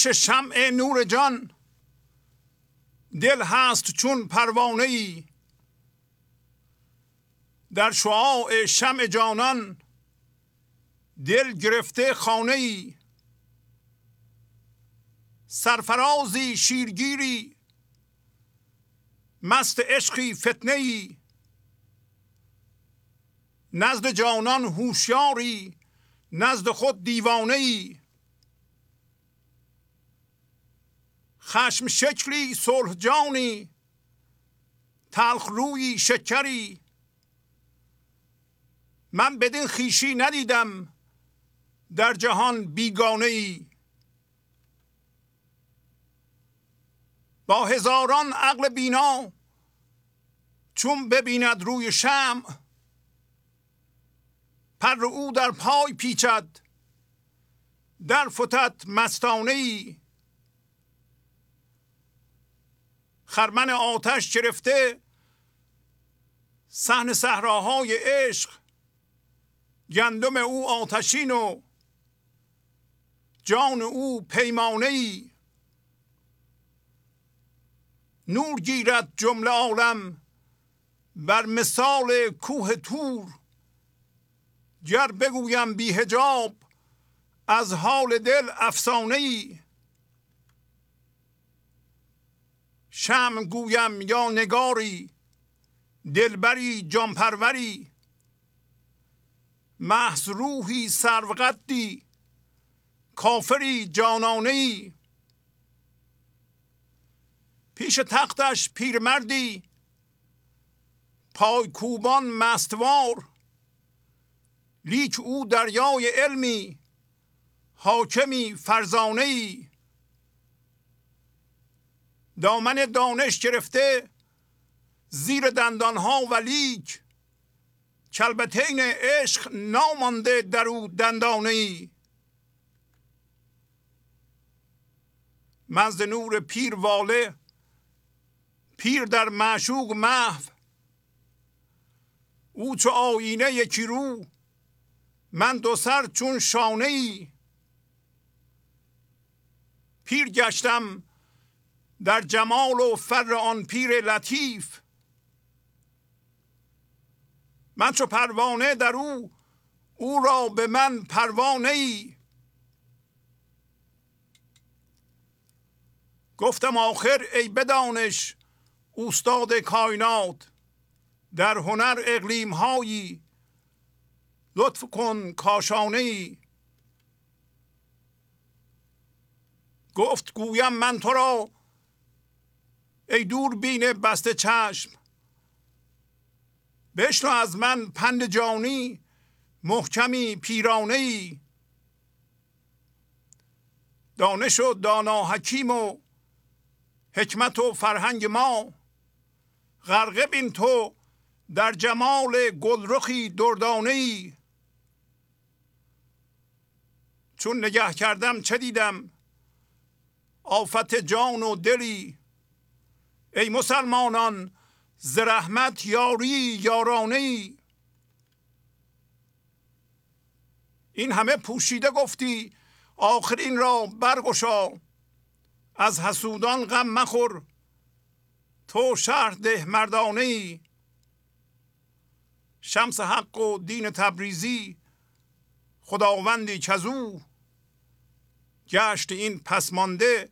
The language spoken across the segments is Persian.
پیش شمع نور جان. دل هست چون پروانه ای در شعاع شمع جانان دل گرفته خانه ای سرفرازی شیرگیری. مست عشقی فتنه ای نزد جانان هوشیاری نزد خود دیوانه ای خشم شکلی صلح جانی تلخ روی شکری. من بدین خیشی ندیدم در جهان بیگانه ای با هزاران عقل بینا چون ببیند روی شم پر او در پای پیچد در فتت مستانه ای خرمن آتش گرفته صحن صحراهای عشق گندم او آتشین و جان او پیمانه ای نور گیرد جمله عالم بر مثال کوه تور گر بگویم بی هجاب از حال دل افسانه ای شم گویم یا نگاری دلبری جانپروری. محض روحی سروقدی کافری جانانه ای پیش تختش پیرمردی پای کوبان مستوار. لیک او دریای علمی حاکمی فرزانه ای دامن دانش گرفته زیر دندانها و لیک. کلبتین عشق نامانده در او دندانه ای. من نور پیر واله پیر در معشوق محو. او چو آینه یکی رو من دو سر چون شانه ای. پیر گشتم در جمال و فر آن پیر لطیف. من چو پروانه در او او را به من پروانه ای گفتم آخر ای بدانش استاد کائنات در هنر اقلیم هایی لطف کن کاشانه ای گفت گویم من تو را ای دور بین بسته چشم. بشنو از من پند جانی محکمی پیرانه ای دانش و دانا حکیم و حکمت و فرهنگ ما. غرقه بین تو در جمال گلرخی دردانه ای چون نگه کردم چه دیدم؟ آفت جان و دلی ای مسلمانان ز رحمت یاری یارانه ای. این همه پوشیده گفتی آخر این را برگشا. از حسودان غم مخور تو شهر ده مردانه ای. شمس حق و دین تبریزی خداوندی کزو. گشت این پسمانده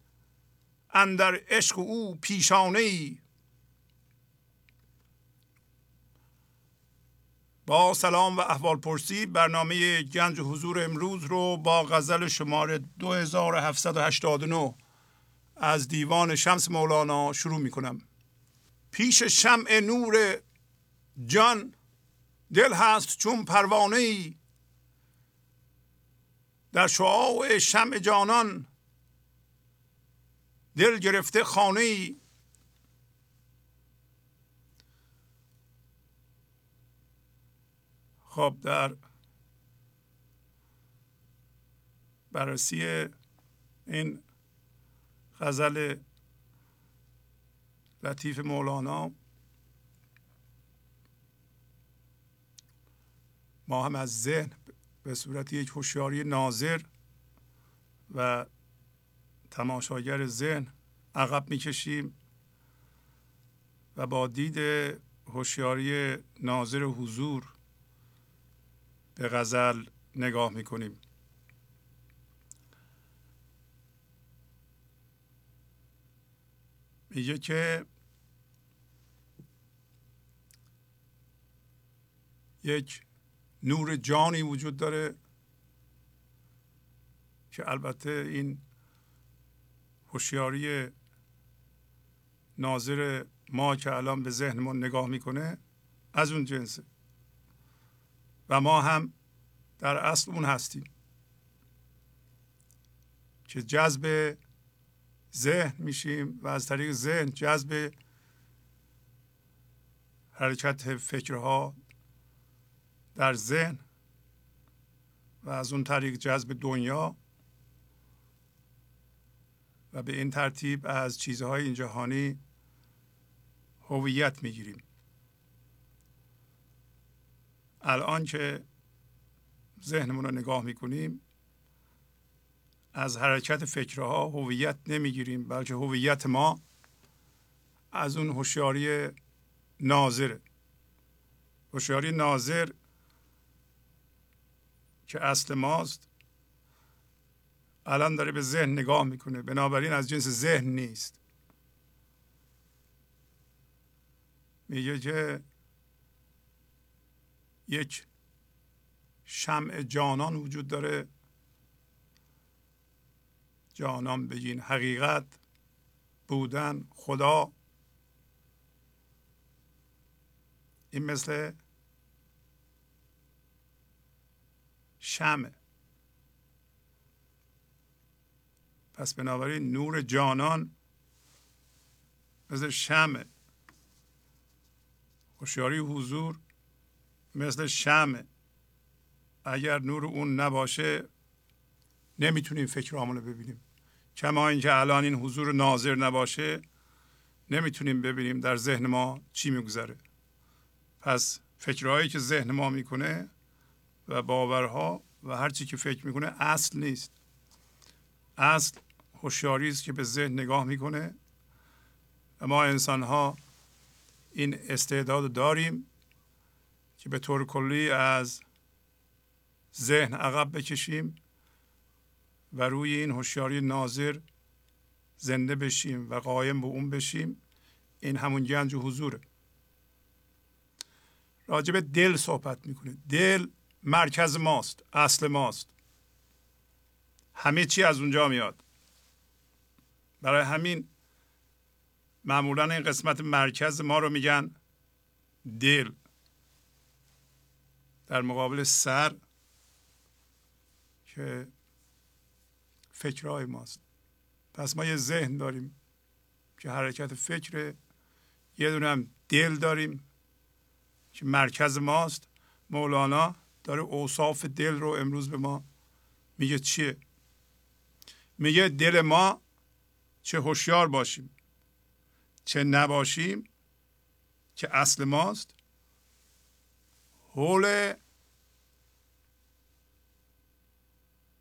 اندر عشق او پیشانه ای با سلام و احوال پرسی برنامه گنج حضور امروز رو با غزل شماره 2789 از دیوان شمس مولانا شروع می کنم پیش شمع نور جان دل هست چون پروانه ای در شعاع شمع جانان دل گرفته خانه ای خب در بررسی این غزل لطیف مولانا ما هم از ذهن به صورت یک هوشیاری ناظر و تماشاگر ذهن عقب می‌کشیم و با دید هوشیاری ناظر حضور به غزل نگاه می‌کنیم. میگه که یک نور جانی وجود داره که البته این هوشیاری ناظر ما که الان به ذهنمون نگاه می‌کنه از اون جنسه. و ما هم در اصل اون هستیم. که جذب ذهن میشیم و از طریق ذهن جذب حرکت فکرها در ذهن و از اون طریق جذب دنیا و به این ترتیب از چیزهای این جهانی هویت می‌گیریم. الان که ذهنمون رو نگاه می‌کنیم از حرکت فکرها هویت نمی‌گیریم بلکه هویت ما از اون هوشیاری ناظره هوشیاری ناظر که اصل ماست الان داره به ذهن نگاه می‌کنه. بنابراین از جنس ذهن نیست. میگه که یک شمع جانان وجود داره. جانان بگین حقیقت بودن خدا. این مثل شمع. پس بنابراین نور جانان مثل شمع. هوشیاری حضور مثل شمع. اگر نور اون نباشه نمی‌تونیم فکر رو ببینیم. کما اینکه الان این حضور ناظر نباشه نمی‌تونیم ببینیم در ذهن ما چی میگذره. پس فکرهایی که ذهن ما می‌کنه و باورها و هر چی که فکر می‌کنه اصل نیست. اصل هوشیاری است که به ذهن نگاه می‌کنه. و ما انسان ها این استعداد داریم که به طور کلی از ذهن عقب بکشیم و روی این هوشیاری ناظر زنده بشیم و قایم به اون بشیم. این همون گنج و حضوره راجب دل صحبت می‌کنه دل مرکز ماست اصل ماست. همه چی از اونجا میاد. برای همین معمولا این قسمت مرکز ما رو میگن دل. در مقابل سر که فکرهای ماست. پس ما یه ذهن داریم که حرکت فکر یه دونه دل داریم که مرکز ماست. مولانا داره اوصاف دل رو امروز به ما میگه چیه؟ میگه دل ما چه هوشیار باشیم. چه نباشیم که اصل ماست. حول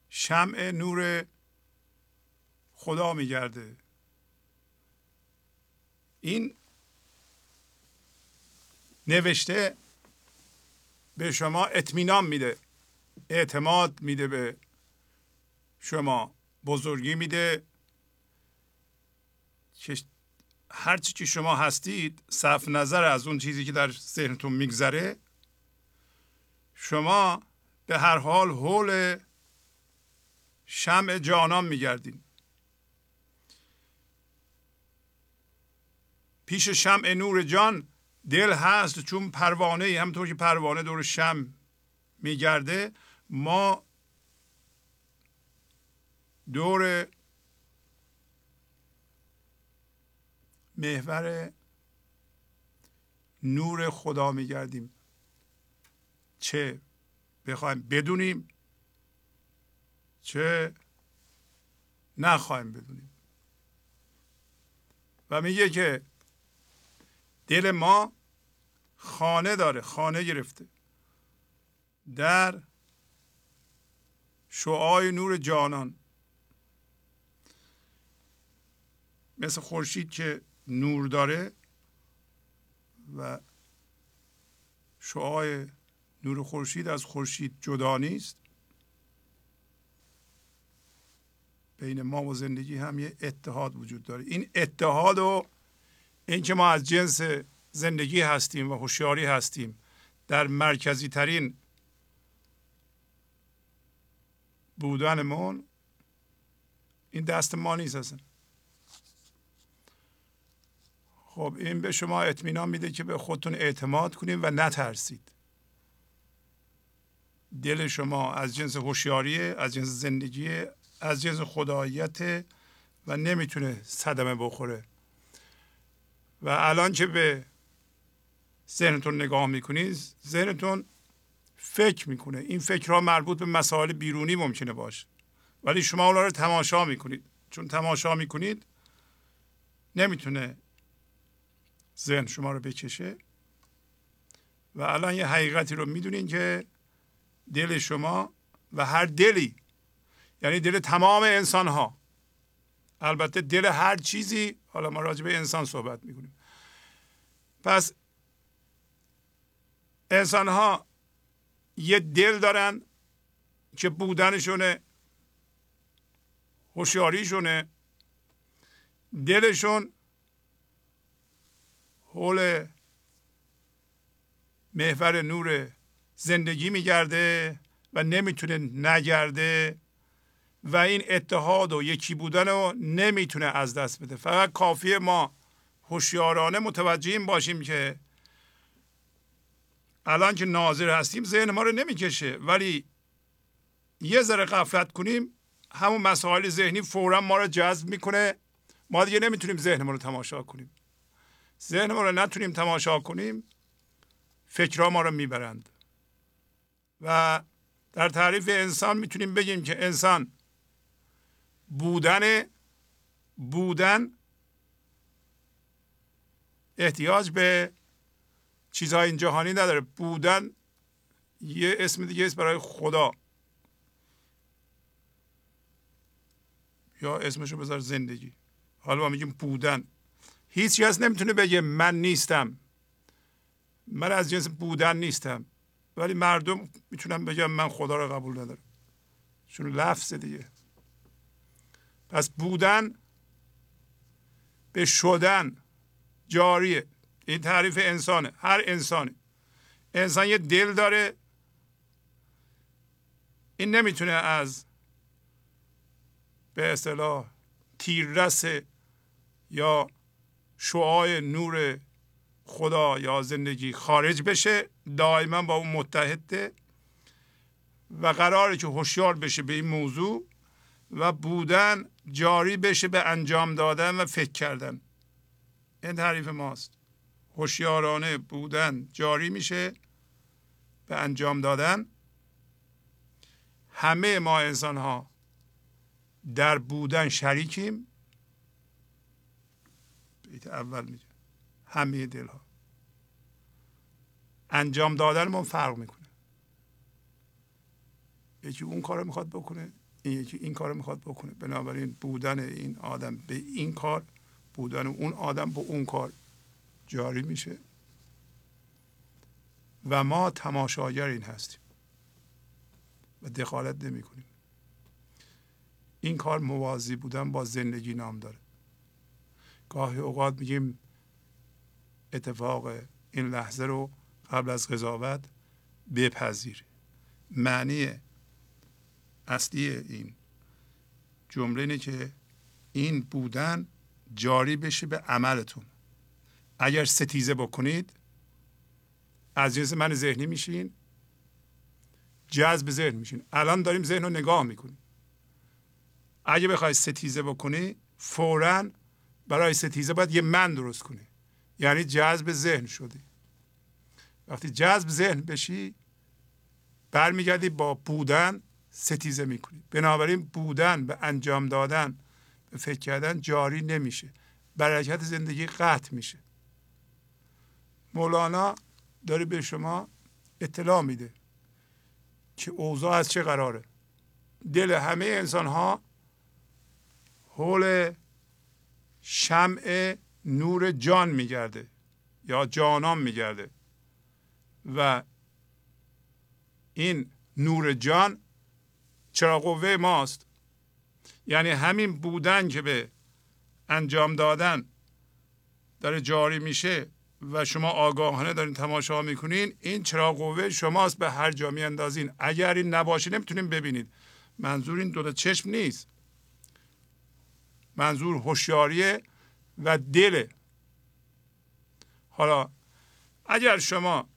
شمع نور خدا میگرده. این نوشته به شما اطمینان میده اعتماد میده به شما بزرگی میده. که هرچی که شما هستید صف نظر از اون چیزی که در ذهنتون میگذره شما به هر حال حول شمع جانان میگردین. پیش شمع نور جان دل هست چون پروانه همطور که پروانه دور شم میگرده ما دور محور نور خدا میگردیم. چه بخوایم بدونیم چه نخواهیم بدونیم. و میگه که دل ما خانه داره خانه گرفته. در شعای نور جانان. مثل خورشید که نور داره و شعای نور خورشید از خورشید جدا نیست. بین ما و زندگی هم یه اتحاد وجود داره. این اتحاد و اینکه ما از جنس زندگی هستیم و هوشیاری هستیم در مرکزی ترین بودنمون این دست ما نیست اصلا. خب این به شما اطمینان میده که به خودتون اعتماد کنید و نترسید. دل شما از جنس هوشیاری از جنس زندگی از جنس خداییت و نمی‌تونه صدمه بخوره. و الان که به ذهنتون نگاه می‌کنید ذهنتون فکر می‌کنه. این فکرها مربوط به مسائل بیرونی ممکنه باشه. ولی شما اونا رو تماشا می‌کنید. چون تماشا می‌کنید نمی‌تونه ذهن شما رو بکشه. و الان یه حقیقتی رو می‌دونین که دل شما و هر دلی یعنی دل تمام انسان ها البته دل هر چیزی حالا ما راجع به انسان صحبت می‌کنیم. پس انسان ها یه دل دارن که بودنشونه هوشیاریشونه. دلشون حول محور نور زندگی میگرده و نمی‌تونه نگرده و این اتحاد و یکی بودن رو نمی‌تونه از دست بده. فقط کافیه ما هوشیارانه متوجه این باشیم که الان که ناظر هستیم ذهن ما رو نمی‌کشه ولی یه ذره غفلت کنیم همون مسائل ذهنی فورا ما رو جذب می‌کنه. ما دیگه نمی‌تونیم ذهن ما رو تماشا کنیم. ذهن ما رو نتونیم تماشا کنیم فکرها ما رو می‌برند. و در تعریف انسان می‌تونیم بگیم که انسان بودن بودن احتیاج به چیزهای این جهانی نداره. بودن یه اسم دیگه است برای خدا. یا اسمشو بذار زندگی. حالا ما میگیم بودن. هیچ کس نمی‌تونه بگه من نیستم. من از جنس بودن نیستم. ولی مردم می‌تونن بگم من خدا رو قبول ندارم. چون لفظ دیگه. پس بودن به شدن جاریه. این تعریف انسانه. هر انسانی. انسان یه دل داره. این نمی‌تونه از به اصطلاح تیررس یا شعاع نور خدا یا زندگی خارج بشه دائما با اون متحده و قراره که هوشیار بشه به این موضوع و بودن جاری بشه به انجام دادن و فکر کردن. این تعریف ماست. هوشیارانه بودن جاری میشه به انجام دادن. همه ما انسان ها در بودن شریکیم. بیت اول میگه. همه دل ها انجام دادنمون فرق می‌کنه. یکی اون کار می‌خواد بکنه این یکی این کار می‌خواد بکنه. بنابراین بودن این آدم به این کار بودن اون آدم با اون کار جاری میشه. و ما تماشاگر این هستیم. و دخالت نمی کنیم این کار موازی بودن با زندگی نام داره. گاهی اوقات میگیم اتفاق این لحظه رو قبل از قضاوت بپذیر. معنی اصلی این جمله اینه که این بودن جاری بشه به عملتون. اگر ستیزه بکنید از جنس من ذهنی میشین جذب ذهن میشین. الان داریم ذهن رو نگاه می‌کنیم. اگه بخوای ستیزه بکنی فورا برای ستیزه باید یه من درست کنی. یعنی جذب ذهن شدی. وقتی جذب ذهن بشی برمیگردی با بودن ستیزه می‌کنی. بنابراین بودن به انجام دادن به فکر کردن جاری نمیشه. برکت زندگی قطع میشه. مولانا داره به شما اطلاع میده که اوضاع از چه قراره. دل همه انسان ها حول شمع نور جان میگرده یا جانان میگرده. و این نور جان چرا قوه ماست؟ یعنی همین بودن که به انجام دادن داره جاری میشه و شما آگاهانه دارین تماشا می‌کنین این چرا قوه شماست؟ به هر جا میاندازین. اگر این نباشه نمی‌تونین ببینید. منظور این دو تا چشم نیست. منظور هوشیاریه و دله. حالا اگر شما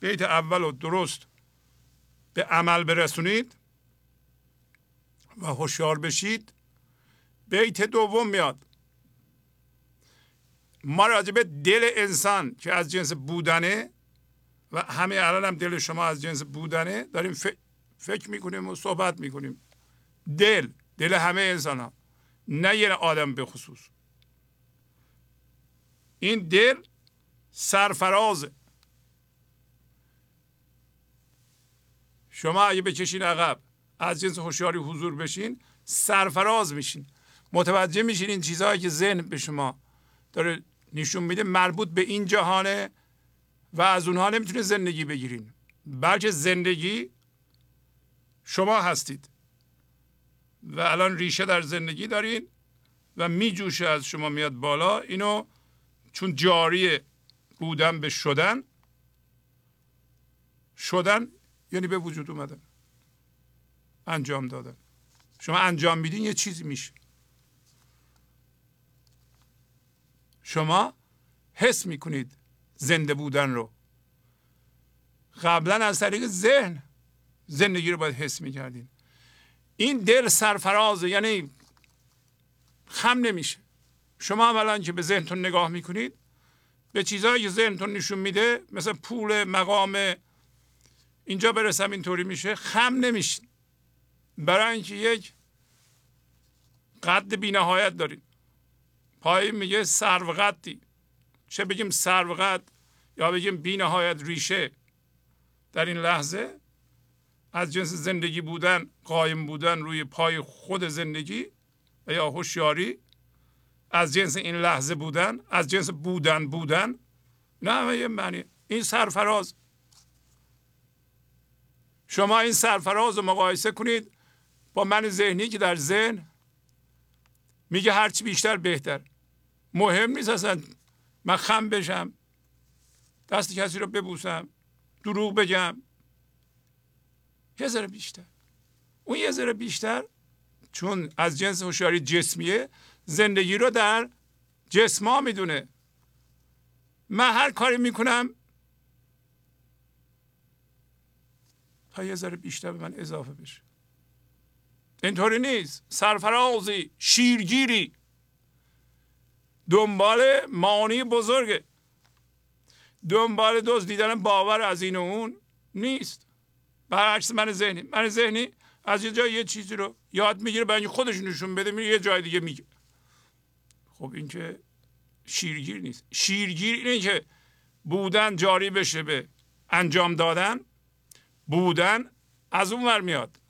بیت اول و درست به عمل برسونید و هوشیار بشید بیت دوم میاد. ما راجع به دل انسان که از جنس بودنه و همه الان هم دل شما از جنس بودنه داریم فکر می‌کنیم و صحبت می‌کنیم. دل دل همه انسان ها نه یه آدم به خصوص. این دل سرفرازه. شما اگه بکشین عقب از جنس هوشیاری حضور بشین سرفراز میشین. متوجه میشین این چیزهایی که ذهن به شما داره نشون میده مربوط به این جهانه و از اونها نمی‌تونه زندگی بگیرین. بلکه زندگی شما هستید. و الان ریشه در زندگی دارین و میجوشه از شما میاد بالا. اینو چون جاری بودن به شدن شدن یعنی به وجود اومدن انجام دادن. شما انجام میدین یه چیزی میشه. شما حس می‌کنید زنده بودن رو. قبلا از طریق ذهن زندگی رو باید حس می‌کردین. این دل سرفرازه یعنی خم نمیشه. شما اولا که به ذهنتون نگاه می‌کنید به چیزهایی که ذهنتون نشون میده مثل پول مقام اینجا برسم اینطوری میشه خم نمیشین برای اینکه یک قد بینهایت دارید. پای میگه سرو قدی چه بگیم سرو قد یا بگیم بینهایت ریشه. در این لحظه از جنس زندگی بودن قایم بودن روی پای خود زندگی و یا هوشیاری از جنس این لحظه بودن از جنس بودن بودن. نه یه معنی این سرفراز. شما این سرفراز رو مقایسه کنید با من ذهنی که در ذهن میگه هرچی بیشتر بهتر. مهم نیست اصلا من خم بشم دست کسی رو ببوسم دروغ بگم. یه ذره بیشتر. اون یه ذره بیشتر چون از جنس هوشیاری جسمیه زندگی رو در جسما می‌دونه. من هر کاری می‌کنم تا یه ذره بیشتر به من اضافه بشه. اینطوری نیست. سرفرازی شیرگیری. دنبال مانی بزرگه. دنبال دوست دیدن باور از این و اون نیست. برعکس من ذهنی. من ذهنی از یه جای یه چیزی رو یاد می‌گیره برای خودش نشون بده میره یه جای دیگه میگه. خب این که شیرگیر نیست. شیرگیر اینه که بودن جاری بشه به انجام دادن بودن از اون ور میاد.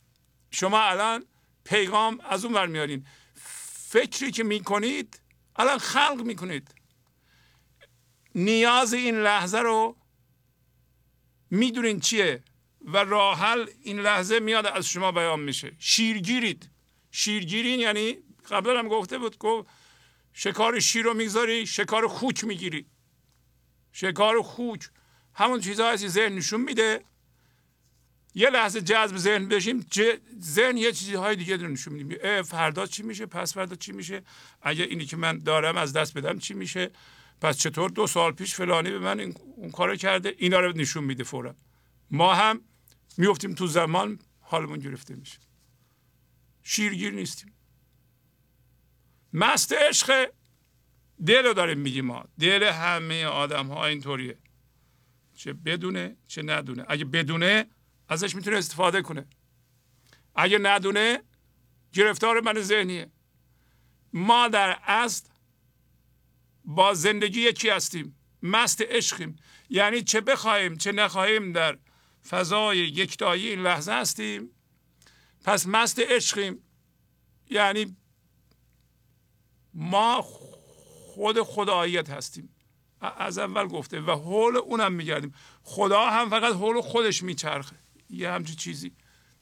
شما الان پیغام از اون ور میارین. فکری که می‌کنید الان خلق می‌کنید. نیاز این لحظه رو می‌دونین چیه؟ و راحل این لحظه میاد از شما بیان میشه. شیرگیرید. شیرگیرین یعنی قبلا هم گفته بود گفت شکار شیر رو می‌گذاری شکار خوک می‌گیری. شکار خوک. همون چیزها هستی ذهن نشون میده. یه لحظه جذب ذهن بشیم ذهن یه چیزهای دیگه رو نشون میده فردا چی میشه؟ پس فردا چی میشه؟ اگه اینی که من دارم از دست بدم چی میشه؟ پس چطور؟ دو سال پیش فلانی به من اون کارو کرده اینا رو نشون میده فورا. ما هم میفتیم تو زمان حالمون گرفته میشه. شیرگیر نیستیم. مست عشق دل رو داریم میگیم ما. دل همه آدم ها اینطوریه. چه بدونه چه ندونه. اگه بدونه ازش می‌تونه استفاده کنه. اگه ندونه گرفتار من ذهنیه. ما در اصل با زندگی یکی هستیم. مست عشقیم. یعنی چه بخواهیم چه نخواهیم در فضای یکتایی این لحظه هستیم. پس مست عشقیم. یعنی ما خود خداییت هستیم. از اول گفته و حول اونم میگردیم. خدا هم فقط حول خودش میچرخه. یه همچی چیزی.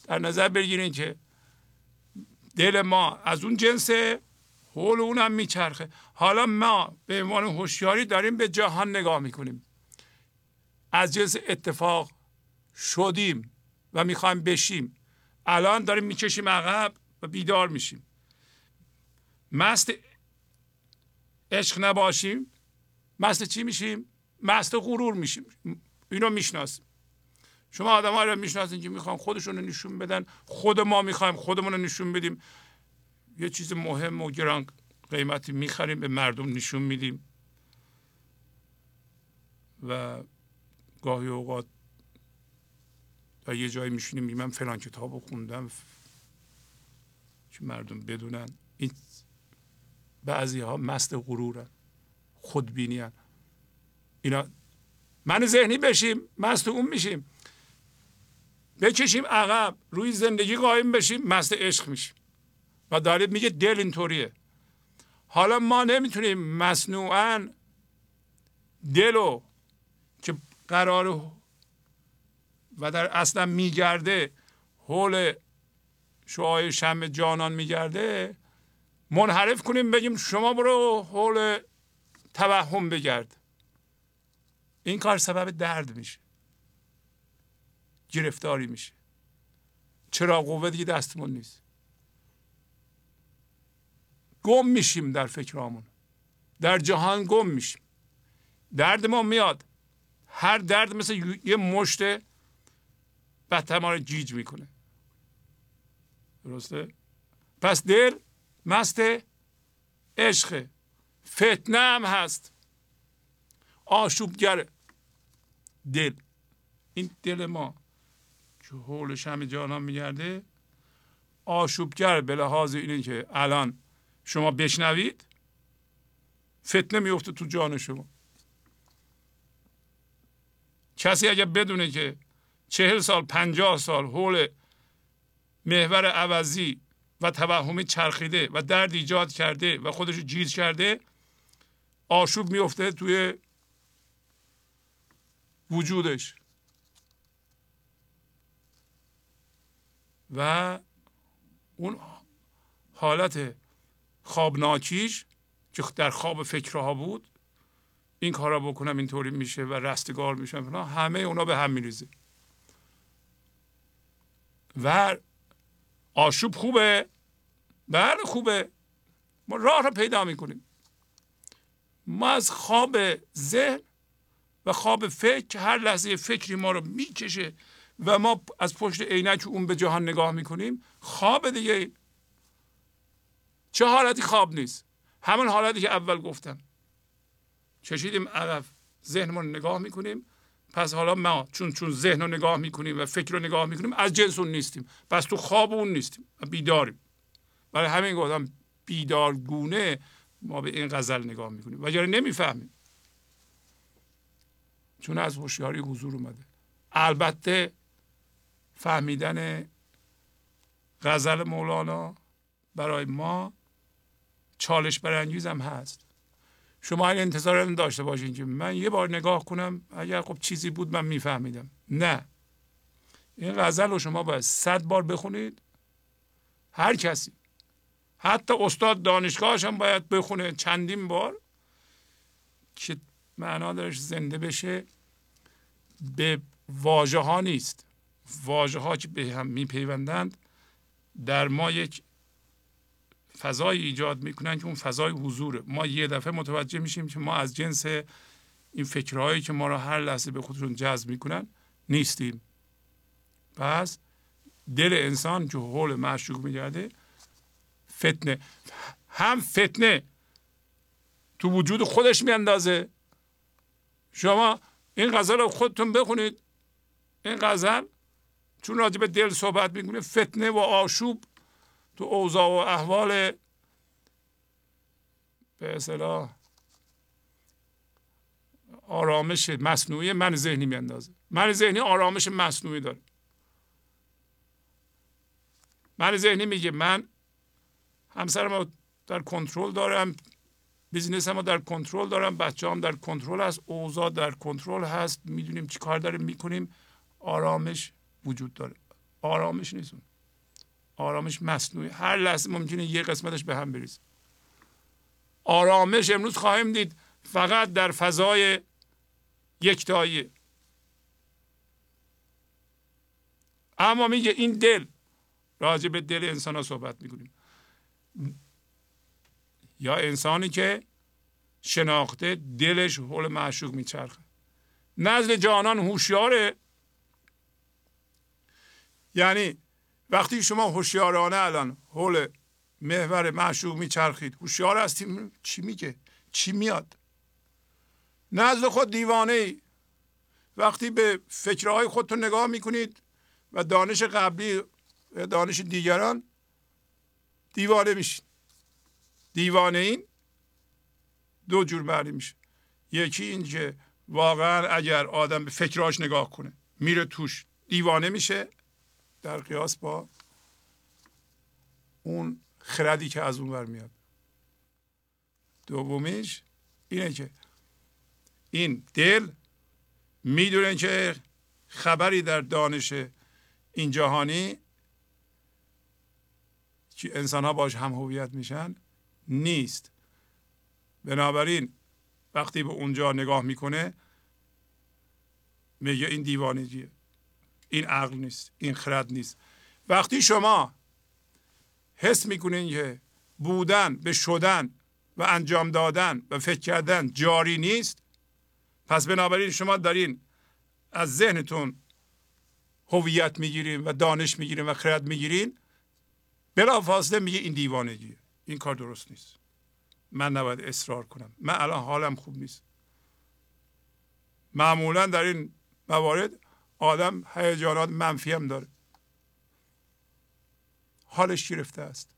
در نظر بگیرین که دل ما از اون جنسه حول اونم میچرخه. حالا ما به عنوان هوشیاری داریم به جهان نگاه می‌کنیم. از جنس اتفاق شدیم و می‌خوایم بشیم. الان داریم می‌کشیم عقب و بیدار میشیم. مست عشق نباشیم مست چی میشیم؟ مست غرور میشیم. اینو می‌شناسیم. شما آدم ها رو می‌شناسین که می‌خوان خودشون رو نشون بدن. خود ما می‌خوایم خودمون رو نشون بدیم. یه چیز مهم و گران قیمتی می‌خریم به مردم نشون میدیم. و گاهی اوقات در یه جایی میشینیم من فلان کتاب رو خوندم. که مردم بدونن. این بعضی ها مست غرورن. خودبینی اینا من ذهنی بشیم مست اون میشیم. بکشیم عقب روی زندگی قایم بشیم مست عشق میشیم. و داره میگه دل اینطوریه. حالا ما نمی‌تونیم مصنوعا دلو که قرار و در اصلا میگرده حول شعای شم جانان میگرده منحرف کنیم بگیم شما برو حول توهم بگرد. این کار سبب درد میشه. گرفتاری میشه. چرا قوه دیگه دستمون نیست؟ گم میشیم در فکرامون. در جهان گم میشیم. درد ما میاد. هر درد مثل یه مشت بدتر ما رو جیج می‌کنه. درسته؟ پس دل مست عشق. فتنه هم هست. آشوبگر دل. این دل ما که حول شم جانان میگرده آشوبگر به لحاظ اینه که الان شما بشنوید فتنه میفته تو جان شما. کسی اگر بدونه که چهل سال پنجاه سال حول محور عوضی و توهمی چرخیده و درد ایجاد کرده و خودش جیز کرده آشوب میفته توی وجودش. و اون حالت خوابناکیش که در خواب فکرها بود این کارا بکنم اینطوری میشه و رستگار میشم همه اونا به هم میریزه. و آشوب خوبه بله خوبه. ما راه رو پیدا می‌کنیم. ما از خواب ذهن و خواب فکر هر لحظه فکری ما رو می‌کشه و ما از پشت عینک اون به جهان نگاه می‌کنیم خواب دیگه چه حالتی خواب نیست. همون حالتی که اول گفتم. چشیدیم عقب ذهنمون نگاه می‌کنیم. پس حالا ما چون چون ذهن رو نگاه می‌کنیم و فکر رو نگاه می‌کنیم از جنس اون نیستیم. پس تو خواب اون نیستیم بیداریم. برای همین گفتم بیدارگونه ما به این غزل نگاه می‌کنیم. و جاری نمی‌فهمیم چون از هوشیاری حضور اومده. البته فهمیدن غزل مولانا برای ما چالش برانگیز هم هست. شما این انتظار داشته باشین که من یه بار نگاه کنم اگر خب چیزی بود من میفهمیدم. نه. این غزل رو شما باید صد بار بخونید. هر کسی. حتی استاد دانشگاهش هم باید بخونه چندین بار که معنا درش زنده بشه به واژه ها نیست. واژه ها که به هم میپیوندند در ما یک فضای ایجاد می‌کنن که اون فضای حضوره. ما یه دفعه متوجه میشیم که ما از جنس این فکرهایی که ما را هر لحظه به خودشون جذب می‌کنن نیستیم. پس دل انسان که حول معشوق میگرده فتنه. هم فتنه تو وجود خودش میاندازه. شما این غزل رو خودتون بخونید. این غزل چون راجع به دل صحبت می‌کنه فتنه و آشوب تو اوضاع و احوال به اصطلاح آرامش مصنوعی من ذهنی میاندازه. من ذهنی آرامش مصنوعی داره. من ذهنی میگه من همسرم در کنترل دارم بیزینس هم در کنترل دارم بچه هم در کنترل هست اوضاع در کنترل هست می‌دونیم چی کار داریم می‌کنیم. آرامش وجود داره. آرامش نیست. آرامش مصنوعی. هر لحظه ممکنه یه قسمتش به هم بریزه. آرامش امروز خواهیم دید فقط در فضای یکتایی. اما میگه این دل راجع به دل انسان ها صحبت می‌کنیم. یا انسانی که شناخته دلش حول معشوق میچرخه. نزد جانان هوشیاره. یعنی وقتی شما هوشیارانه الان حول محور معشوق میچرخید هوشیار هستیم؟ چی میگه؟ چی میاد؟ نزد خود دیوانه ای وقتی به فکرهای خودتون نگاه می‌کنید و دانش قبلی و دانش دیگران دیوانه میشید دیوانه این دو جور معنی میشه. یکی این که واقعا اگر آدم به فکراش نگاه کنه میره توش دیوانه میشه. در قیاس با اون خردی که از اون ور میاد. دومیش اینه که این دل می‌دونه که خبری در دانش این جهانی که انسان ها باش هم هویت میشن نیست. بنابراین وقتی به اونجا نگاه می‌کنه میگه این دیوانگیه. این عقل نیست این خرد نیست. وقتی شما حس می‌کنین که بودن به شدن و انجام دادن و فکر کردن جاری نیست پس بنابراین شما دارین از ذهنتون هویت می‌گیرین و دانش می‌گیرین و خرد می‌گیرین. بلا فاصله میگه این دیوانگیه این کار درست نیست. من نباید اصرار کنم. من الان حالم خوب نیست. معمولا در این موارد آدم هیجانات منفی هم داره. حالش گرفته است.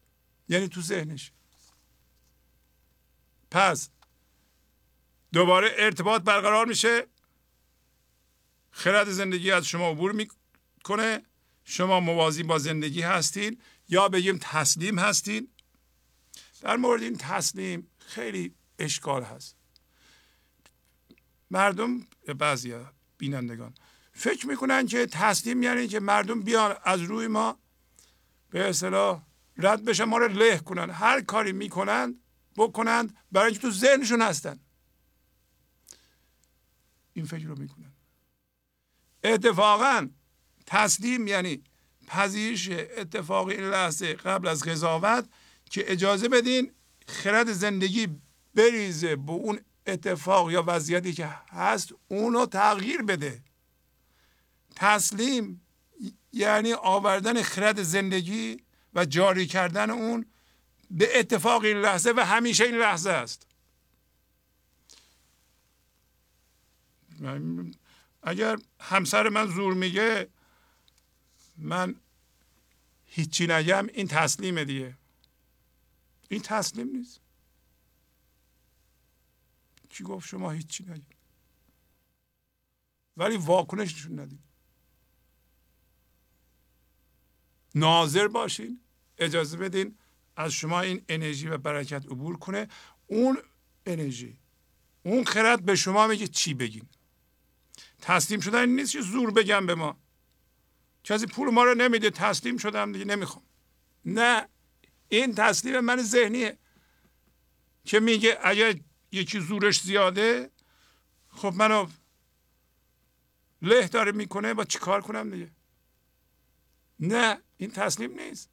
یعنی تو ذهنش. پس دوباره ارتباط برقرار میشه. خرد زندگی از شما عبور می‌کنه. شما موازی با زندگی هستین یا بگیم تسلیم هستین. در مورد این تسلیم خیلی اشکال هست. مردم بعضی بینندگان فکر می‌کنن که تسلیم یعنی که مردم بیان از روی ما به اصطلاح رد بشن ما رو له کنن. هر کاری می‌کنند بکنند برای اینکه تو ذهنشون هستن. این فکر رو می‌کنن. اتفاقا تسلیم یعنی پذیرش اتفاق این لحظه قبل از قضاوت که اجازه بدین خرد زندگی بریزه به اون اتفاق یا وضعیتی که هست اونو تغییر بده. تسلیم یعنی آوردن خرد زندگی و جاری کردن اون به اتفاق این لحظه و همیشه این لحظه است. اگر همسر من زور میگه من هیچی نگم این تسلیمه دیگه. این تسلیم نیست. کی گفت شما هیچی نگید ولی واکنش نشون ندید. ناظر باشین اجازه بدین از شما این انرژی و برکت عبور کنه. اون انرژی اون خرد به شما میگه چی بگین. تسلیم شدن نیست که زور بگم به ما. کسی پول ما رو نمیده تسلیم شدم دیگه نمی‌خوام. نه این تسلیم من ذهنیه که میگه اگر یکی زورش زیاده خب منو له داره می‌کنه با چیکار کنم دیگه؟ نه این تسلیم نیست.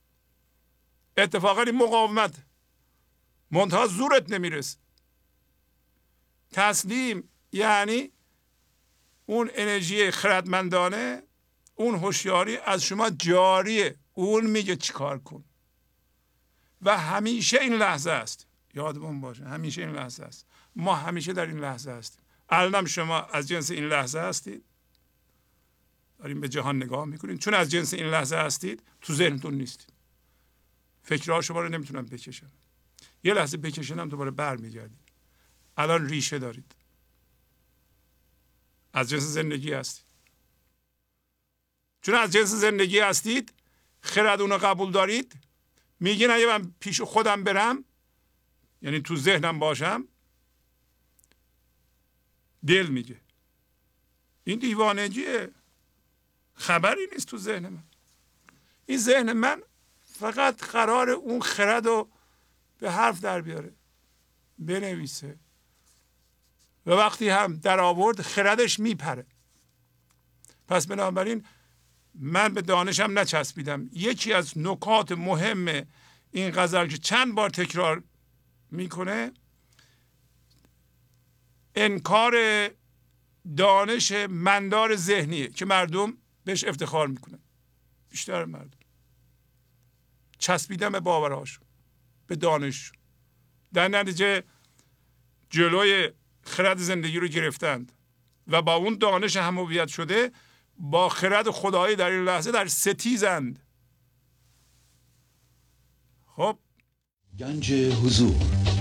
اتفاقا این مقاومت منتها زورت نمی‌رسه. تسلیم یعنی اون انرژی خردمندانه اون هوشیاری از شما جاریه اون میگه چیکار کن. و همیشه این لحظه است. یادمون باشه همیشه این لحظه است. ما همیشه در این لحظه هستیم. الانم شما از جنس این لحظه هستید. داریم به جهان نگاه می‌کنید چون از جنس این لحظه هستید تو ذهنتون نیستید. فکرها شما رو نمی‌تونم بکشن یه لحظه بکشنم دوباره برمیگردید الان ریشه دارید. از جنس زندگی هستید. چون از جنس زندگی هستید خرد اونو قبول دارید. میگین اگه من پیش خودم برم. یعنی تو ذهنم باشم. دل میگه. این دیوانگیه. خبری نیست تو ذهن من. این ذهن من فقط قرار اون خرد رو به حرف در بیاره بنویسه. و وقتی هم در آورد خردش میپره. پس بنابراین من به دانشم نچسبیدم. یکی از نکات مهم این غزل که چند بار تکرار می‌کنه انکار دانش مندار ذهنیه که مردم بهش افتخار می‌کنن بیشتر مردم. چسبیدن به باورهاشون به دانش. در نتیجه جلوی خرد زندگی رو گرفتند و با اون دانش هم شده با خرد خدایی در این لحظه در ستیزند. خب. گنج حضور.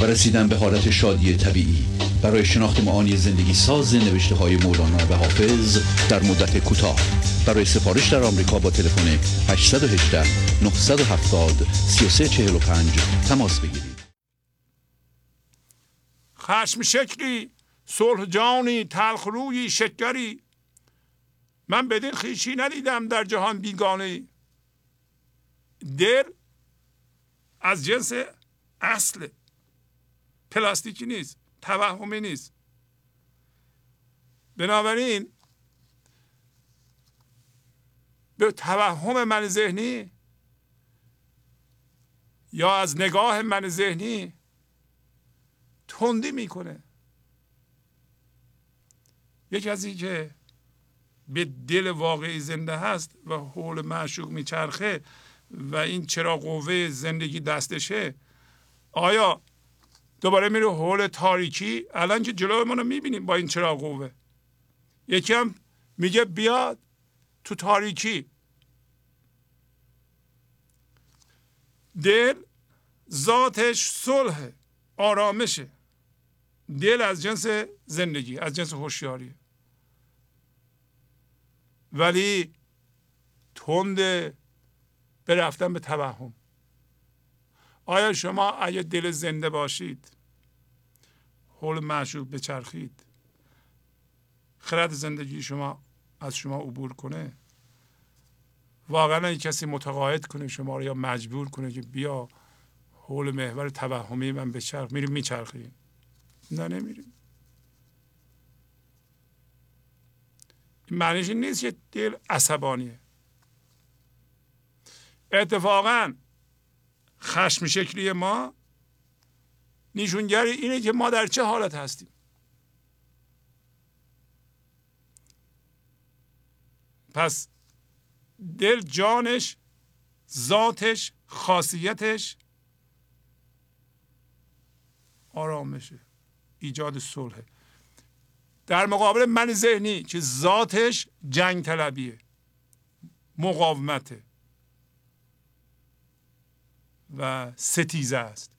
و رسیدن به حالت شادی طبیعی. برای شناخت معانی زندگی ساز نوشته های مولانا و حافظ در مدت کوتاه. برای سفارش در آمریکا با تلفن 818 970 3345 تماس بگیرید. خشم شکلی صلح جانی تلخ روی شکری. من بدین خیشی ندیدم در جهان بیگانه. دل از جنس اصل. پلاستیکی نیست توهمی نیست. بنابراین به توهم من ذهنی یا از نگاه من ذهنی تندی می‌کنه. یک کسی که به دل واقعی زنده هست و حول معشوق میچرخه و این چرا قوه زندگی دستشه آیا دوباره میره حول تاریکی. الان که جلو رو می‌بینیم با این چرا قوه. یکی هم میگه بیاد تو تاریکی. دل ذاتش صلح آرامشه. دل از جنس زندگی از جنس هوشیاریه ولی تند به رفتن به توهم. آیا شما اگه دل زنده باشید حول معشوق بچرخید خرد زندگی شما از شما عبور کنه. واقعا این کسی متقاعد کنه شما رو یا مجبور کنه که بیا حول محور توهمی من بچرخ میریم میچرخیم. نه نمیریم. این معنیش نیست که دل عصبانیه. اتفاقا خشم شکلی ما نشونگر اینه که ما در چه حالت هستیم. پس دل جانش ذاتش خاصیتش آرامشه ایجاد صلحه. در مقابل من ذهنی که ذاتش جنگ طلبیه مقاومته و ستیزه است.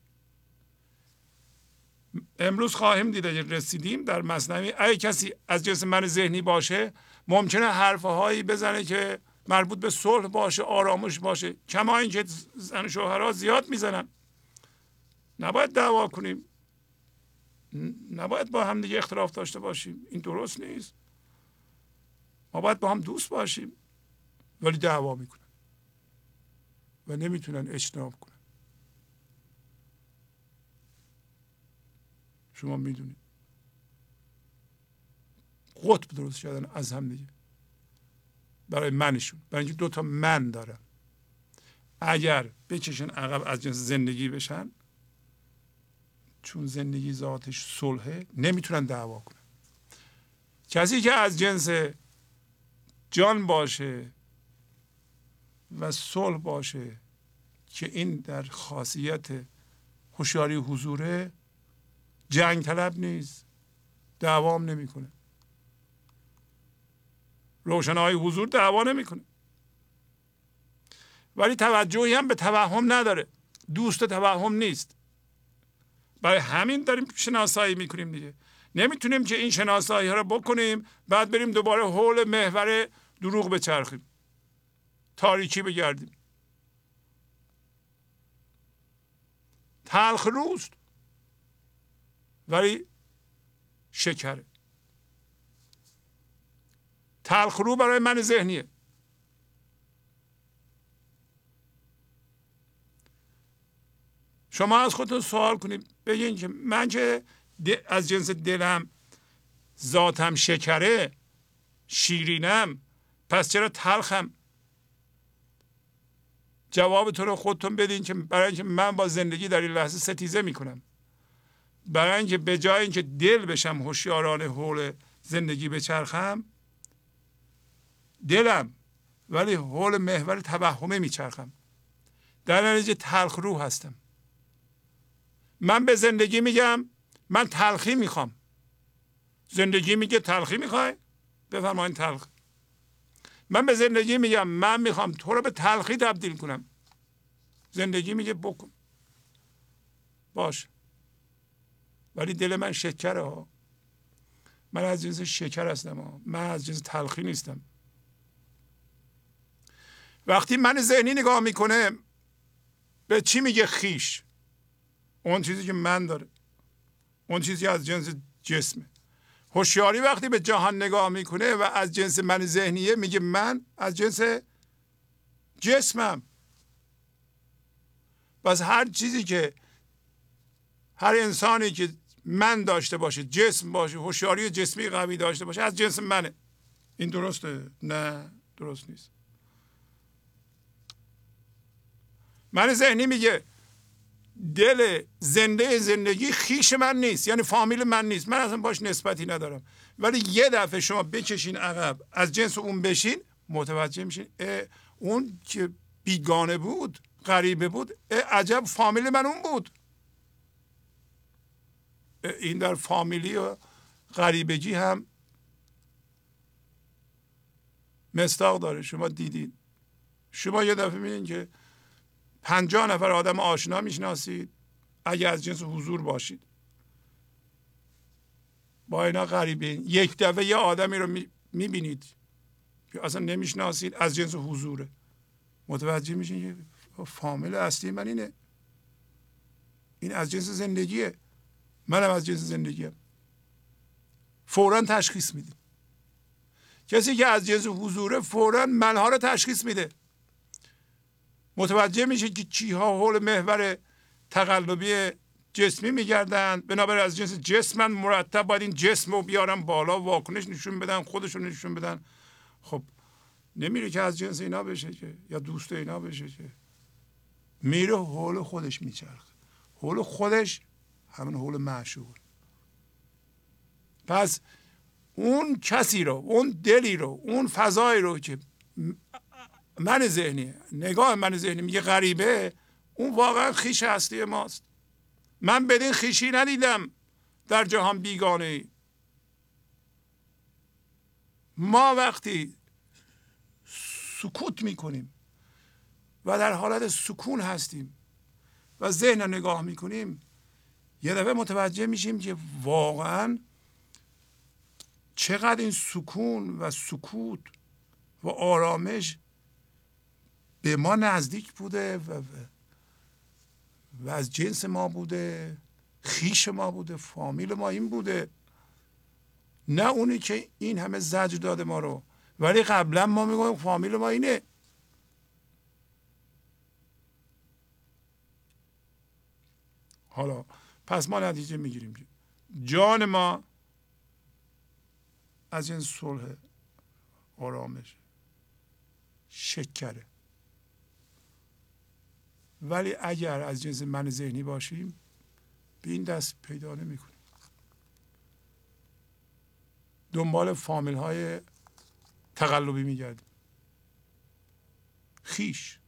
امروز خواهیم دید اگر رسیدیم در مصنوی. اگه کسی از جنس من ذهنی باشه ممکنه حرفه هایی بزنه که مربوط به صلح باشه آرامش باشه. کما اینکه زن شوهرها زیاد می‌زنن. نباید دعوا کنیم. نباید با هم دیگه اختلاف داشته باشیم. این درست نیست. ما باید با هم دوست باشیم. ولی دعوا می‌کنن. و نمی‌تونن اجتناب کنن. شما می‌دونید. قطب درست شدن از هم دیگه. برای منشون. برای اینکه دوتا من دارن. اگر بکشن عقب از جنس زندگی بشن چون زندگی ذاتش صلحه نمی‌تونن دعوا کنن. کسی که از جنس جان باشه و صلح باشه که این در خاصیت هوشیاری حضوره جنگ طلب نیست. دعوام نمی‌کنه. روشنهای حضور دعوا نمی‌کنه. ولی توجهی هم به توهم نداره. دوست توهم نیست. برای همین داریم شناسایی می‌کنیم دیگه. نمی‌تونیم که این شناسایی ها رو بکنیم بعد بریم دوباره حول محور دروغ بچرخیم. تاریکی بگردیم. تلخ روست. ولی شکره. تلخ رو برای من ذهنیه. شما از خودتون سوال کنید. بگین که من که از جنس دلم ذاتم شکره شیرینم پس چرا تلخم؟ جوابتون رو خودتون بدین که برای اینکه من با زندگی در این لحظه ستیزه می‌کنم. برای اینکه به جای اینکه دل بشم هوشیارانه حول زندگی بچرخم دلم ولی حول محور توهمه میچرخم. در نتیجه تلخ رو هستم. من به زندگی میگم من تلخی می‌خوام. زندگی میگه تلخی می‌خوای؟ بفرمایین تلخ. من به زندگی میگم من می‌خوام تو رو به تلخی تبدیل کنم. زندگی میگه بکن. باش. ولی دل من شکره ها. من از جنس شکر هستم ها. من از جنس تلخی نیستم. وقتی من ذهنی نگاه می‌کنه به چی میگه خیش؟ اون چیزی که من داره. اون چیزی از جنس جسمه هوشیاری وقتی به جهان نگاه می‌کنه و از جنس من ذهنیه میگه من از جنس جسمم. پس هر چیزی که هر انسانی که من داشته باشه جسم باشه هوشیاری جسمی قوی داشته باشه از جنس منه. این درسته؟ نه درست نیست. من ذهنی میگه دل زنده زندگی خیش من نیست یعنی فامیل من نیست. من اصلا باش نسبتی ندارم. ولی یه دفعه شما بکشین عقب از جنس اون بشین متوجه میشین اون که بیگانه بود غریبه بود عجب فامیل من اون بود. این در فامیلی و غریبگی هم مستاق داره. شما دیدید شما یه دفعه می‌بینید که پنجاه نفر آدم آشنا می‌شناسید. اگر از جنس حضور باشید. با اینا غریبین. یک دفعه یه آدمی رو می‌بینید. که اصلا نمی‌شناسید. از جنس حضوره متوجه میشین که فامیل اصلی من اینه. این از جنس زندگیه. منم از جنس زندگیم. فورا تشخیص میدیم. کسی که از جنس حضوره فورا منها رو تشخیص میده. متوجه میشه که چیها حول محور تقلبی جسمی میگردند بنابراین از جنس جسمن مرتب باید این جسم رو بیارن بالا واکنش نشون بدن خودشون نشون بدن. خب نمیره که از جنس اینا بشه که یا دوست اینا بشه که. میره حول خودش میچرخه. حول خودش همون حول معشوق. پس اون کسی رو اون دلی رو اون فضایی رو که من ذهنی نگاه من ذهنی میگه غریبه اون واقعا خیش هستی ماست. من بدین خیشی ندیدم در جهان بیگانه ای. ما وقتی سکوت می‌کنیم و در حالت سکون هستیم و ذهن رو نگاه می‌کنیم یه دفعه متوجه میشیم که واقعا چقدر این سکون و سکوت و آرامش به ما نزدیک بوده و, و از جنس ما بوده خیش ما بوده فامیل ما این بوده. نه اونی که این همه زجر داده ما رو. ولی قبلا ما می‌گویم فامیل ما اینه. حالا پس ما نتیجه می‌گیریم جان ما از این صلح آرامش شکره. ولی اگر از جنس من ذهنی باشیم به این دست پیدا نمی کنیم دنبال فامیل های تقلبی میگردیم. خیش.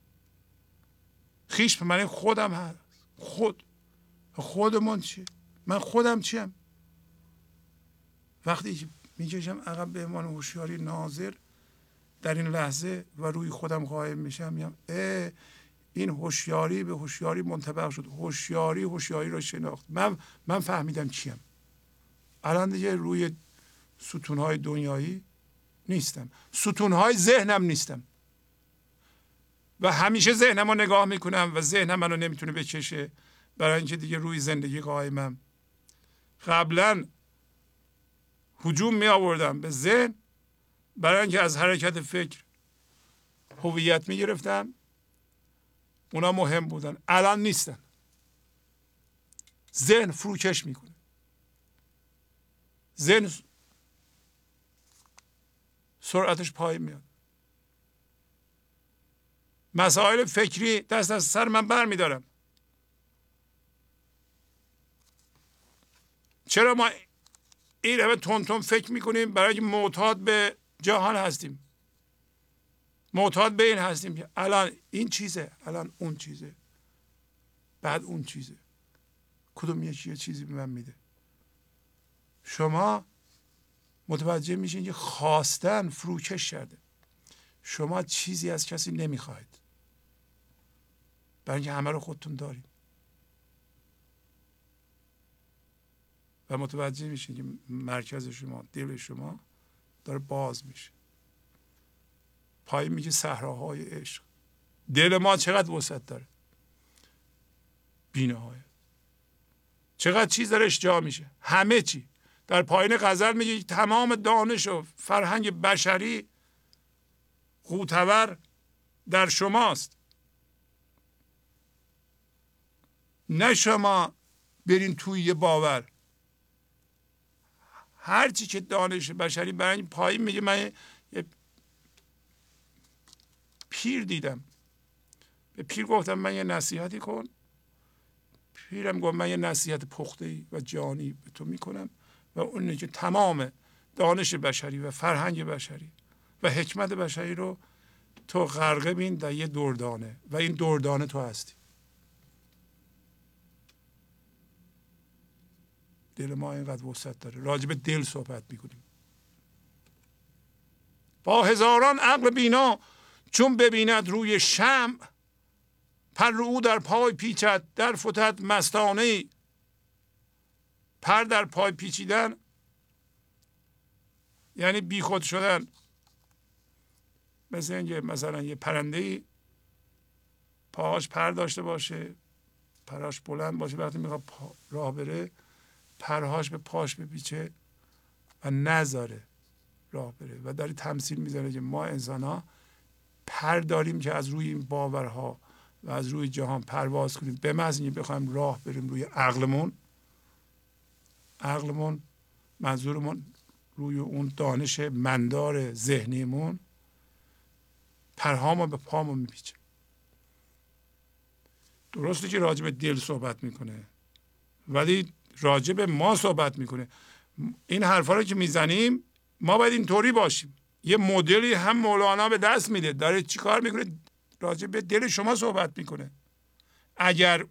خیش به معنی خودم هست. خود. خودمون چی؟ من خودم چیم؟ وقتی می‌کشم عقب به امان هوشیاری ناظر در این لحظه و روی خودم قایم میشم میگم اه این هوشیاری به هوشیاری منطبق شد. هوشیاری هوشیاری رو شناخت. من من فهمیدم چیم. الان دیگه روی ستونهای دنیایی نیستم. ستونهای ذهنم نیستم. و همیشه ذهنم رو نگاه می‌کنم و ذهنم منو نمی‌تونه بکشه. برای اینکه دیگه روی زندگی قایمم قبلا حجوم می آوردم به ذهن برای اینکه از حرکت فکر هویت می گرفتم. اونا مهم بودن. الان نیستن. ذهن فروکش می‌کنه ذهن سرعتش پایین میاد. مسائل فکری دست از سر من بر چرا ما این همه تون فکر می‌کنیم برای معتاد به جهان هستیم؟ معتاد به این هستیم که الان این چیزه الان اون چیزه بعد اون چیزه. کدوم یکی یه چیزی به من میده؟ شما متوجه میشین که خواستن فروکش کرده. شما چیزی از کسی نمی‌خواهید. برای اینکه همه رو خودتون دارید. و متوجه میشین که مرکز شما دل شما داره باز میشه. پای میگه صحراهای عشق. دل ما چقدر وسعت داره؟ بینهایت چقدر چیز درش جا میشه؟ همه چی. در پایین غزل میگه تمام دانش و فرهنگ بشری قوتور در شماست. نه شما برین توی یه باور. هرچی که دانش بشری برای پایین میگه من یه پیر دیدم. به پیر گفتم من یه نصیحتی کن. پیرم گفت من یه نصیحت پخته و جانی به تو می‌کنم و اونه که تمام دانش بشری و فرهنگ بشری و حکمت بشری رو تو غرقه بین در یه دردانه و این دردانه تو هستی. دل ما اینقدر وسط داره. راجب دل صحبت می‌کنیم. با هزاران عقل بینا چون ببیند روی شم پر او در پای پیچد در فتد مستانه پر در پای پیچیدن یعنی بیخود شدن. مثل اینکه مثلا یه پرنده ای پاهاش پر داشته باشه پراش بلند باشه وقتی می‌خواد راه بره پرهاش به پاش بپیچه و نذاره راه بره. و داری تمثیل می‌زنه که ما انسان ها پر داریم که از روی این باورها و از روی جهان پرواز کنیم. به محض اینکه بخوایم راه بریم روی عقلمون عقلمون منظورمون روی اون دانش مندار ذهنیمون پرهامو به پامو میپیچه. درسته که راجع به دل صحبت می‌کنه ولی راجع به ما صحبت می‌کنه. این حرفا رو که می‌زنیم ما باید اینطوری باشیم. یه مدلی هم مولانا به دست میده. داره چیکار می‌کنه؟ راجع به دل شما صحبت می‌کنه. اگر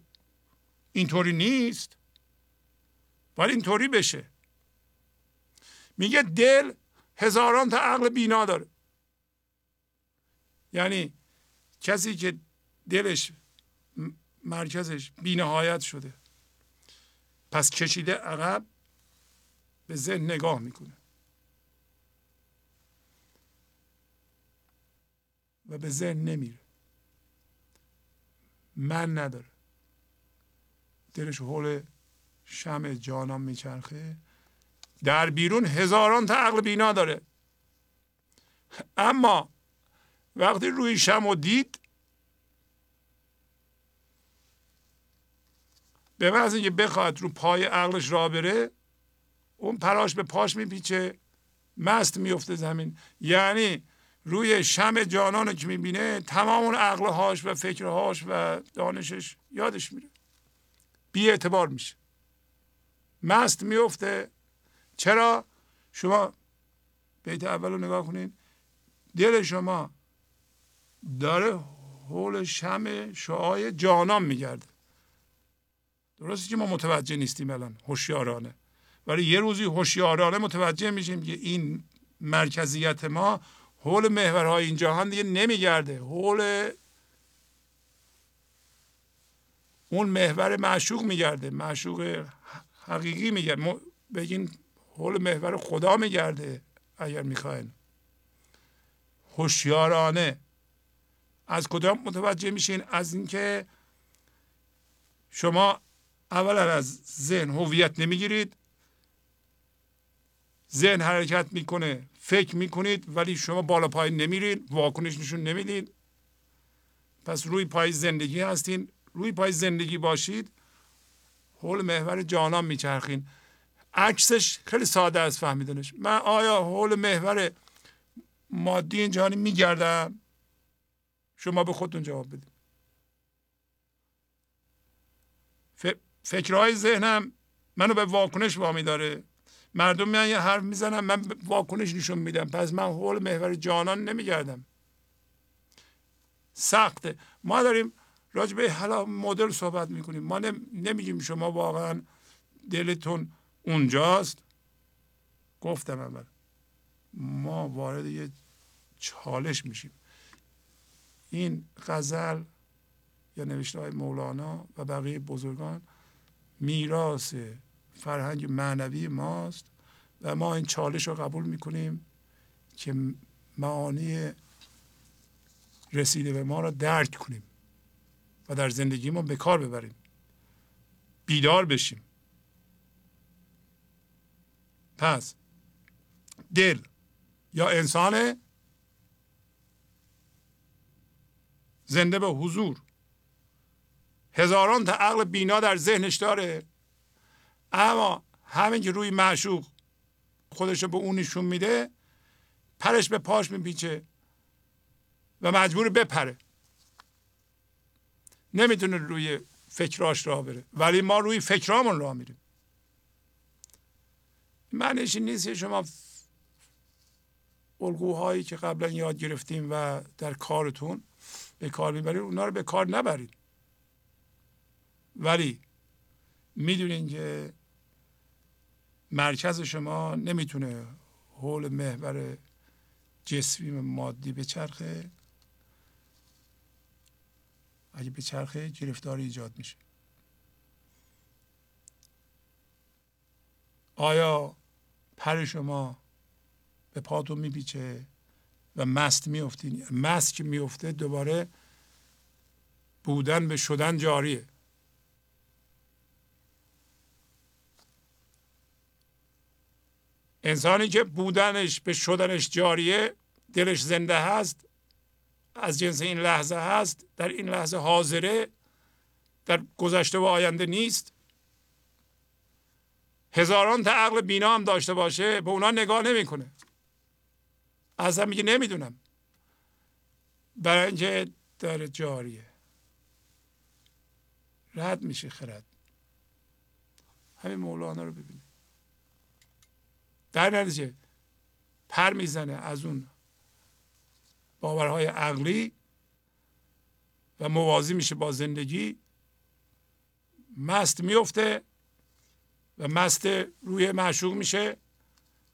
اینطوری نیست ولی اینطوری بشه. میگه دل هزاران تا عقل بینا داره. یعنی کسی که دلش مرکزش بینهایت شده. پس کشیده عقب به ذهن نگاه می‌کنه. و به ذهن نمیره. من نداره. دلش حول شم جانان میچرخه. در بیرون هزاران تا عقل بینا داره. اما وقتی روی شم و دید به محض اینکه بخواد رو پای عقلش را بره اون پراش به پاش میپیچه مست میفته زمین. یعنی روی شم جانان که می‌بینه تمام اون عقلهاش و فکرهاش و دانشش یادش میره. بی اعتبار میشه. مست میفته چرا؟ شما بیت اول رو نگاه کنید دل شما داره حول شم شعای جانان میگرده. درسته که ما متوجه نیستیم الان هوشیارانه. ولی یه روزی هوشیارانه متوجه میشیم که این مرکزیت ما حول محورهای این جهان دیگه نمیگرده. حول اون محور معشوق میگرده. معشوق حقیقی میگرده. بگین حول محور خدا میگرده اگر می‌خواین. هوشیارانه. از کدام متوجه میشین؟ از اینکه شما اولا از ذهن هویت نمی‌گیرید. ذهن حرکت می‌کنه فکر می‌کنید ولی شما بالا پایین نمیرید واکنش نشون نمی‌دید. پس روی پای زندگی هستین. روی پای زندگی باشید. حول محور جانان میچرخین. عکسش خیلی ساده است فهمیدنش. من آیا حول محور مادی این جهانی میگردم؟ شما به خودتون جواب بدید. فکرهای ذهنم منو به واکنش وامی داره مردم میان یه حرف می‌زنن من واکنش نشون میدم. پس من حول محور جانان نمیگردم. سخته. ما داریم راجع به حالا مدل صحبت می‌کنیم. ما نمیگیم شما واقعا دلتون اونجاست. گفتم اول ما وارد یه چالش میشیم. این غزل یا نوشته های مولانا و بقیه بزرگان میراث فرهنگ معنوی ماست و ما این چالش رو قبول می‌کنیم که معانی رسیده به ما را درک کنیم و در زندگی ما به کار ببریم. بیدار بشیم. پس دل یا انسان زنده به حضور هزاران تا عقل بینا در ذهنش داره. اما همین که روی معشوق خودش رو به اون نشون میده پرش به پاش میپیچه و مجبور بپره. نمی‌تونه روی فکراش راه بره ولی ما روی فکرامون راه میریم. معنیش این نیست شما الگوهایی که قبلا یاد گرفتیم و در کارتون به کار می‌برید اونا رو به کار نبرید. ولی می‌دونین که مرکز شما نمی‌تونه حول محور جسمی مادی به چرخه اگه به چرخه گرفتاری ایجاد میشه. آیا پر شما به پاتون میپیچه و مست میفتین مست که میفته دوباره بودن به شدن جاریه. انسانی که بودنش به شدنش جاریه دلش زنده هست از جنس این لحظه هست در این لحظه حاضره در گذشته و آینده نیست. هزاران تا عقل بینا هم داشته باشه به اونا نگاه نمی‌کنه. اصلا میگه نمی‌دونم. برای اینکه در جاریه. رد میشه خرد. همین مولانا رو ببینید در نتیجه پر می‌زنه از اون باورهای عقلی و موازی میشه با زندگی. مست میفته و مست روی معشوق میشه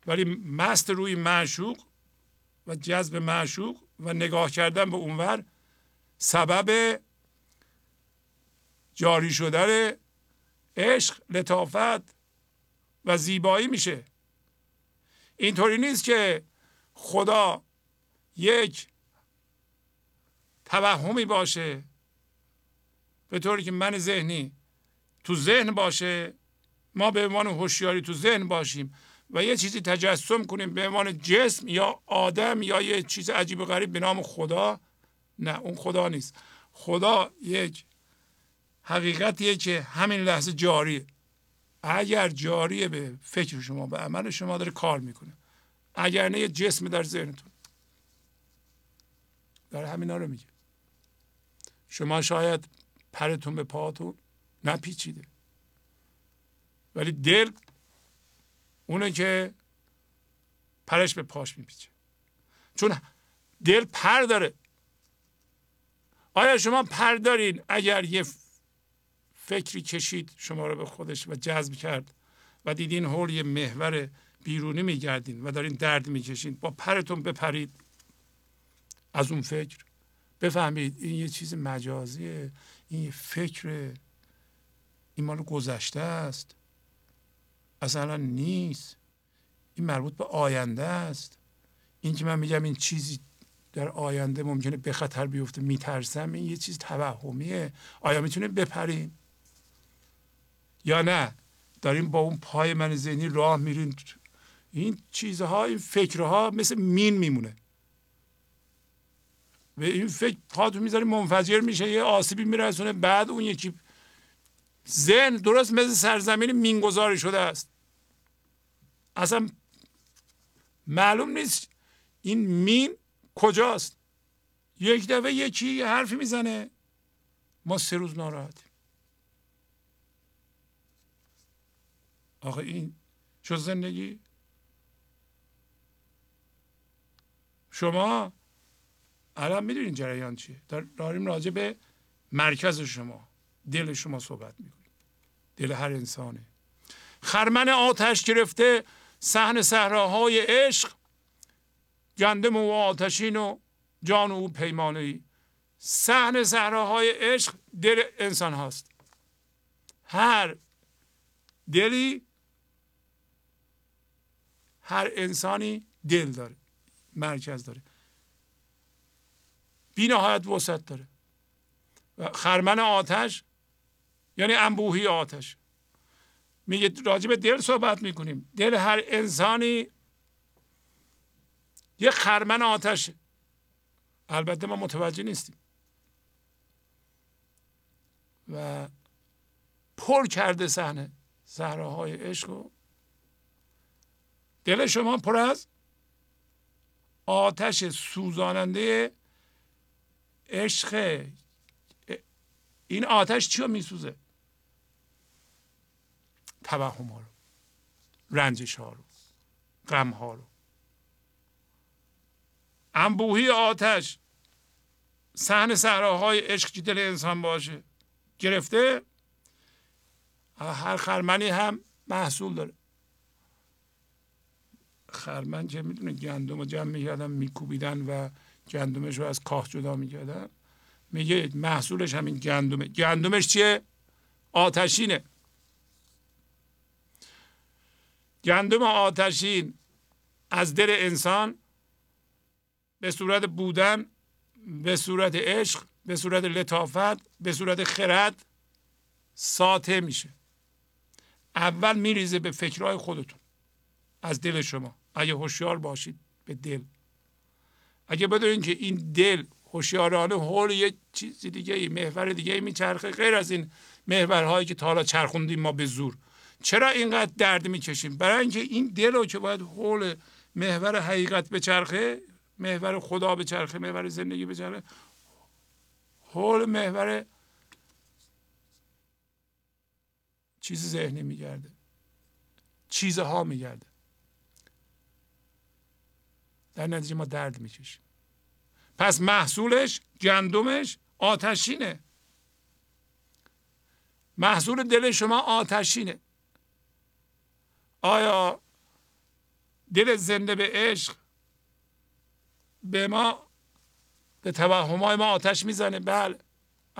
ولی مست روی معشوق و جذب معشوق و نگاه کردن به اونور سبب جاری شدن عشق لطافت و زیبایی میشه. اینطوری نیست که خدا یک توهمی باشه به طوری که من ذهنی تو ذهن باشه ما به عنوان هوشیاری تو ذهن باشیم و یه چیزی تجسم کنیم به عنوان جسم یا آدم یا یه چیز عجیب و غریب به نام خدا. نه اون خدا نیست. خدا یک حقیقتیه که همین لحظه جاریه. اگر جاریه به فکر شما به عمل شما داره کار می‌کنه. اگر نه یه جسم در ذهنتون. در همینا رو میگه. شما شاید پرتون به پاتون نپیچیده. ولی دل اونه که پرش به پاش میپیچه. چون دل پر داره. آیا شما پر دارین اگر یه فکری کشید شما رو به خودش و جذب کرد و دیدین حول یه محور بیرونی میگردین و دارین درد می‌کشین. با پرتون بپرید. از اون فکر بفهمید این یه چیز مجازیه. این یه فکر. این مال گذشته است. اصلا نیست. این مربوط به آینده است. این که من میگم این چیزی در آینده ممکنه به خطر بیفته میترسم این یه چیز توهمیه. آیا می‌تونه بپرین یا نه؟ داریم با اون پای من ذهنی راه میرین این چیزها این فکرها مثل مین میمونه. و این فکر پاتون می‌ذاری منفجر میشه یه آسیبی میرسونه بعد اون یکی ذهن درست مثل سرزمین مینگذاری شده است. اصلا معلوم نیست این مین کجاست. یک دفعه یکی حرفی می‌زنه. ما سه روز ناراحتیم. آقا این شد زندگی؟ شما؟ الان می‌دونین جریان چیه. داریم راجع به مرکز شما دل شما صحبت می‌کنیم. دل هر انسانه. خرمن آتش گرفته صحن صحراهای عشق گندم و آتشین و جان او پیمانه ای صحن صحراهای عشق دل انسان هاست. هر دلی هر انسانی دل داره مرکز داره. بی نهایت وسط داره. و خرمن آتش یعنی انبوهی آتش. میگه راجع به دل صحبت می‌کنیم. دل هر انسانی یه خرمن آتش. البته ما متوجه نیستیم. و پر کرده صحنه. صحراهای عشق و دل شما پر از آتش سوزاننده عشق. این آتش چی رو میسوزه؟ توهم ها رو رنجش ها رو غم ها رو. انبوهی آتش صحن صحراهای عشق که دل انسان باشه؟ گرفته؟ هر خرمنی هم محصول داره. خرمن که می‌دونه گندم رو جمع می‌کردن میکوبیدن و گندمش رو از کاه جدا می‌کردن. میگه محصولش همین گندمه. گندمش چیه؟ آتشینه. گندم آتشین از دل انسان به صورت بودن به صورت عشق به صورت لطافت به صورت خرد ساته میشه. اول میریزه به فکرهای خودتون از دل شما. اگه هوشیار باشید به دل. اگه بدونید که این دل هوشیارانه حول یه چیزی دیگه محور دیگه میچرخه غیر از این محورهایی که تا حالا چرخوندیم ما به زور. چرا اینقدر درد می‌کشیم؟ برای اینکه این دل رو که باید حول محور حقیقت بچرخه محور خدا بچرخه محور زندگی بچرخه حول محور چیز ذهنی میگرده. چیزها میگرده. در نتیجه ما درد می‌کشیم پس محصولش گندمش آتشینه. محصول دل شما آتشینه. آیا دل زنده به عشق به ما به توهم ما آتش می‌زنه؟ بله.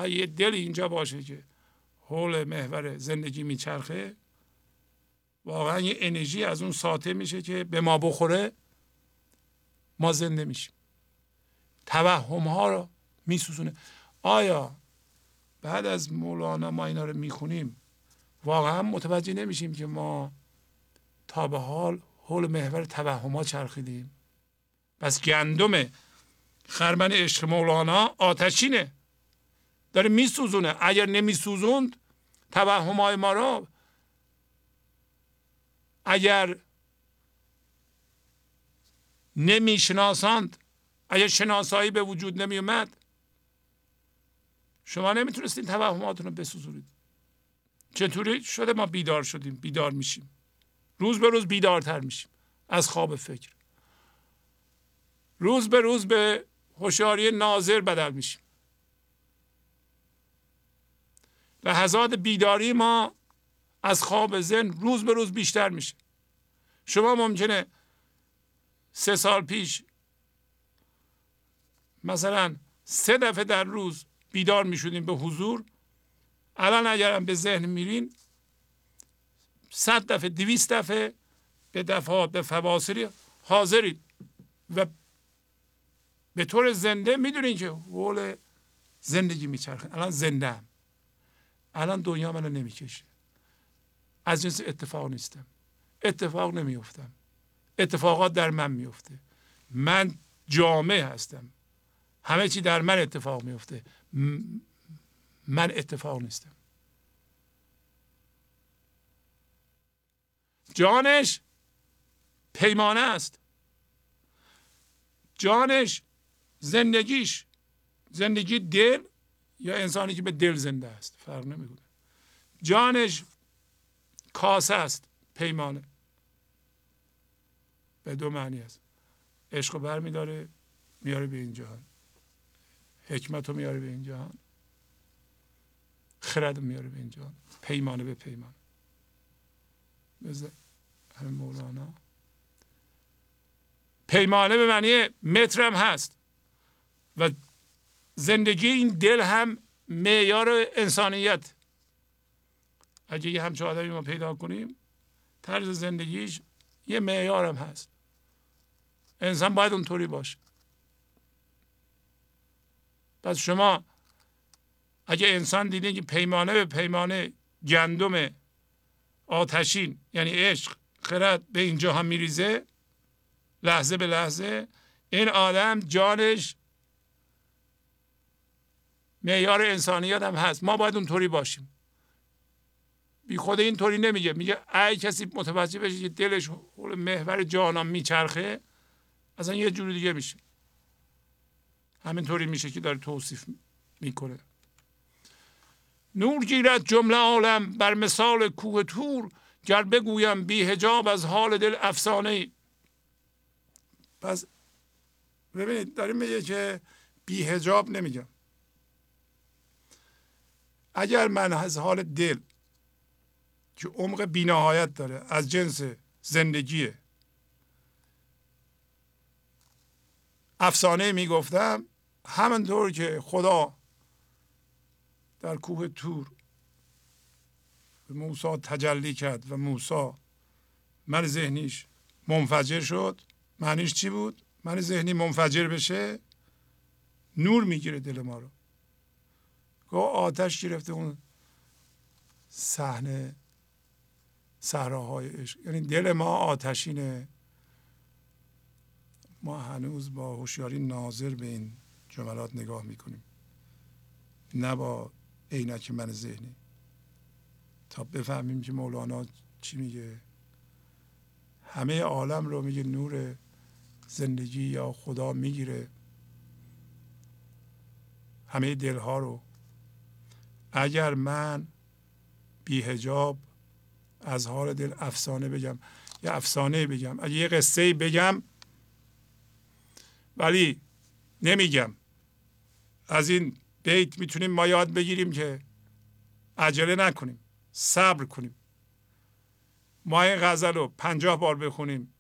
یه دل اینجا باشه که حول محور زندگی میچرخه واقعا یه انرژی از اون ساطع میشه که به ما بخوره. ما زنده میشیم. توهم ها رو میسوزونه. آیا بعد از مولانا ما اینا رو می‌خونیم واقعا متوجه نمیشیم که ما تا به حال حول محور توهم ها چرخیدیم؟ پس گندم خرمن عشق مولانا آتشینه. داره میسوزونه. اگر نمیسوزوند توهم های ما رو اگر نمیشناساند اگر شناسایی به وجود نمی اومد شما نمی‌تونستین توهماتون رو بسوزونید. چطوری شده ما بیدار شدیم بیدار میشیم. روز به روز بیدارتر میشیم از خواب فکر. روز به روز به هوشیاری ناظر بدل میشیم. لحظات بیداری ما از خواب زن روز به روز بیشتر میشه. شما ممکنه سه سال پیش. مثلا سه دفعه در روز بیدار می‌شدیم به حضور. الان اگرم به ذهن میرین صد دفعه دویست دفعه به دفعات به فواصلی حاضرید. و به طور زنده می‌دونین که حول زندگی میچرخه. الان زنده هم. الان دنیا منو نمی‌کشه. از جنس اتفاق نیستم. اتفاق نمیفتم اتفاقات در من میفته. من جامعه هستم. همه چی در من اتفاق میفته. من اتفاق نیستم. جانش پیمانه است. جانش زندگیش. زندگی دل یا انسانی که به دل زنده است. فرق نمی‌کنه. جانش کاسه است. پیمانه. به دو معنی است. عشق بر میداره میاره به این جهان. حکمت رو میاره به این جهان. خرد میاره به این جهان. پیمانه به پیمانه مثل مولانا. پیمانه به معنی متر هم هست. و زندگی این دل هم معیار انسانیت. اگه یه همچه آدمی ما پیدا کنیم طرز زندگیش یه معیار هم هست. انسان باید اونطوری باشه. پس شما اگه انسان دیدین که پیمانه به پیمانه گندم آتشین یعنی عشق خرد به اینجا هم میریزه لحظه به لحظه این آدم جانش معیار انسانیت هم هست. ما باید اونطوری باشیم. بی خود اینطوری نمیگه. میگه ای کسی متوجه بشه که دلش محور جانم میچرخه اصلا یه جوری دیگه میشه. همینطوری میشه که داره توصیف می‌کنه. نور گیرد جمله عالم بر مثال کوه تور گر بگویم بی هجاب از حال دل افسانه پس ببینید داریم میگه که بی هجاب نمیگم. اگر من از حال دل که عمق بینهایت داره از جنس زندگیه افسانه می‌گفتم همانطور که خدا در کوه تور به موسی تجلی کرد و موسی من ذهنیش منفجر شد معنیش چی بود؟ من ذهنی منفجر بشه نور می‌گیره دل ما رو. گاه آتش گرفته اون صحنه صحراهای عشق. یعنی دل ما آتشینه. ما هنوز با هوشیاری ناظر به این جملات نگاه می‌کنیم. نه با عینک من ذهنی. تا بفهمیم که مولانا چی میگه. همه عالم رو میگه نور زندگی یا خدا می‌گیره. همه دلها رو. اگر من بیهجاب از حال دل افسانه بگم یا افسانه بگم اگه یه قصه بگم ولی نمیگم. از این بیت می‌تونیم ما یاد بگیریم که عجله نکنیم صبر کنیم. ما این غزل رو پنجاه بار بخونیم.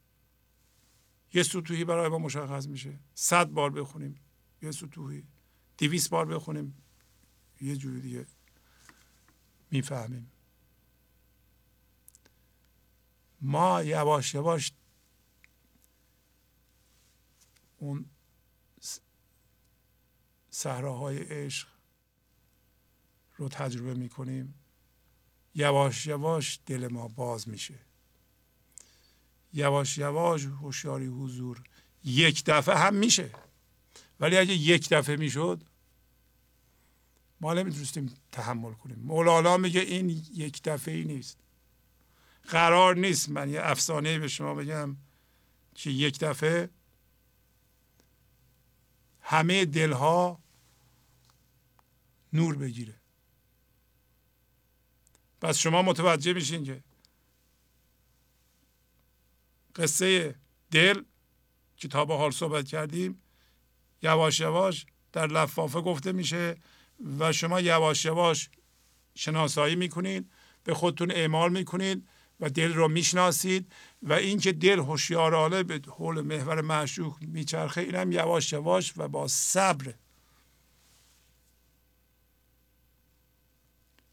یه سطوحی برای ما مشخص میشه. صد بار بخونیم یه سطوحی. دویست بار بخونیم. یه جوری دیگه می‌فهمیم. ما یواش یواش اون صحراهای عشق رو تجربه می‌کنیم. یواش یواش دل ما باز میشه. یواش یواش هوشیاری حضور یک دفعه هم میشه. ولی اگه یک دفعه می‌شد ما نمی‌تونستیم تحمل کنیم. مولانا میگه این یک دفعه ای نیست. قرار نیست. من یه افسانه به شما بگم که یک دفعه همه دلها نور بگیره. پس شما متوجه میشین که قصه دل کتاب حال صحبت کردیم یواش یواش در لفافه گفته میشه و شما یواش یواش شناسایی می‌کنید به خودتون اعمال می‌کنید و دل رو می‌شناسید و اینکه دل هوشیارانه به حول محور معشوق میچرخه اینم یواش یواش و با صبر.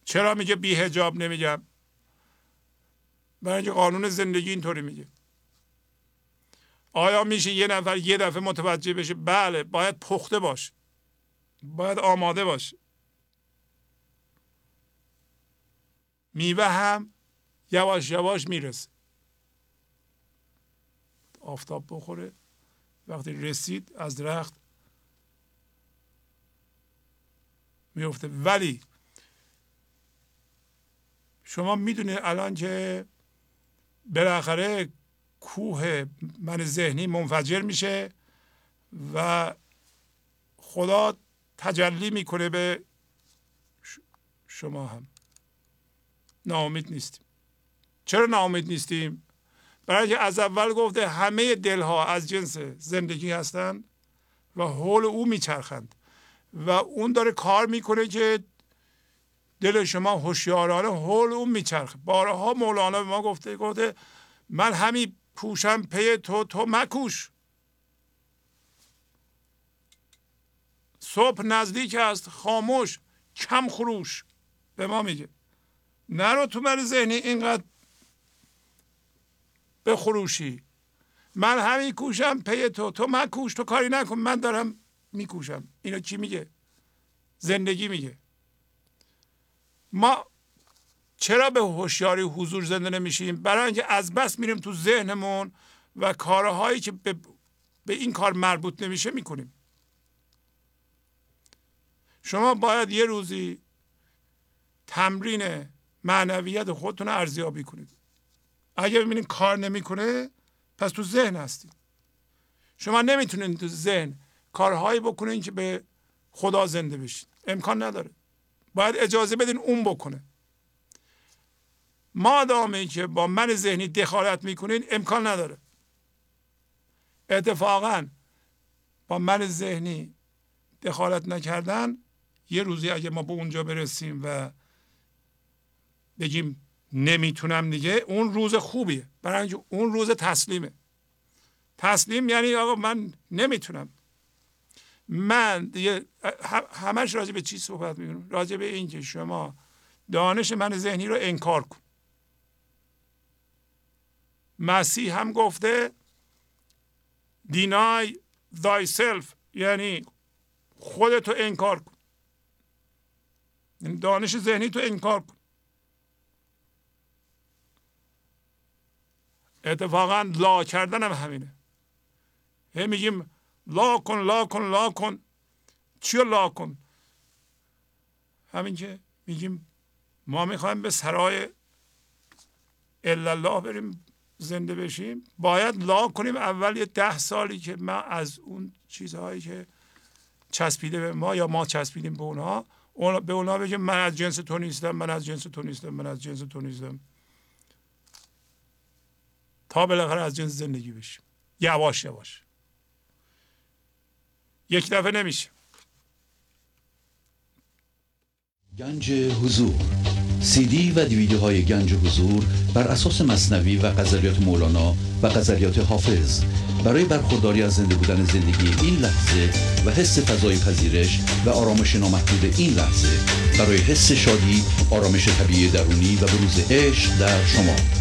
چرا میگه بی هجاب نمیگم؟ برای اینکه قانون زندگی اینطوری میگه. آیا میشه یه نفر یه دفعه متوجه بشه؟ بله باید پخته باش باید آماده باش میوه هم یواش یواش می‌رسه. آفتاب بخوره. وقتی رسید از درخت میفته. ولی شما می‌دونید الان که بالاخره کوه من ذهنی منفجر میشه و خدا تجلی می‌کنه به شما هم. ناامید نیستیم. چرا ناامید نیستیم؟ برای که از اول گفته همه دلها از جنس زندگی هستند و حول او میچرخند و اون داره کار می‌کنه که دل شما هوشیارانه حول اون میچرخه. بارها مولانا به ما گفته گفته من همین کوشم پی تو تو مکوش. صبح نزدیک است خاموش کم خروش. به ما میگه. نرو تو من ذهنی اینقدر به خروشی. من همین کوشم پی تو. تو من کوش تو کاری نکن. من دارم میکوشم. اینو کی میگه؟ زندگی میگه. ما چرا به هوشیاری حضور زنده نمیشیم؟ برای اینکه از بس میریم تو ذهنمون و کارهایی که به, به این کار مربوط نمیشه می‌کنیم. شما باید یه روزی تمرین معنویت خودتون رو ارزیابی کنید. اگه ببینید کار نمی‌کنه پس تو ذهن هستید شما نمی‌تونید تو ذهن کارهایی بکنید که به خدا زنده بشید امکان نداره. باید اجازه بدین اون بکنه. مادامی که با من ذهنی دخالت می‌کنین امکان نداره. اتفاقا با من ذهنی دخالت نکردن یه روزی اگه ما به اونجا برسیم و بگیم نمی‌تونم دیگه. اون روز خوبیه. برای اون روز تسلیمه. تسلیم یعنی آقا من نمی‌تونم. من دیگه همش راجع به چی صحبت می‌کنم؟ راجع به اینکه شما دانش من ذهنی رو انکار کن. مسیح هم گفته deny thyself. یعنی خودتو انکار کن. یعنی دانش ذهنی تو انکار کن. اتفاقا لا کردن هم همینه. هی میگیم لا کن لا کن لا کن. چی لا کن؟ همین که میگیم ما می‌خوایم به سرای الله بریم زنده بشیم. باید لا کنیم. اول یه ده سالی که ما از اون چیزهایی که چسبیده به ما یا ما چسبیدیم به اونها به اونها بگیم من از جنس تو نیستم من از جنس تو نیستم من از جنس تو نیستم. تا بالاخره از جنس زندگی بشیم. یواش یواش. یک دفعه نمیشه. گنج حضور. سی دی و دیویدیو های گنج حضور بر اساس مصنوی و غزلیات مولانا و غزلیات حافظ. برای برخورداری از زنده بودن زندگی این لحظه و حس فضای پذیرش و آرامش نامحدود این لحظه برای حس شادی آرامش طبیعی درونی و بروز عشق در شما.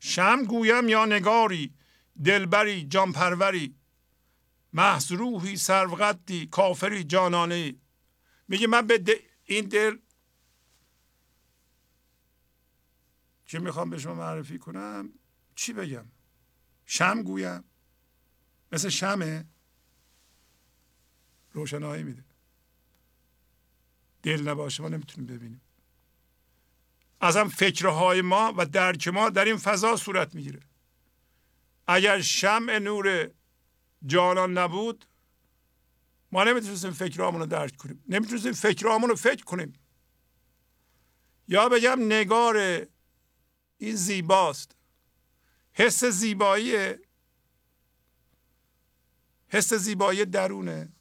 شم گویم یا نگاری دلبری جانپروری. محض روحی سروقدی کافری جانانه. میگه من به این دل که می‌خوام به شما معرفی کنم؟ چی بگم؟ شم گویم. مثل شمه روشنایی میده. دل نباشه ما نمی‌تونیم ببینیم. از هم فکرهای ما و درک ما در این فضا صورت می‌گیره. اگر شمع نور جانان نبود ما نمی‌تونستیم فکرامون رو درک کنیم. نمی‌تونستیم فکرامون رو فکر کنیم. یا بگم نگار این زیباست. حس زیبایی حس زیبایی درونه.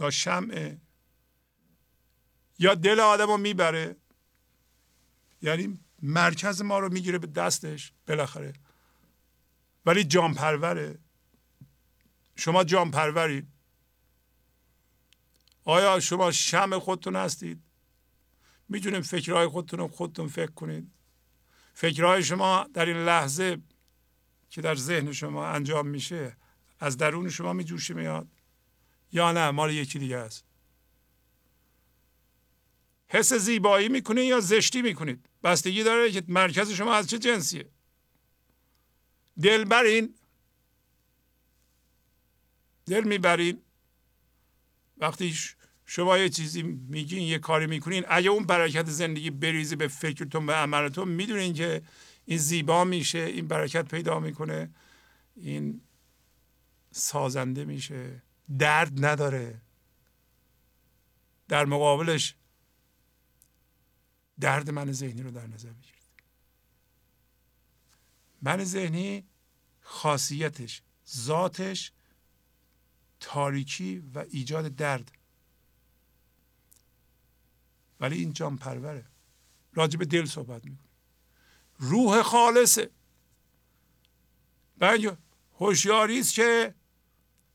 یا شمعه یا دل آدم رو می‌بره. یعنی مرکز ما رو می‌گیره به دستش بالاخره. ولی جان پروره. شما جان پرورید آیا شما شم خودتون هستید؟ می‌تونید فکرهای خودتون رو خودتون فکر کنید. فکرهای شما در این لحظه که در ذهن شما انجام میشه از درون شما میجوشه میاد. یا نه مال یکی دیگه است. حس زیبایی می‌کنید یا زشتی می‌کنید بستگی داره که مرکز شما از چه جنسیه. دل برین دل می‌برین. وقتی شما یه چیزی میگین یه کاری می‌کنین اگه اون برکت زندگی بریزه به فکرتون به عملتون می‌دونین که این زیبا میشه این برکت پیدا می‌کنه. این سازنده میشه. درد نداره. در مقابلش درد من ذهنی رو در نظر بگیرید. من ذهنی خاصیتش ذاتش تاریکی و ایجاد درد. ولی این جان پروره. راجب دل صحبت می‌کنه روح خالصه. بنج هوشیاری است که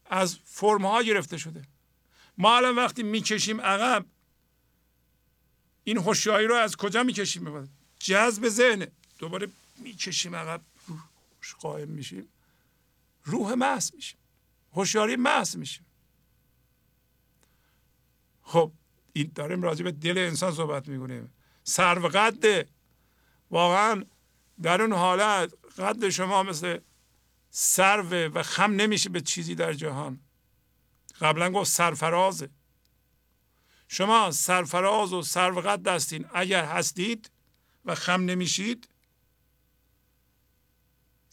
از فرم ها گرفته شده. ما الان وقتی می‌کشیم عقب این هوشیاری رو از کجا می‌کشیم؟ جذب ذهنه دوباره می‌کشیم عقب. قائم میشیم. روح محض میشیم. هوشیاری محض میشیم. خب این داریم راجع به دل انسان صحبت می‌کنیم. سر و قد. واقعا در اون حالت قد شما مثل سرو و خم نمیشه به چیزی در جهان. قبلا گفت سرفرازه شما سرفراز و سرو قد هستین. اگر هستید و خم نمیشید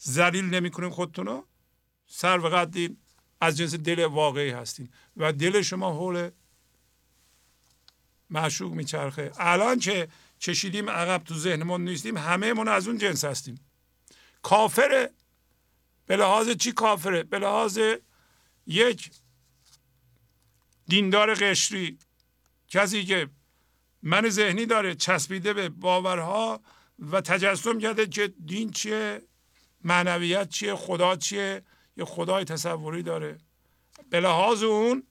ذلیل نمی‌کنین خودتون رو سر و قدین از جنس دل واقعی هستین. و دل شما حول معشوق میچرخه. الان که چشیدیم عقب تو ذهنمون نیستیم همه من از اون جنس هستیم. کافره. به لحاظ چی کافره؟ به لحاظ یک دیندار قشری. کسی که من ذهنی داره چسبیده به باورها و تجسم کرده که دین چیه معنویت چیه خدا چیه یه خدای تصوری داره. به لحاظ اون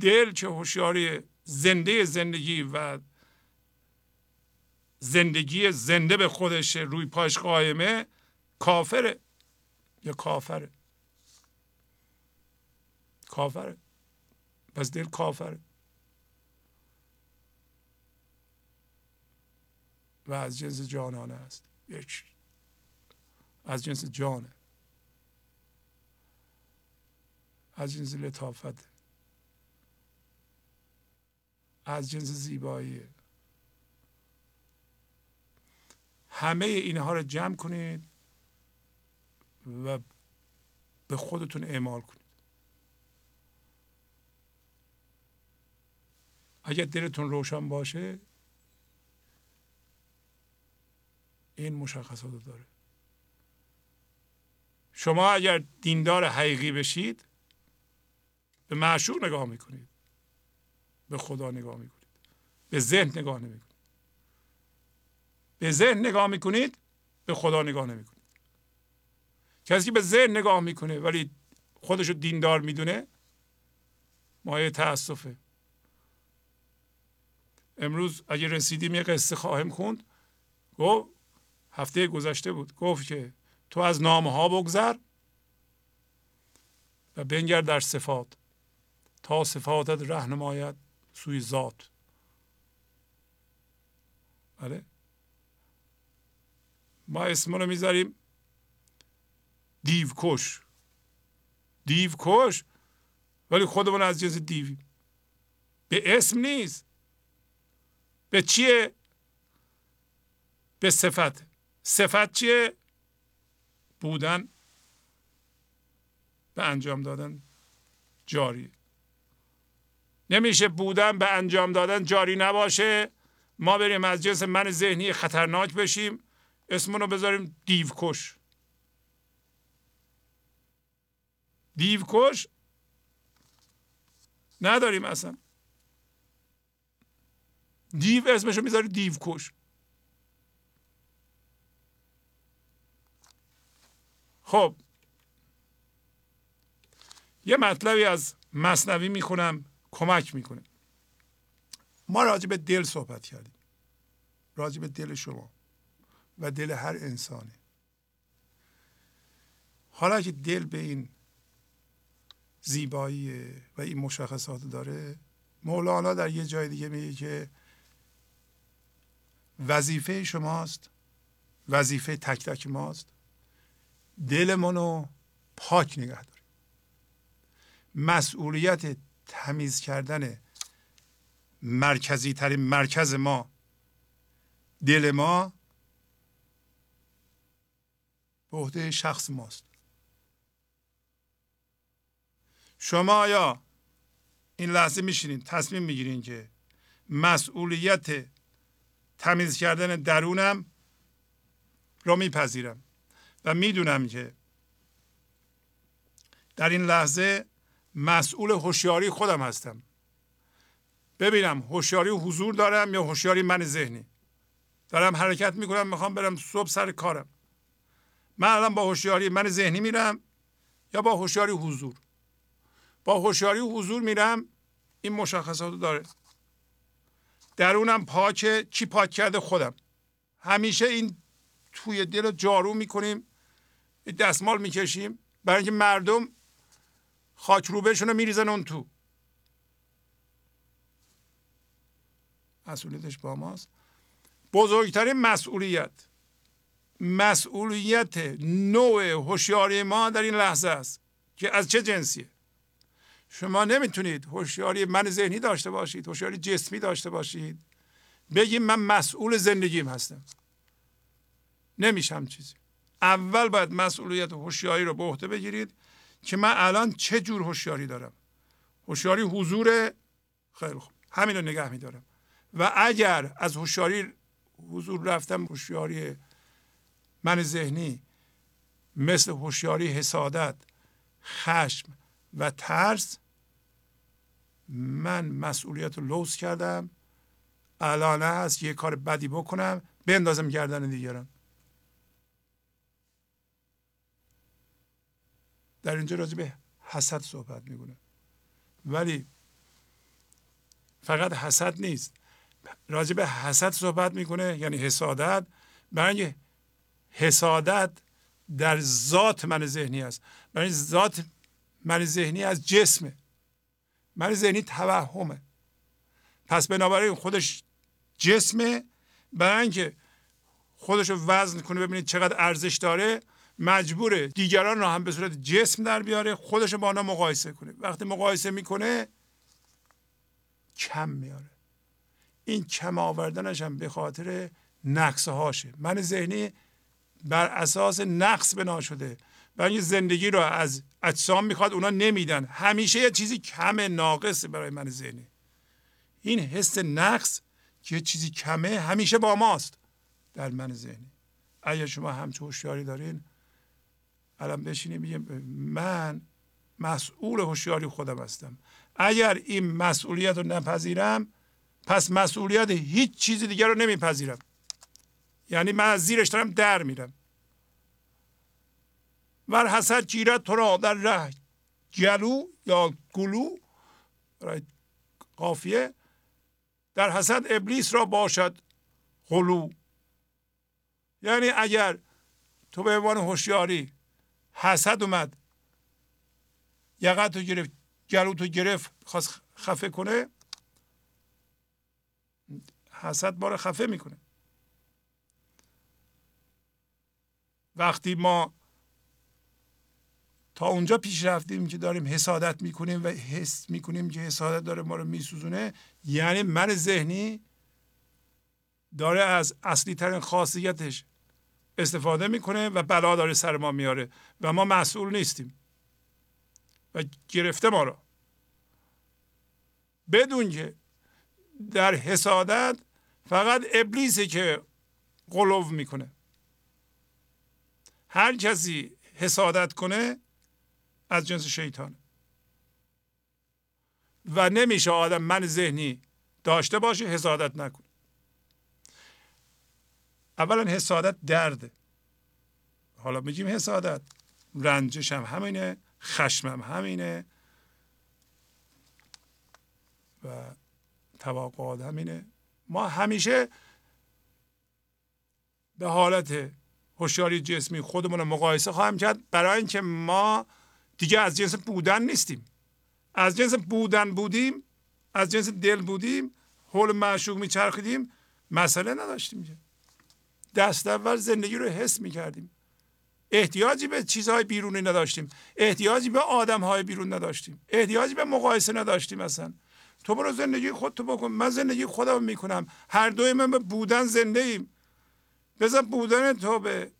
دل که هوشیاری زنده زندگی و زندگی زنده به خودش روی پاش قایمه کافره. یا کافره. کافره. پس دل کافره. و از جنس جانانه است. یک. از جنس جانه از جنس لطافت. از جنس زیبایی. همه اینها رو جمع کنید و به خودتون اعمال کنید. اگر دلتون روشن باشه این مشخصات داره. شما اگر دیندار حقیقی بشید به معشوق نگاه می‌کنید. به خدا نگاه می‌کنید. به ذهن نگاه نمی‌کنید. به ذهن نگاه می‌کنید به خدا نگاه نمی‌کنید. کسی که به ذهن نگاه می‌کنه ولی خودشو دیندار می‌دونه مایه تاسفه امروز اگه رسیدیم یه قصه خواهیم خوند. گفت هفته گذشته بود. گفت که تو از نامه ها بگذر و بنگر در صفات تا صفاتت رهنمایت سوی ذات. بله؟ ما اسم رو می‌ذاریم دیو کش دیو کش ولی خودمون از جنس دیویم به اسم نیست. به چیه؟ به صفت صفت چیه؟ بودن. به انجام دادن جاری. نمیشه بودن به انجام دادن جاری نباشه. ما بریم از جنس من ذهنی خطرناک بشیم. اسمونو بذاریم دیوکش. دیوکش؟ نداریم اصلا. دیو اسمشو می‌ذاری دیوکش. خب. یه مطلبی از مصنوی می‌خونم کمک می‌کنه. ما راجع به دل صحبت کردیم. راجع به دل شما و دل هر انسانی حالا که دل به این زیبایی و این مشخصات داره مولانا در یه جای دیگه میگه که وظیفه شماست وظیفه تک تک ماست. دلمون رو پاک نگه داریم. مسئولیت تمیز کردن مرکزی ترین مرکز ما دل ما به عهده شخص ماست. شما یا این لحظه میشینین تصمیم می‌گیرین که مسئولیت تمیز کردن درونم را میپذیرم؟ و می‌دونم که در این لحظه مسئول هوشیاری خودم هستم. ببینم هوشیاری حضور دارم یا هوشیاری من ذهنی. دارم حرکت می‌کنم می‌خوام برم صبح سر کارم. من الان با هوشیاری من ذهنی میرم یا با هوشیاری حضور؟ با هوشیاری حضور میرم این مشخصات داره. درونم پاکه کی پاک کرده خودم. همیشه این توی دل رو جارو می‌کنیم. دستمال می‌کشیم. برای اینکه مردم خاک رو میریزن اون تو. مسئولیتش با ماست. بزرگترین مسئولیت مسئولیت نوع هوشیاری ما در این لحظه است که از چه جنسیه؟ شما نمی‌تونید هوشیاری من ذهنی داشته باشید هوشیاری جسمی داشته باشید. بگیم من مسئول زندگیم هستم. نمیشم چیزی. اول باید مسئولیت هوشیاری رو به عهده بگیرید که من الان چه جور هوشیاری دارم. هوشیاری حضور خیلی خوب. همین رو نگه میدارم. و اگر از هوشیاری حضور رفتم هوشیاری من ذهنی مثل هوشیاری حسادت خشم و ترس من مسئولیت رو لوس کردم. الان هست یه کار بدی بکنم بندازم گردن دیگران. در اینجا راجع به حسد صحبت می‌کنه. ولی فقط حسد نیست. راجع به حسد صحبت می‌کنه یعنی حسادت. برای حسادت در ذات من ذهنی است. برای ذات من ذهنی از جسمه. من ذهنی توهمه. پس بنابراین خودش جسمه. برای اینکه خودش رو وزن کنه ببینید چقدر ارزش داره. مجبوره. دیگران را هم به صورت جسم در بیاره خودش با آنها مقایسه کنه. وقتی مقایسه می‌کنه کم میاره. این کم آوردنش هم به خاطر نقص هاشه من ذهنی بر اساس نقص بنا شده. برای زندگی رو از اجسام می‌خواد اونا نمیدن. همیشه یه چیزی کم ناقصه برای من ذهنی. این حس نقص که چیزی کمه همیشه با ماست در من ذهنی. اگر شما همچه هوشیاری دارین الان بشینیم میگه من مسئول هوشیاری خودم هستم. اگر این مسئولیت رو نپذیرم پس مسئولیت هیچ چیز دیگر رو نمیپذیرم. یعنی من از زیرش دارم در میرم. ور حسد گیرد تو را در ره گلو یا گلو قافیه در حسد ابلیس را باشد غلو. یعنی اگر تو به عنوان هوشیاری حسد اومد. یقت تو گرفت گلو تو گرفت خواست خفه کنه. حسد ما رو خفه می‌کنه. وقتی ما تا اونجا پیش رفتیم که داریم حسادت می‌کنیم و حس می‌کنیم که حسادت داره ما رو میسوزونه یعنی من ذهنی داره از اصلی ترین خاصیتش استفاده می‌کنه و بلا داره سر ما میاره و ما مسئول نیستیم. و گرفته ما رو. بدون که در حسادت فقط ابلیسه که قلوب می‌کنه. هر کسی حسادت کنه از جنس شیطان و نمیشه آدم من ذهنی داشته باشه حسادت نکنه. اولا حسادت درده. حالا میگیم حسادت. رنجش هم همینه خشمم همینه. و توقعات همینه. ما همیشه به حالت هوشیاری جسمی خودمون رو مقایسه خواهم کرد برای اینکه ما دیگه از جنس بودن نیستیم. از جنس بودن بودیم از جنس دل بودیم حول معشوق میچرخیدیم مسئله نداشتیم دست اول زندگی رو حس می‌کردیم. احتیاجی به چیزهای بیرونی نداشتیم. احتیاجی به آدمهای بیرون نداشتیم. احتیاجی به مقایسه نداشتیم اصلا. تو برو زندگی خودتو بکن. من زندگی خودم می‌کنم. هر دوی من به بودن زنده ایم بذار بودن تو به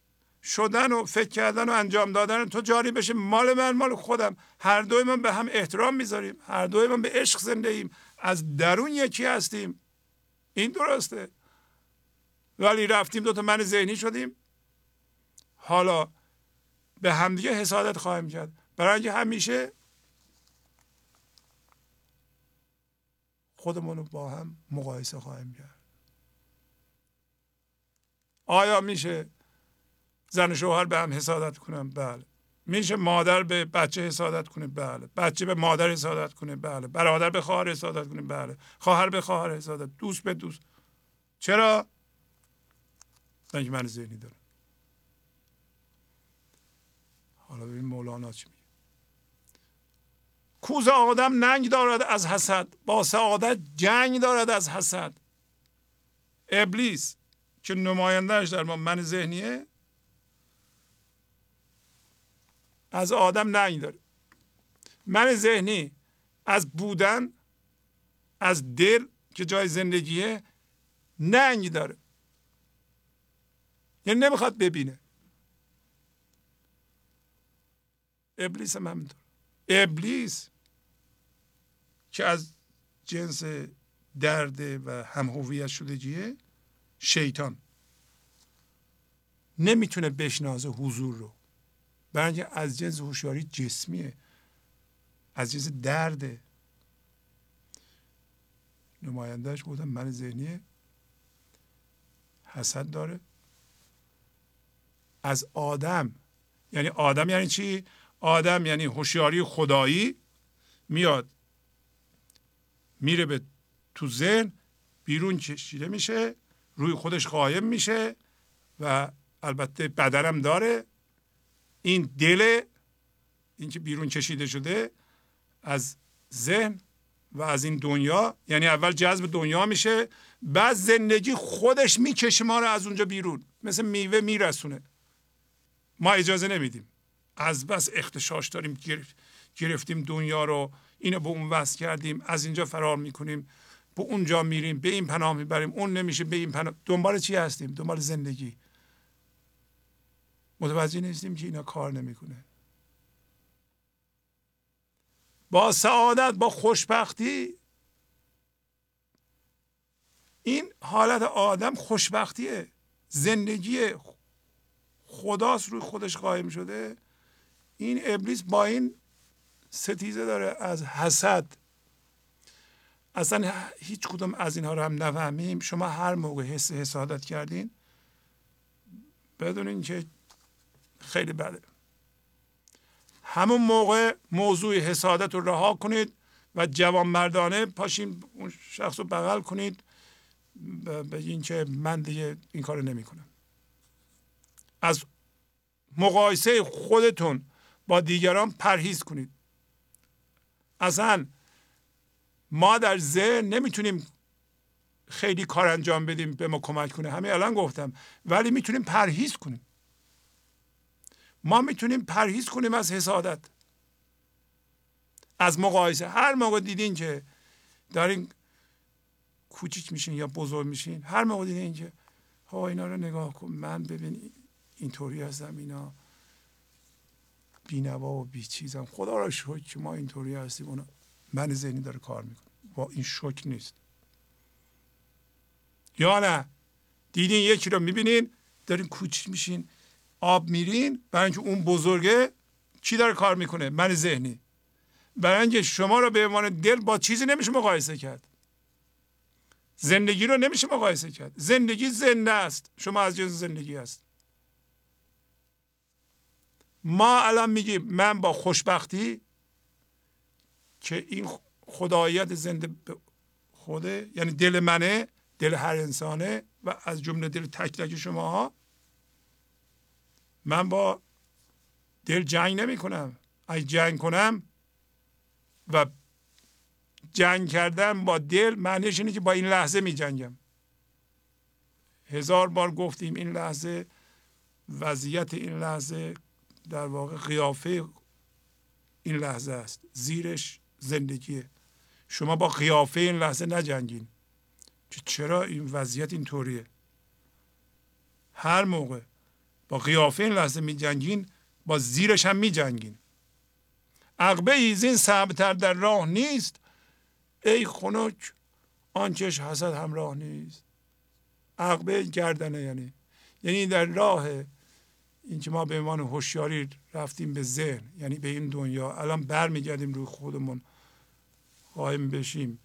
شدن و فکر کردن و انجام دادن تو جاری بشه. مال من مال خودم. هر دوی من به هم احترام می‌ذاریم. هر دوی من به عشق زنده ایم از درون یکی هستیم. این درسته. ولی رفتیم دوتا من ذهنی شدیم. حالا به همدیگه حسادت خواهیم کرد. برای اینکه همیشه خودمون رو با هم مقایسه خواهیم کرد. آیا میشه زن و شوهر به هم حسادت کنن؟ بله. میشه مادر به بچه حسادت کنه؟ بله. بچه به مادر حسادت کنه؟ بله. برادر به خواهر حسادت کنه؟ بله. خواهر به خواهر حسادت. دوست به دوست. چرا؟ اینکه من ذهنی دارم حالا ببین مولانا چی میگه. کوز آدم ننگ دارد از حسد با سعادت جنگ دارد از حسد. ابلیس که نمایندهش در ما من ذهنیه از آدم ننگ داره. من ذهنی از بودن از دل که جای زندگیه ننگ داره. یعنی نمی‌خواد ببینه. ابلیس هم همینطور. ابلیس که از جنس درد و هم هویت شدگیه شیطان. نمی‌تونه بشناسه حضور رو. برای از جنس هوشیاری جسمیه. از جنس درده. نمایندهش بودم من ذهنیه حسد داره. از آدم. یعنی آدم یعنی چی؟ آدم یعنی هوشیاری خدایی میاد میره به تو ذهن بیرون کشیده میشه روی خودش قایم میشه و البته بدنم داره. این دل این که بیرون کشیده شده از ذهن و از این دنیا یعنی اول جذب دنیا میشه بعد زندگی خودش می‌کشه ما رو از اونجا بیرون. مثل میوه میرسونه. ما اجازه نمیدیم. از بس اختشاش داریم گرفتیم دنیا رو. اینو به اون وصل کردیم. از اینجا فرار می‌کنیم. به اونجا میریم. به این پناه می‌بریم. اون نمیشه. به این پناه دنبال چی هستیم؟ دنبال زندگی. متوجه نیستیم که اینا کار نمی‌کنه. با سعادت با خوشبختی. این حالت آدم خوشبختیه. زندگی خداست روی خودش قایم شده. این ابلیس با این ستیزه داره از حسد. اصلا هیچ کدوم از اینها رو هم نفهمیم. شما هر موقع حس حسادت کردین بدونین که خیلی بده. همون موقع موضوع حسادت رو رها کنید و جوان مردانه پاشین اون شخص رو بغل کنید. بگین که من دیگه این کار نمی کنم از مقایسه خودتون با دیگران پرهیز کنید. اصلا ما در ذهن نمی‌تونیم خیلی کار انجام بدیم به ما کمک کنه. همه الان گفتم ولی می‌تونیم پرهیز کنیم. ما می‌تونیم پرهیز کنیم از حسادت از مقایسه. هر موقع دیدین که دارین کوچیک میشین یا بزرگ میشین هر موقع دیدین که ها اینا رو نگاه کن. من ببین اینطوری هستم اینا بینوا و بی چیزم خدا را شکر که ما اینطوری هستیم. اونا من ذهنی داره کار می‌کنه. با این شک نیست. یا نه؟ دیدین یکی رو می‌بینین دارین کوچیک میشین آب میرین برای اینکه اون بزرگه چی داره کار می‌کنه؟ من ذهنی. برای اینکه شما رو به عنوان دل با چیزی نمیشه مقایسه کرد. زندگی رو نمیشه مقایسه کرد. زندگی زنده است. شما از جنس زندگی هست ما الان میگیم من با خوشبختی که این خداییت زنده خوده یعنی دل منه دل هر انسانه و از جمله دل تک تک شما ها من با دل جنگ نمی کنم اگه جنگ کنم و جنگ کردن با دل معنیش اینه که با این لحظه می جنگم هزار بار گفتیم این لحظه وضعیت این لحظه در واقع قیافه این لحظه است. زیرش زندگیه. شما با قیافه این لحظه نجنگین. که چرا این وضعیت اینطوریه؟ هر موقع با قیافه این لحظه می جنگین با زیرش هم می جنگین عقبه ایزین سبتر در راه نیست. ای خنک آنچش حسد همراه نیست. عقبه گردنه یعنی. یعنی در راه اینکه ما به عنوان هوشیاری رفتیم به ذهن یعنی به این دنیا. الان برمیگردیم روی خودمون. قایم بشیم.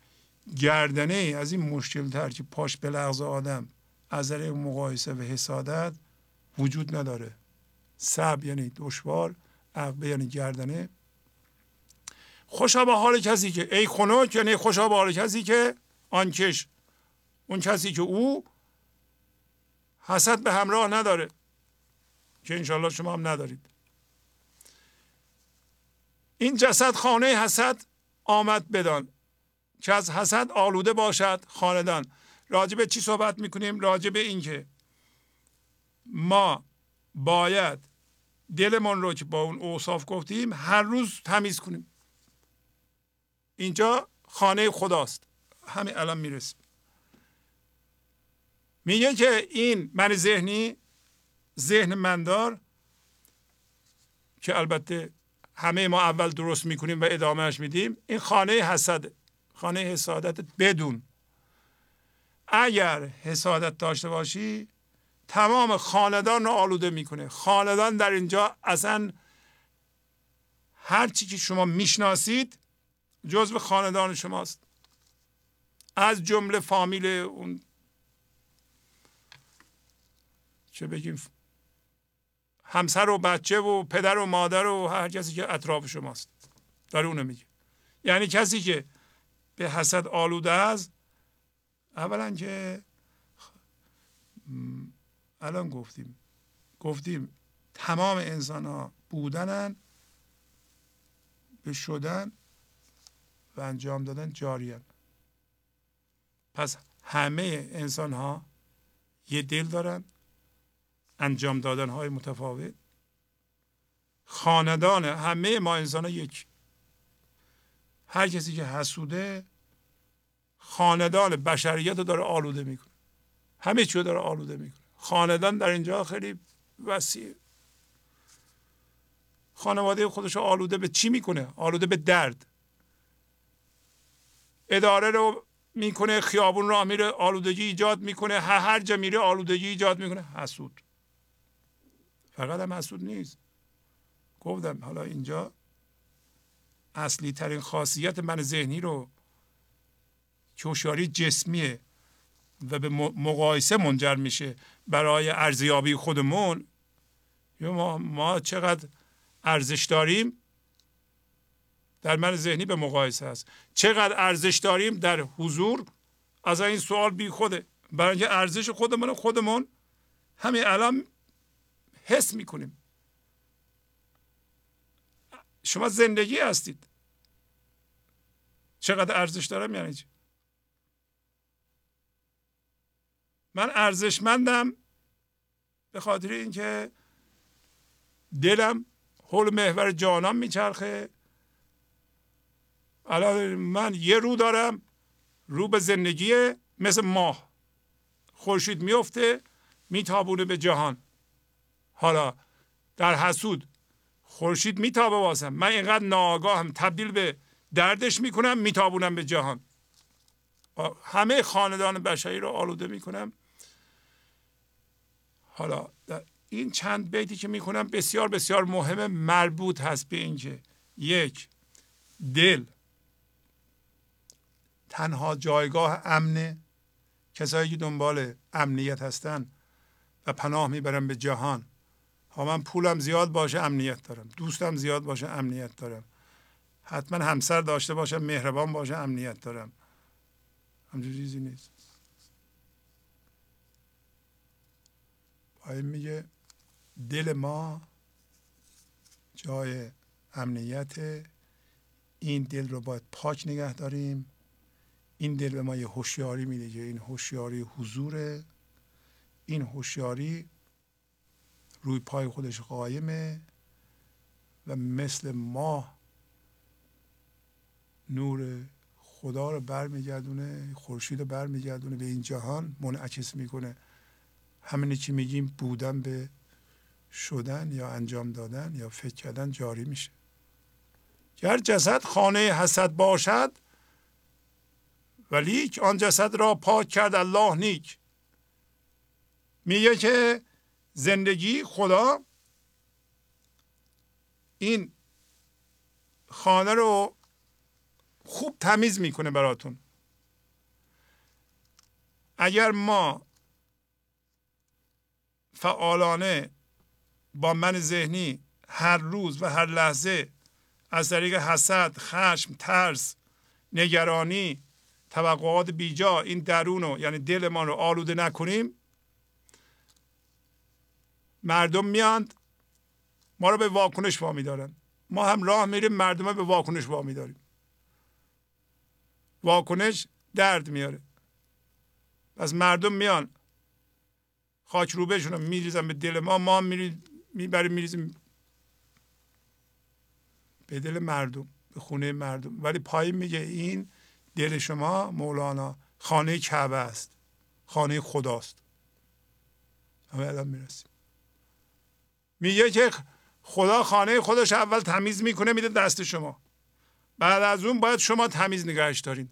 گردنه از این مشکل تر که پاش به لغز آدم از مقایسه و حسادت وجود نداره. سب یعنی دشوار عقبه یعنی گردنه. خوشا به حال کسی که ای خنک یعنی خوشا به حال کسی که آنکش اون کسی که او حسد به همراه نداره. که انشالله شما هم ندارید. این جسد خانه حسد آمد بدان. که از حسد آلوده باشد خاندان. راجب چی صحبت می‌کنیم؟ راجب اینکه ما باید دلمون رو که با اون اوصاف گفتیم هر روز تمیز کنیم. اینجا خانه خداست. همین الان می‌رسیم. میگه که این من ذهنی ذهن مندار که البته همه ما اول درست می‌کنیم و ادامهش میدیم. این خانه حسد خانه حسادت بدون. اگر حسادت داشته باشی تمام خاندان رو آلوده می‌کنه. خاندان در اینجا اصلا هر چی که شما می‌شناسید جزو خاندان شماست. از جمله فامیل اون چه بگیم؟ همسر و بچه و پدر و مادر و هر کسی که اطراف شماست. داره اونو میگه. یعنی کسی که به حسد آلوده است اولا که الان گفتیم. گفتیم تمام انسان ها بودنن به شدن و انجام دادن جاریان پس همه انسان ها یه دل دارن. انجام دادن های متفاوت. خاندان همه ما انسان ها یک. هر کسی که حسوده خاندان بشریت رو داره آلوده می‌کنه. همه چی رو داره آلوده می‌کنه. خاندان در اینجا خیلی وسیع. خانواده خودش رو آلوده به چی می‌کنه؟ آلوده به درد. اداره رو می‌کنه خیابون را میره آلودگی ایجاد می‌کنه هر جا میره آلودگی ایجاد می‌کنه. حسود. فقط هم حسود نیست. گفتم حالا اینجا اصلی ترین خاصیت من ذهنی رو که هوشیاری جسمیه و به مقایسه منجر میشه برای ارزیابی خودمون. ما, ما چقدر ارزش داریم در من ذهنی به مقایسه است. چقدر ارزش داریم در حضور؟ از این سوال بی خوده برای ارزش خودمون خودمون همین الان حس می‌کنیم. شما زندگی هستید. چقدر ارزش دارم یعنی چی من ارزشمندم به خاطر اینکه دلم حول محور جانان میچرخه. الان من یه رو دارم رو به زندگی مثل ماه. خورشید میفته میتابونه به جهان. حالا در حسود خورشید میتابه واسم. من اینقدر ناآگاهم. تبدیل به دردش می‌کنم میتابونم به جهان. همه خاندان بشری رو آلوده می‌کنم. حالا این چند بیتی که می‌کنم بسیار بسیار مهم مربوط هست به اینکه یک دل. تنها جایگاه امنه. کسایی که دنبال امنیت هستن و پناه می‌برن به جهان. ها من پولم زیاد باشه امنیت دارم. دوستم زیاد باشه امنیت دارم. حتما همسر داشته باشم مهربان باشه امنیت دارم. همچون چیزی نیست. پایین میگه دل ما جای امنیت این دل رو باید پاک نگه داریم. این دل به ما یه هوشیاری میده که این هوشیاری حضوره. این هوشیاری روی پای خودش قایمه و مثل ماه نور خدا رو برمیگردونه خورشید رو برمیگردونه به این جهان منعکس می‌کنه. همینی که میگیم بودن به شدن یا انجام دادن یا فکر کردن جاری میشه. گر جسد خانه حسد باشد ولیک آن جسد را پاک کرد الله نیک. میگه که زندگی خدا این خانه رو خوب تمیز می‌کنه براتون. اگر ما فعالانه با من ذهنی هر روز و هر لحظه از طریق حسد، خشم، ترس، نگرانی توقعات بیجا این درون رو یعنی ما رو آلوده نکنیم مردم میاند ما رو به واکنش وامی دارن. ما هم راه میریم مردم به واکنش وامی داریم. واکنش درد میاره. پس مردم میان خاک روبهشون رو میریزن به دل ما ما می‌بریم میریزیم به دل مردم به خونه مردم. ولی پایین میگه این دل شما مولانا خانه کعبه است. خانه خداست. همه الان می‌رسیم. میگه که خدا خانه خودش اول تمیز می‌کنه میده دست شما. بعد از اون باید شما تمیز نگهش دارین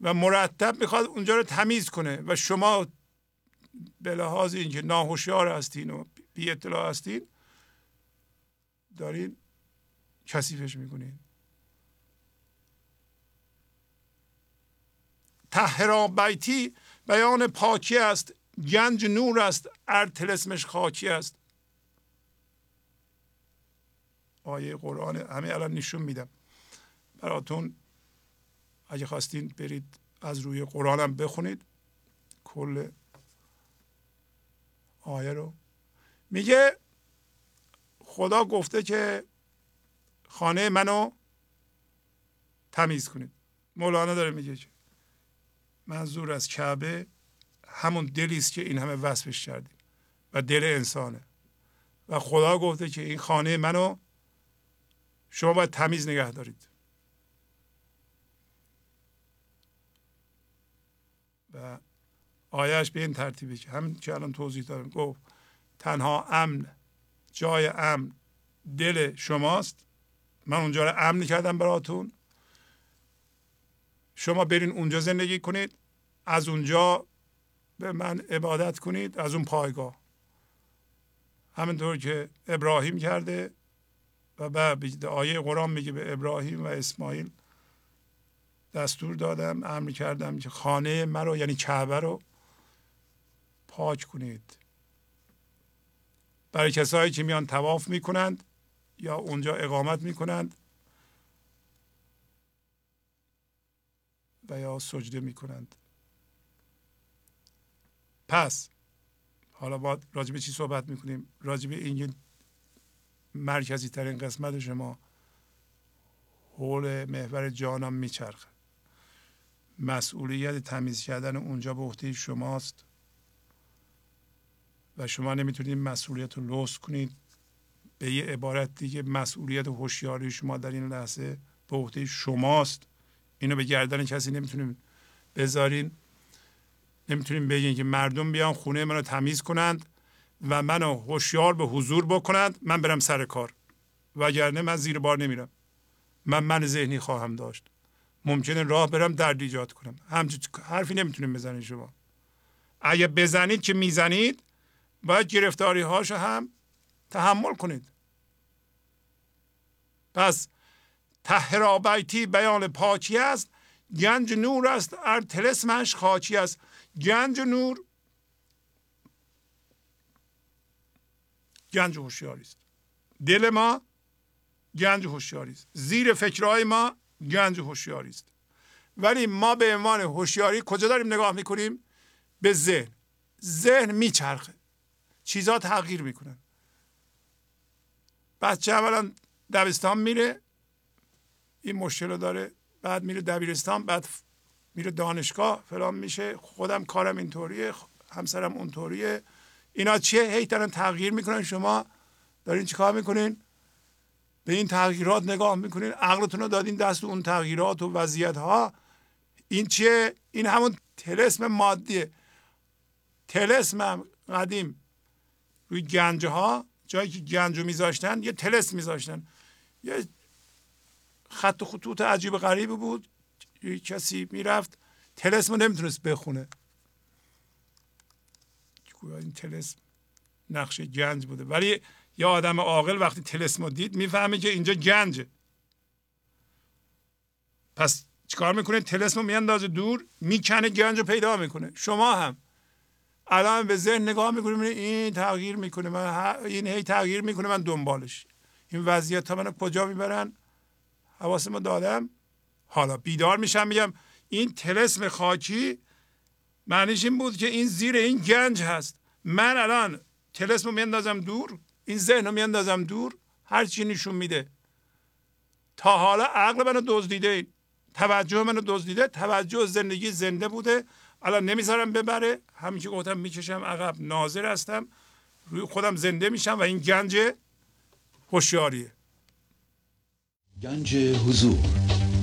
و مرتب می‌خواد اونجا رو تمیز کنه و شما به لحاظ اینکه ناهوشیار هستین و بی اطلاع هستین دارین کثیفش می‌کنین. تهرا بیتی بیان پاکی است. گنج نور است ارتلسمش خاکی است. آیه قرآن همه الان نشون میدم. براتون اگه خواستین برید از روی قرآن هم بخونید. کل آیه رو. میگه خدا گفته که خانه منو تمیز کنید. مولانا داره میگه منظور از کعبه همون دلی است که این همه وصفش کردیم. و دل انسانه. و خدا گفته که این خانه منو شما باید تمیز نگه دارید. و آیش به این ترتیبی که همین که الان توضیح دادم گفت تنها امن جای امن دل شماست. من اونجا رو امن کردم براتون. شما برین اونجا زندگی کنید. از اونجا به من عبادت کنید از اون پایگاه. همینطور که ابراهیم کرده و بعد آیه قرآن میگه به ابراهیم و اسماعیل دستور دادم امر کردم که خانه مرا یعنی کعبه رو پاک کنید. برای کسایی که میان تواف می‌کنند یا اونجا اقامت می‌کنند و یا سجده می‌کنند. پس حالا باید راجب چی صحبت می‌کنیم؟ راجب این مرکزی ترین قسمت شما حول محور جانم میچرخه. مسئولیت تمیز کردن اونجا به عهده شماست و شما نمی‌تونید مسئولیت رو لوس کنید. به یه عبارت دیگه مسئولیت هوشیاری شما در این لحظه به عهده شماست. اینو به گردن کسی نمی‌تونیم بذارین. نمی‌تونیم بگین که مردم بیان خونه منو تمیز کنند و منو هوشیار به حضور بکنند من برم سر کار. وگرنه من زیر بار نمیرم. من من ذهنی خواهم داشت. ممکنه راه برم درد ایجاد کنم. همچین حرفی نمی‌تونیم بزنید شما. اگه بزنید که می‌زنید باید گرفتاری هاشو هم تحمل کنید. پس تهرابیتی بیان پاکی است گنج نور است ار تلسمش خاکی است. گنج نور. گنج هوشیاری است. دل ما گنج هوشیاری است. زیر فکرهای ما گنج هوشیاری است. ولی ما به عنوان هوشیاری کجا داریم نگاه می‌کنیم؟ به ذهن. ذهن میچرخه. چیزها تغییر می‌کنن. بچه اولا دبستان میره. این مشکل رو داره. بعد میره دبیرستان. بعد میره دانشگاه فلان میشه خودم کارم اینطوریه همسرم اونطوریه. اینا چیه؟ هی دارن تغییر می‌کنن. شما دارین چیکار می‌کنین؟ به این تغییرات نگاه می‌کنین. عقلتون رو دادین دست اون تغییرات و وضعیت ها این چیه؟ این همون تلسم مادیه. تلسم قدیم. روی گنج ها جایی که گنج رو میذاشتن یه تلس میذاشتن. یه خط و خطوط عجیب غریبی بود. کسی می‌رفت تلسم رو نمی‌تونست بخونه. این تلسم نقشه گنج بوده. ولی یه آدم عاقل وقتی تلسم دید می‌فهمه که اینجا گنجه. پس چیکار می‌کنه؟ تلسم رو میاندازه دور می‌کنه گنج رو پیدا می‌کنه. شما هم. الان به ذهن نگاه می‌کنیم این تغییر می‌کنه من این هی تغییر می‌کنه من دنبالش. این وضعیت ها منو کجا می‌برن؟ حواسمو دادم. حالا بیدار میشم میگم این تلسم خاکی معنیش این بود که این زیر این گنج هست. من الان تلسم رو میاندازم دور این ذهن رو میاندازم دور هر چی نشون میده. تا حالا عقل منو دزدیده توجه منو دزدیده توجه زندگی زنده بوده. الان نمی‌ذارم ببره. همین که گفتم می‌کشم عقب ناظر هستم. روی خودم زنده میشم و این گنج هوشیاریه. گنج حضور.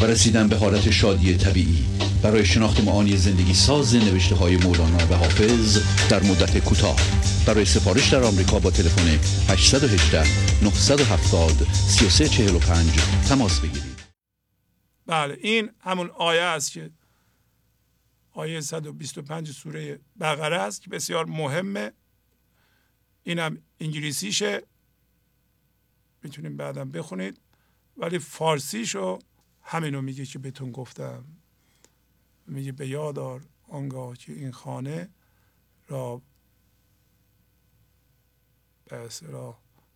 و رسیدن به حالت شادی طبیعی. برای شناخت معانی زندگی ساز نوشته های مولانا و حافظ در مدت کوتاه. برای سفارش در آمریکا با تلفن 818 970 3345 تماس بگیرید. بله این همون آیه است که آیه 125 سوره بقره است که بسیار مهمه اینم انگلیسیشه. می‌تونیم بعدم بخونید. ولی فارسیشو همینو میگه که بهتون گفتم. میگه به یادار آنگاه که این خانه را به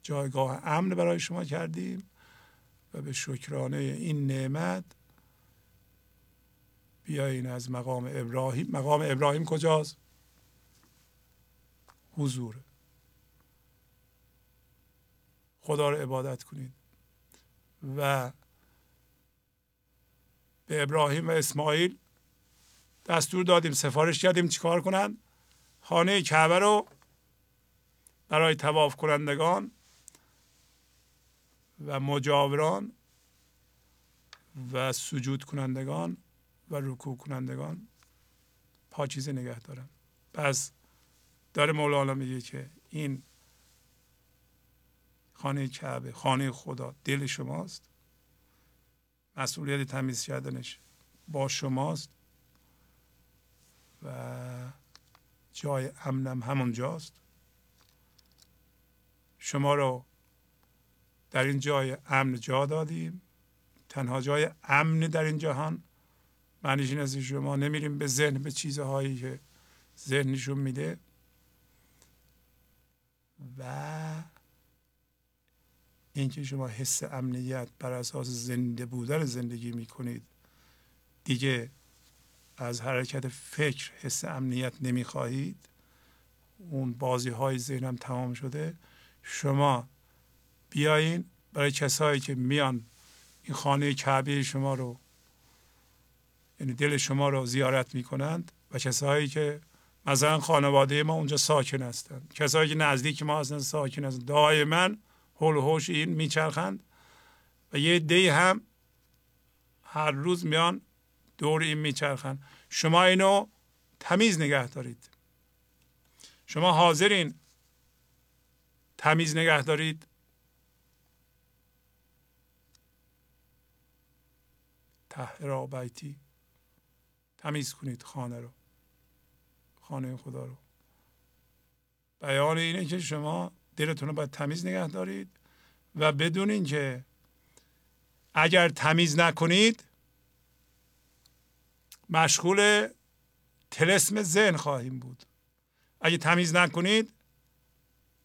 جایگاه امن برای شما کردیم و به شکرانه این نعمت بیاین از مقام ابراهیم. مقام ابراهیم کجاست؟ حضور. خدا رو عبادت کنید. و به ابراهیم و اسماعیل دستور دادیم سفارش کردیم چیکار کنند خانه کعبه رو برای تواف کنندگان و مجاوران و سجود کنندگان و رکوع کنندگان پاچیزه نگه دارن. پس داره مولانا میگه که این خانه کعبه خانه خدا دل شماست. مسئولیت تمیز کردنش با شماست و جای امنم همون جاست شما رو در این جای امن جا دادیم. تنها جای امن در این جهان معنیش این است شما نمیریم به ذهن به چیزهایی که ذهن نشون میده. و اینکه شما حس امنیت بر اساس زنده بودن زندگی می‌کنید. دیگه از حرکت فکر حس امنیت نمی‌خواهید. اون بازی های ذهنم تمام شده. شما بیاین برای کسایی که میان این خانه کعبه شما رو یعنی دل شما رو زیارت می‌کنند و کسایی که مثلا خانواده ما اونجا ساکن هستند. کسایی که نزدیک ما هستند ساکن هستند. دائما هول هوش این میچرخند و یه دی هم هر روز میان دور این میچرخند. شما اینو تمیز نگه دارید. شما حاضرین تمیز نگه دارید. تهرا بیتی. تمیز کنید خانه رو. خانه خدا رو. بیان اینه که شما دلتون رو باید تمیز نگه دارید و بدونین که اگر تمیز نکنید مشغول تلسم ذهن خواهیم بود. اگه تمیز نکنید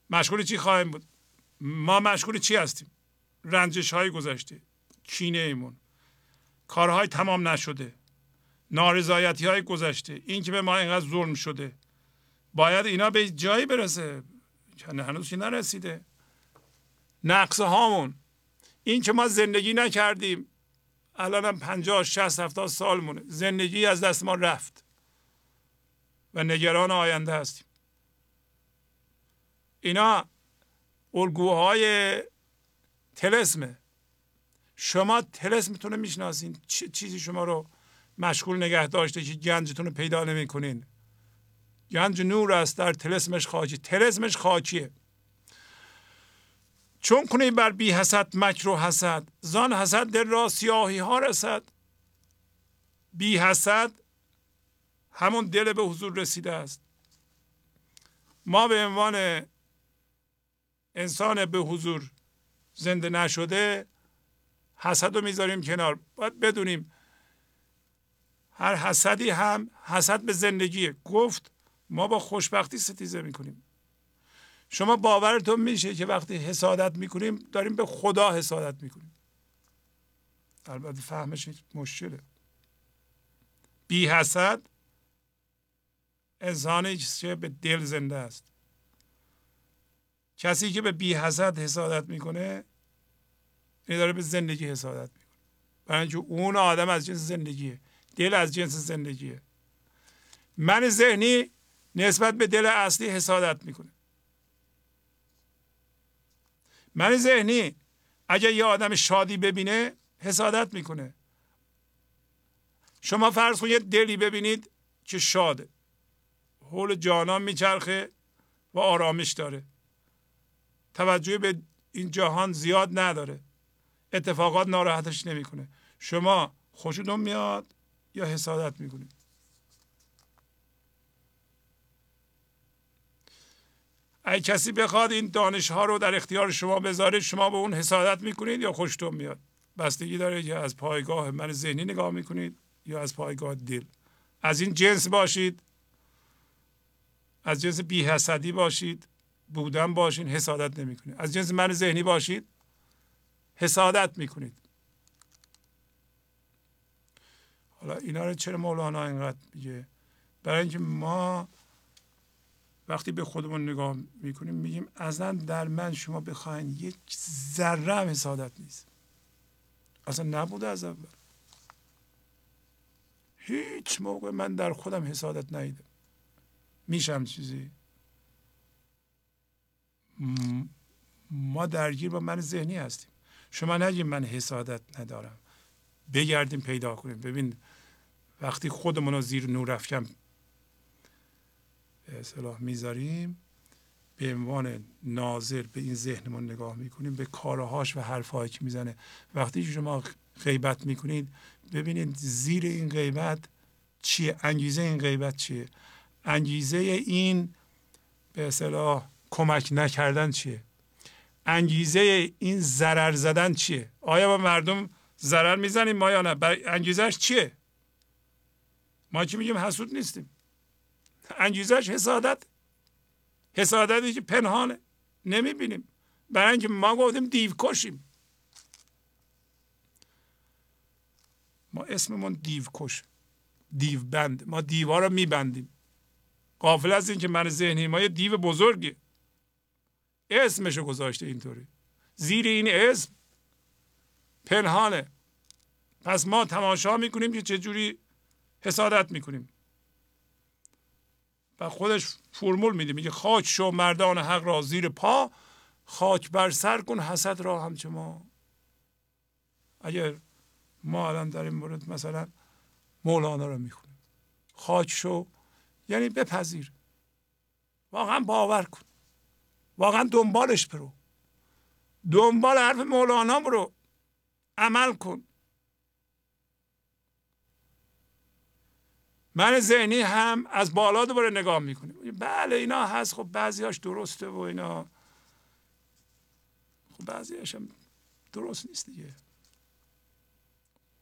مشغول چی خواهیم بود؟ ما مشغول چی هستیم؟ رنجش های گذشته کینه ایمون کارهای تمام نشده. نارضایتی های گذشته. این که به ما اینقدر ظلم شده. باید اینا به جایی برسه. هنوز نرسیده؟ نقص هامون. این که ما زندگی نکردیم الان هم پنجاه شست هفتاد سال مونه زندگی از دست ما رفت و نگران آینده هستیم. اینا الگوهای تلسمه. شما تلسمتون رو می‌شناسین. چیزی شما رو مشغول نگه داشته که گنجتون رو پیدا نمی‌کنین. گنج نور است در تلسمش خاکی. تلسمش خاکیه. چون کنی بر بی حسد مکر و حسد زان حسد در را سیاهی ها رسد. بی حسد همون دل به حضور رسیده است. ما به عنوان انسان به حضور زنده نشده حسد رو می‌ذاریم کنار. باید بدونیم هر حسدی هم حسد به زندگیه. گفت ما با خوشبختی ستیزه می‌کنیم. شما باورتون میشه که وقتی حسادت می‌کنیم داریم به خدا حسادت می‌کنیم. البته فهمش مشکله. بی حسد انسانی که به دل زنده است. کسی که به بی حسد حسادت می‌کنه این داره به زندگی حسادت می‌کنه. برای اینکه اون آدم از جنس زندگیه. دل از جنس زندگیه. من ذهنی نسبت به دل اصلی حسادت می‌کنه. من ذهنی اگر یه آدم شادی ببینه حسادت می‌کنه. شما فرض کنید دلی ببینید که شاده. حول جانان میچرخه و آرامش داره. توجه به این جهان زیاد نداره. اتفاقات ناراحتش نمی‌کنه. شما خوشتون میاد یا حسادت می‌کنید اگه کسی بخواد این دانش ها رو در اختیار شما بذاره شما به اون حسادت می‌کنید یا خوشتون میاد؟ بستگی داره که از پایگاه من ذهنی نگاه می‌کنید یا از پایگاه دل. از این جنس باشید. از جنس بی حسدی باشید. بودن باشین حسادت نمی‌کنید. از جنس من ذهنی باشید حسادت می‌کنید. حالا اینا رو چرا مولانا اینقدر میگه؟ برای اینکه ما وقتی به خودمون نگاه می‌کنیم میگیم اصلا در من شما بخواین یک ذره هم حسادت نیست. اصلا نبوده از اول. هیچ موقع من در خودم حسادت ندیدم. میشم چیزی. ما درگیر با من ذهنی هستیم. شما نگیم من حسادت ندارم. بگردیم پیدا کنیم. ببین وقتی خودمون رو زیر نور افکم به اصطلاح می‌ذاریم. به عنوان ناظر به این ذهنمون نگاه می‌کنیم به کارهاش و حرفهایی که می‌زنه. وقتی شما غیبت می‌کنید ببینید زیر این غیبت چیه انگیزه این غیبت چیه. انگیزه این به اصطلاح کمک نکردن چیه؟ انگیزه این ضرر زدن چیه؟ آیا با مردم ضرر می‌زنیم ما یا نه؟ انگیزش چیه؟ ما که میگیم حسود نیستیم. انگیزش حسادت. حسادتی که پنهانه. نمی‌بینیم. برای اینکه ما گفتیم دیو کشیم ما اسممون دیو کش دیو بند ما دیوها رو میبندیم. قافل از اینکه من ذهنی ما یه دیو بزرگه اسمشو گذاشته اینطوری. زیر این اسم پنهانه. پس ما تماشا می‌کنیم که چجوری حسادت می‌کنیم. و خودش فرمول میده میگه خاک شو مردان حق را زیر پا خاک بر سر کن حسد را همچه ما. اگر ما الان در این مورد مثلا مولانا رو می‌خونیم خاک شو یعنی بپذیر. واقعا باور کن. واقعا دنبالش برو. دنبال حرف مولانا برو. عمل کن. من ذهنی هم از بالا دوباره نگاه می‌کنیم بله اینا هست. خب بعضیاش درسته و اینا. خب بعضیاش هم درست نیست دیگه.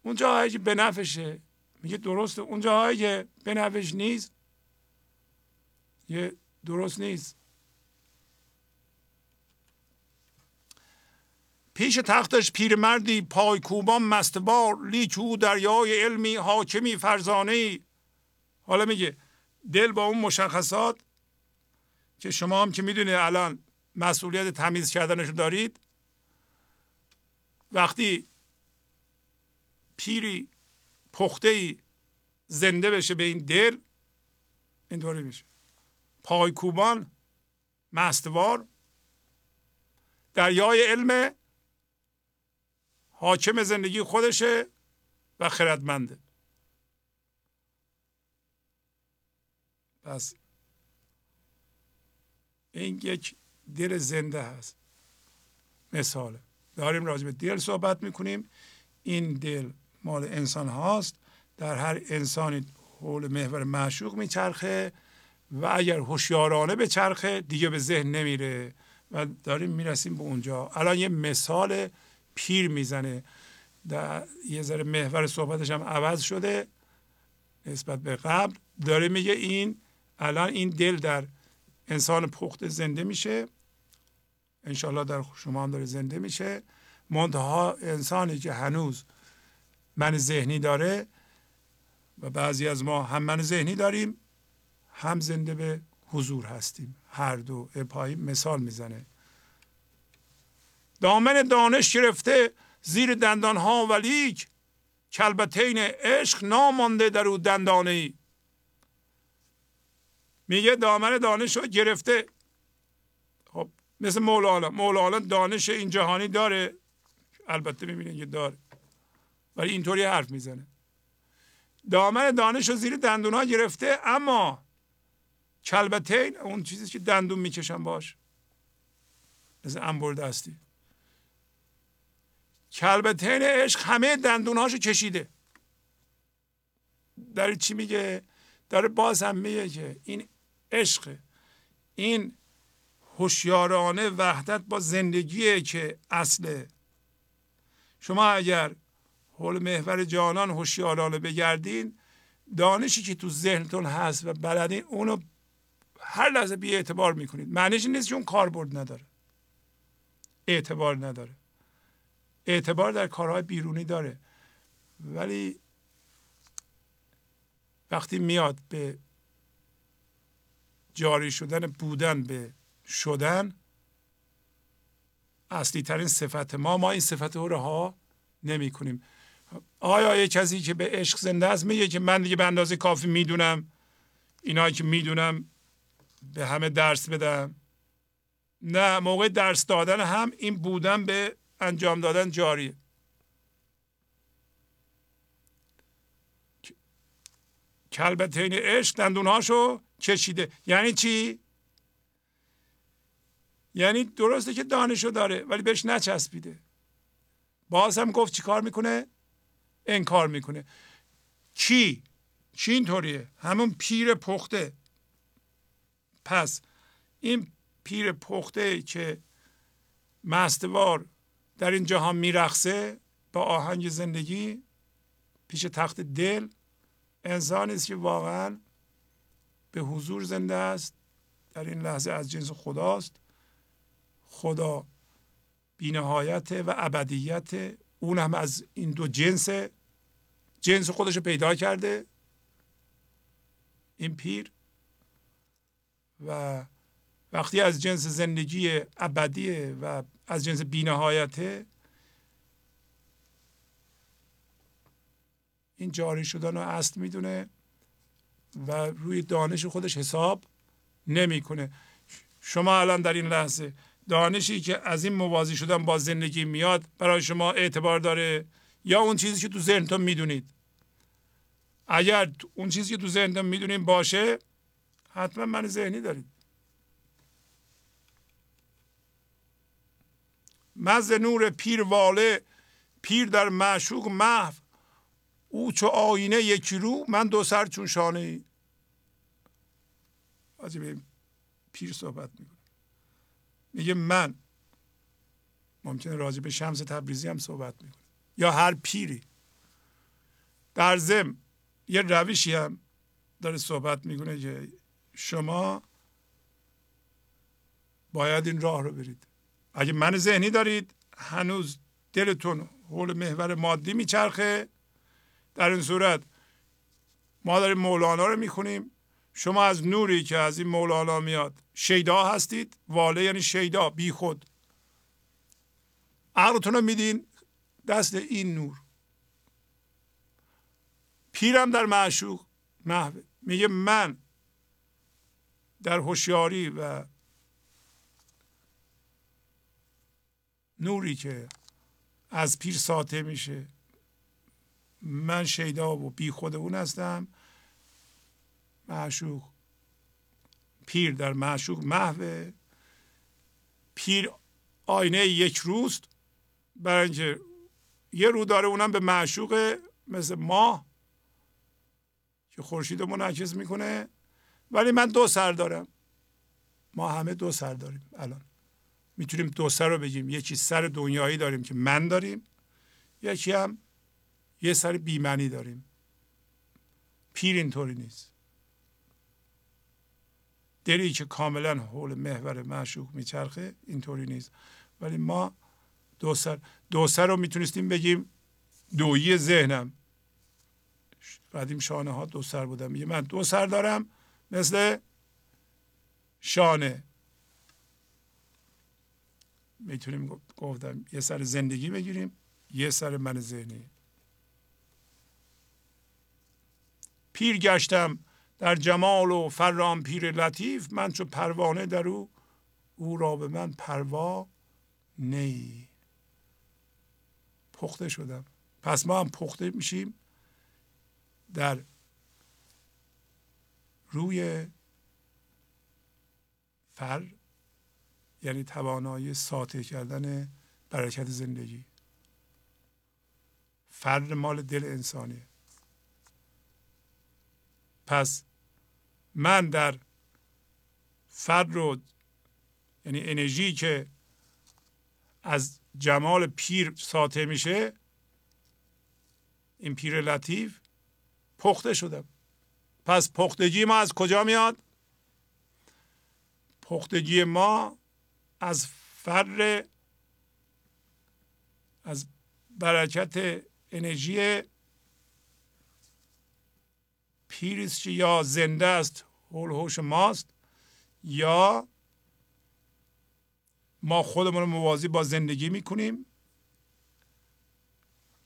اون جاهایی که بنفشه میگه درسته. اون جاهایی که بنفش نیست یه درست نیست. پیش تختش پیرمردی پایکوبان مستبار لیک او دریای علمی حاکمی فرزانه حالا میگه دل با اون مشخصات که شما هم که می‌دونید الان مسئولیت تمیز کردنش دارید وقتی پیری پخته ای زنده بشه به این دل اینطوری میشه. پایکوبان مستوار دریای علم حاکم زندگی خودشه و خردمنده. پس این یک دل زنده هست. مثاله داریم راجع به دل صحبت می‌کنیم. این دل مال انسان هاست. در هر انسانی حول محور معشوق میچرخه و اگر هوشیارانه به چرخه دیگه به ذهن نمیره و داریم می‌رسیم به اونجا. الان یه مثال پیر می‌زنه. در یه ذره محور صحبتش هم عوض شده نسبت به قبل. داره میگه این الان این دل در انسان پخت زنده میشه. انشالله در شما هم داره زنده میشه. منتها انسانی که هنوز من ذهنی داره و بعضی از ما هم من ذهنی داریم هم زنده به حضور هستیم. هر دو اپایی مثال می‌زنه. دامن دانش گرفته زیر دندان ها ولیک. کلبتین عشق نامانده در او دندانه ای میگه دامن دانش رو گرفته. خب مثل مولانا. مولانا دانش این جهانی داره. البته می‌بینه که داره. ولی اینطوری حرف می‌زنه. دامن دانش رو زیر دندون ها گرفته اما کلبتین اون چیزی که دندون می‌کشن باش. مثل انبر دستی. کلبتین عشق همه دندونهاشو کشیده. در چی میگه؟ داره باز هم میگه که این عشق. این هوشیارانه وحدت با زندگیه که اصله. شما اگر حول محور جانان هوشیارانه بگردین دانشی که تو ذهنتون هست و بلدین اونو هر لحظه بی اعتبار می‌کنید. معنیش نیست اون کاربرد نداره. اعتبار نداره. اعتبار در کارهای بیرونی داره. ولی وقتی میاد به جاری شدن بودن به شدن اصلی ترین صفت ما. ما این صفت رو رها نمی کنیم آیا یه کسی که به عشق زنده است میگه که من دیگه به اندازه کافی می‌دونم. اینایی که می‌دونم به همه درس بدم نه موقع درس دادن هم این بودن به انجام دادن جاریه. کلبتین عشق دندونهاشو کشیده یعنی چی؟ یعنی درسته که دانشو داره ولی بهش نچسبیده. باز هم گفت چی کار می‌کنه؟ انکار می‌کنه. کی چی اینطوریه؟ همون پیر پخته. پس این پیر پخته که مستوار در این جهان میرخصه با آهنگ زندگی پیش تخت دل انسانی است که واقعا به حضور زنده است. در این لحظه از جنس خداست. خدا بینهایت و ابدیت اون هم از این دو جنس جنس خودش رو پیدا کرده. این پیر. و وقتی از جنس زندگی ابدیه و از جنس بینهایته این جاری شدن رو اصل می‌دونه. و روی دانش خودش حساب نمی‌کنه. شما الان در این لحظه دانشی که از این موازی شدن با زندگی میاد برای شما اعتبار داره یا اون چیزی که تو ذهنتون می‌دونید؟ اگر اون چیزی که تو ذهنتون می‌دونید باشه حتما من ذهنی دارید. مز نور پیر واله پیر در معشوق محو او چو آینه یکی رو من دو سر چون شانه ای. به پیر صحبت می‌کنه. میگه من ممکنه راجع به شمس تبریزی هم صحبت می‌کنه. یا هر پیری. در زم یه روشی هم داره صحبت می‌کنه که شما باید این راه رو برید. اگه من ذهنی دارید هنوز دلتون حول محور مادی میچرخه در این صورت ما داریم مولانا رو می‌خونیم. شما از نوری که از این مولانا میاد شیدا هستید؟ واله یعنی شیدا بی خود عقلتون رو میدین دست این نور. پیرم در معشوق محوه. میگه من در هوشیاری و نوری که از پیر ساطع میشه. من شیدا و بی خود اون هستم. معشوق پیر در معشوق محوه. پیر آینه یک روست. برای اینکه یه رو داره اونم به معشوق مثل ماه که خورشید منعکس می‌کنه. ولی من دو سر دارم. ما همه دو سر داریم الان. می‌تونیم دو سر رو بگیم. یکی سر دنیایی داریم که من داریم. یکی هم یه سر بیمنی داریم. پیر اینطوری نیست. دلی که کاملا حول محور معشوق میچرخه اینطوری نیست. ولی ما دو سر دو سر رو می‌تونستیم بگیم دویی ذهنم. قدیم شانه ها دو سر بودم میگه من دو سر دارم مثل شانه. می‌تونیم گفتم یه سر زندگی بگیریم یه سر من ذهنی. پیر گشتم در جمال و فرام پیر لطیف من چو پروانه در او او را به من پروا نی. پخته شدم. پس ما هم پخته میشیم در روی فر یعنی توانایی ساطع کردن برکت زندگی. فر مال دل انسانیه. پس من در فر رو یعنی انرژی که از جمال پیر ساطع میشه این پیر لطیف پخته شدم. پس پختگی ما از کجا میاد؟ پختگی ما از فر از برکت انرژی پیریست که یا زنده است حول هوش ماست یا ما خودمون رو موازی با زندگی می‌کنیم.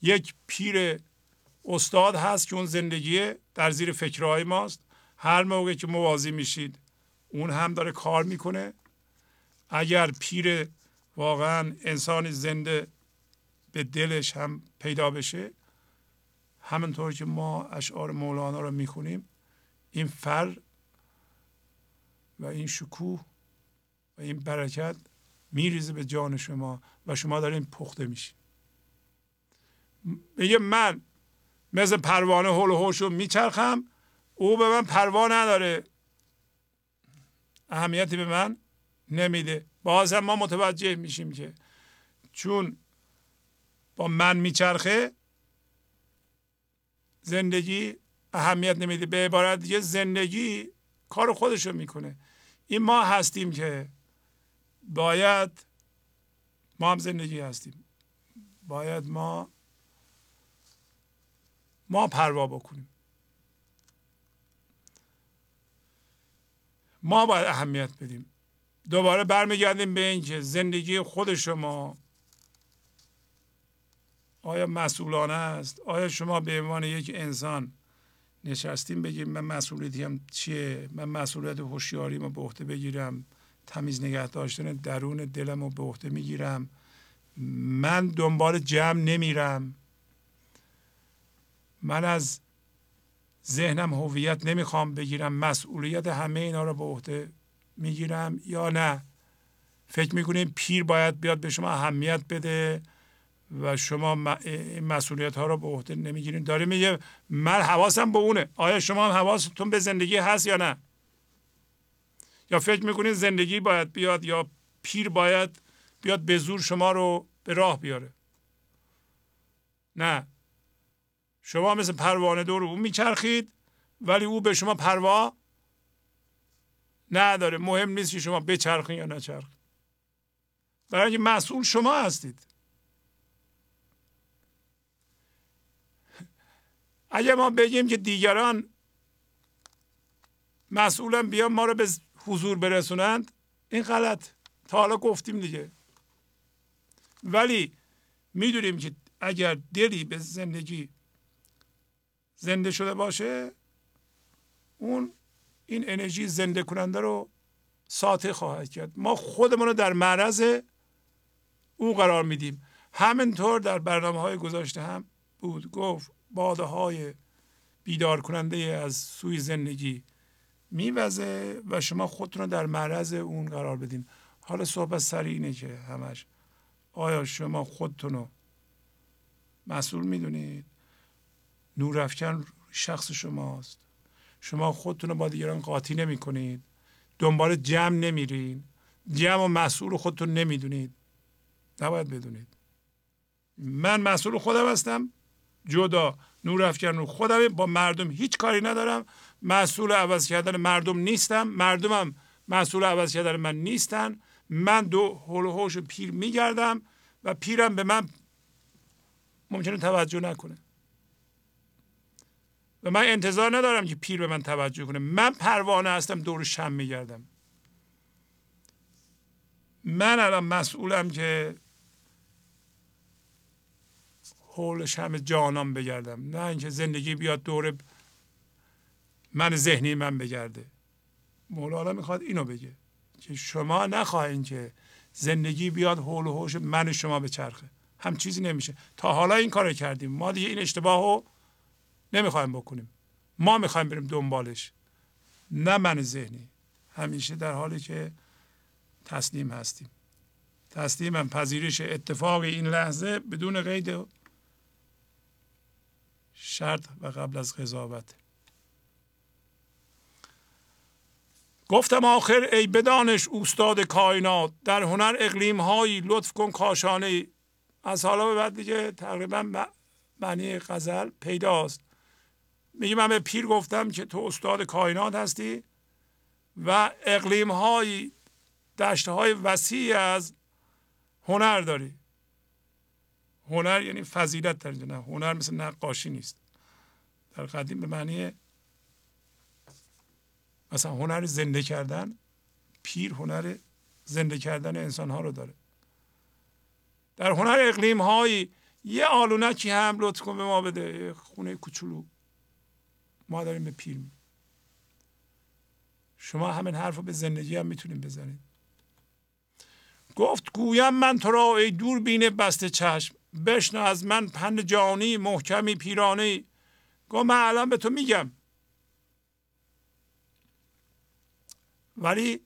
یک پیر استاد هست که اون زندگی در زیر فکرهای ماست. هر موقع که موازی میشید اون هم داره کار می‌کنه. اگر پیر واقعا انسان زنده به دلش هم پیدا بشه همونطور که ما اشعار مولانا رو می‌خونیم این فر و این شکوه و این برکت میریزه به جان شما و شما دارین پخته میشین. میگه من مثل پروانه هول و هوش رو میچرخم او به من پروا نداره. اهمیتی به من نمیده. باز هم ما متوجه میشیم که چون با من میچرخه زندگی اهمیت نمیده. به عبارت دیگه زندگی کار خودشو می‌کنه. این ما هستیم که باید ما هم زندگی هستیم. باید ما ما پروا بکنیم. ما باید اهمیت بدیم. دوباره برمیگردیم به اینکه زندگی خود شما آیا مسئولانه است؟ آیا شما به عنوان یک انسان نشستیم بگیم من مسئولیتی هم چیه؟ من مسئولیت هوشیاری ما به عهده بگیرم. تمیز نگه داشتن درون دلم رو به عهده می‌گیرم. من دنبال جمع نمیرم. من از ذهنم هویت نمی‌خوام بگیرم. مسئولیت همه اینا رو به عهده می‌گیرم یا نه؟ فکر می‌کنیم پیر باید بیاد به شما اهمیت بده؟ و شما این مسئولیت ها رو به عهده نمی‌گیرین. داره میگه من حواسم به اونه. آیا شما هم حواستون به زندگی هست یا نه؟ یا فکر می‌کنین زندگی باید بیاد یا پیر باید بیاد به زور شما رو به راه بیاره؟ نه. شما مثل پروانه دور او میچرخید ولی او به شما پروا نداره. مهم نیست که شما بچرخین یا نچرخین. برای اینکه مسئول شما هستید. اگه ما بگیم که دیگران مسئولن بیان ما رو به حضور برسونند این غلط. تا حالا گفتیم دیگه. ولی می‌دونیم که اگر دلی به زندگی زنده شده باشه اون این انرژی زنده کننده رو ساطع خواهد کرد. ما خودمون رو در معرض او قرار میدیم. همینطور در برنامه های گذاشته هم بود. گفت باده های بیدار کننده از سوی زندگی میوزه و شما خودتون رو در معرض اون قرار بدین. حالا صحبت سر اینه که همش. آیا شما خودتون رو مسئول می‌دونید؟ نورافکن شخص شماست. شما خودتون رو با دیگران قاطی نمی کنید دنبال جمع نمیرین. جمع و مسئول خودتون نمی‌دونید. نباید بدونید. من مسئول خودم هستم. جدا نور افکن رو خودم با مردم هیچ کاری ندارم. مسئول عوض کردن مردم نیستم. مردمم مسئول عوض کردن من نیستن. من دو هول هوش پیر میگردم و پیرم به من ممکنه توجه نکنه. و من انتظار ندارم که پیر به من توجه کنه. من پروانه هستم دور شم میگردم. من الان مسئولم که حول شم جانان بگردم. نه اینکه زندگی بیاد دور من ذهنی من بگرده. مولانا می‌خواد اینو بگه که شما نخواهید که زندگی بیاد حول و حوش من شما به چرخه. هم چیزی نمیشه. تا حالا این کار کردیم. ما دیگه این اشتباه رو نمی‌خوایم بکنیم. ما می‌خوایم بریم دنبالش. نه من ذهنی. همیشه در حالی که تسلیم هستیم. تسلیم پذیرش اتفاق این لحظه بدون قید شرط و قبل از قضاوت. گفتم آخر ای بدانش اوستاد کائنات در هنر اقلیم هایی لطف کن کاشانه از حالا به بعد دیگه تقریبا معنی غزل پیداست. میگه من به پیر گفتم که تو استاد کائنات هستی و اقلیم های دشت های وسیع از هنر داری. هنر یعنی فضیلت در نه. هنر مثل نقاشی نیست. در قدیم به معنی مثلا هنر زنده کردن پیر هنر زنده کردن انسان ها رو داره. در هنر اقلیم هایی یه آلونکی هم لطف کن به ما بده. خونه کوچولو. ما داریم به پیر. شما همین حرف رو به زندگی هم می‌تونیم بزنید. گفت گویم من تو را ای دور بینه بسته چشم. بشنو از من پند جانی محکمی پیرانی. گفت من الان به تو میگم. ولی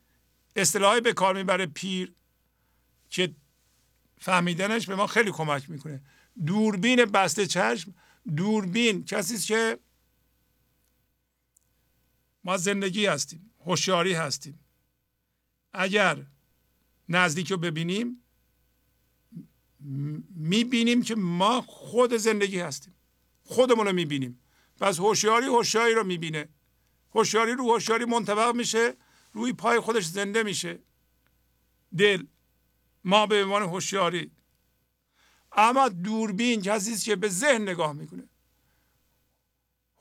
اصطلاحی به کار می‌بره پیر که فهمیدنش به ما خیلی کمک می‌کنه. دوربین بسته چشم دوربین. کسی که ما زندگی هستیم هوشیاری هستیم. اگر نزدیک رو ببینیم می‌بینیم که ما خود زندگی هستیم. خودمون رو می‌بینیم. پس هوشیاری هوشیاری رو می‌بینه. هوشیاری رو هوشیاری منطبق میشه. روی پای خودش زنده میشه. دل. ما به عنوان هوشیاری. اما دوربین کسی است که به ذهن نگاه می‌کنه.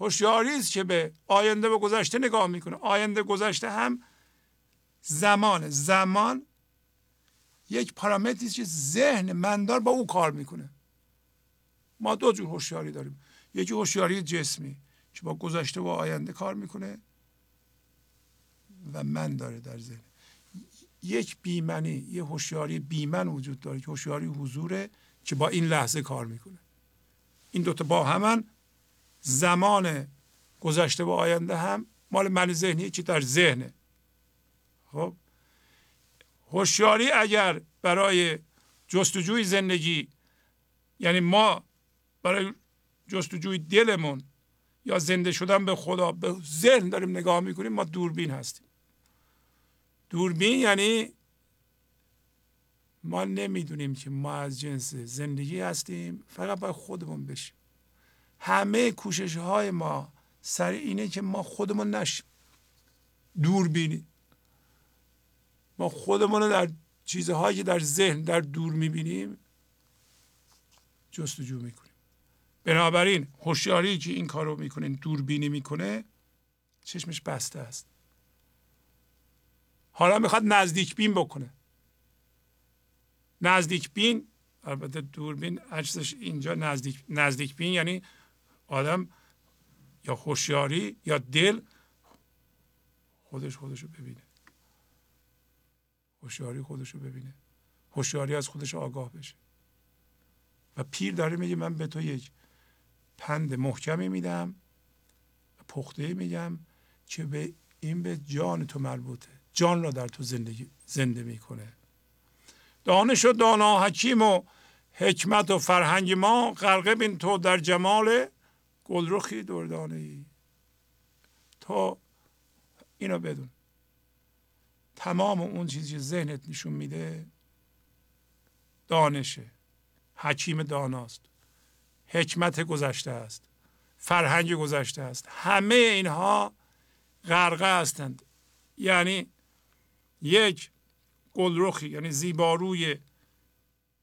هوشیاری است که به آینده و گذشته نگاه می‌کنه. آینده گذشته هم زمان. زمان یک پارامتری که ذهن مندار با او کار می‌کنه. ما دو جور هوشیاری داریم. یکی هوشیاری جسمی که با گذشته و آینده کار می‌کنه و من داره در ذهن. یک بیمنی یه هوشیاری بیمن وجود داره که هوشیاری حضوره که با این لحظه کار می‌کنه. این دوتا با همان زمان گذشته و آینده هم مال من ذهنی که در ذهنه. خب؟ هوشیاری اگر برای جستجوی زندگی یعنی ما برای جستجوی دلمون یا زنده شدن به خدا به ذهن داریم نگاه می‌کنیم ما دوربین هستیم. دوربین یعنی ما نمی‌دونیم که ما از جنس زندگی هستیم فقط باید خودمون بشیم. همه کوشش های ما سر اینه که ما خودمون نشیم. دوربینی. ما خودمون رو در چیزهایی که در ذهن در دور می‌بینیم جستجو می‌کنیم. بنابراین هوشیاری که این کار رو می‌کنه دوربینی می‌کنه چشمش بسته است. حالا می‌خواد نزدیک بین بکنه. نزدیک بین البته دوربین عکسش اینجا نزدیک نزدیک بین یعنی آدم یا هوشیاری یا دل خودش خودش رو ببینه. هوشیاری خودش رو ببینه. هوشیاری از خودش آگاه بشه. و پیر داره میگه من به تو یک پند محکمی میدم پخته میگم که به این به جان تو مربوطه. جان را در تو زندگی زنده می‌کنه. دانش و دانا حکیم و حکمت و فرهنگ ما غرقه بین تو در جمال گلرخی دردانه ای تو اینو بدون. تمام اون چیزی که ذهنت نشون میده دانشه حکیم داناست. حکمت گذشته است. فرهنگ گذشته است. همه اینها غرقه هستند. یعنی یک گلرخی یعنی زیباروی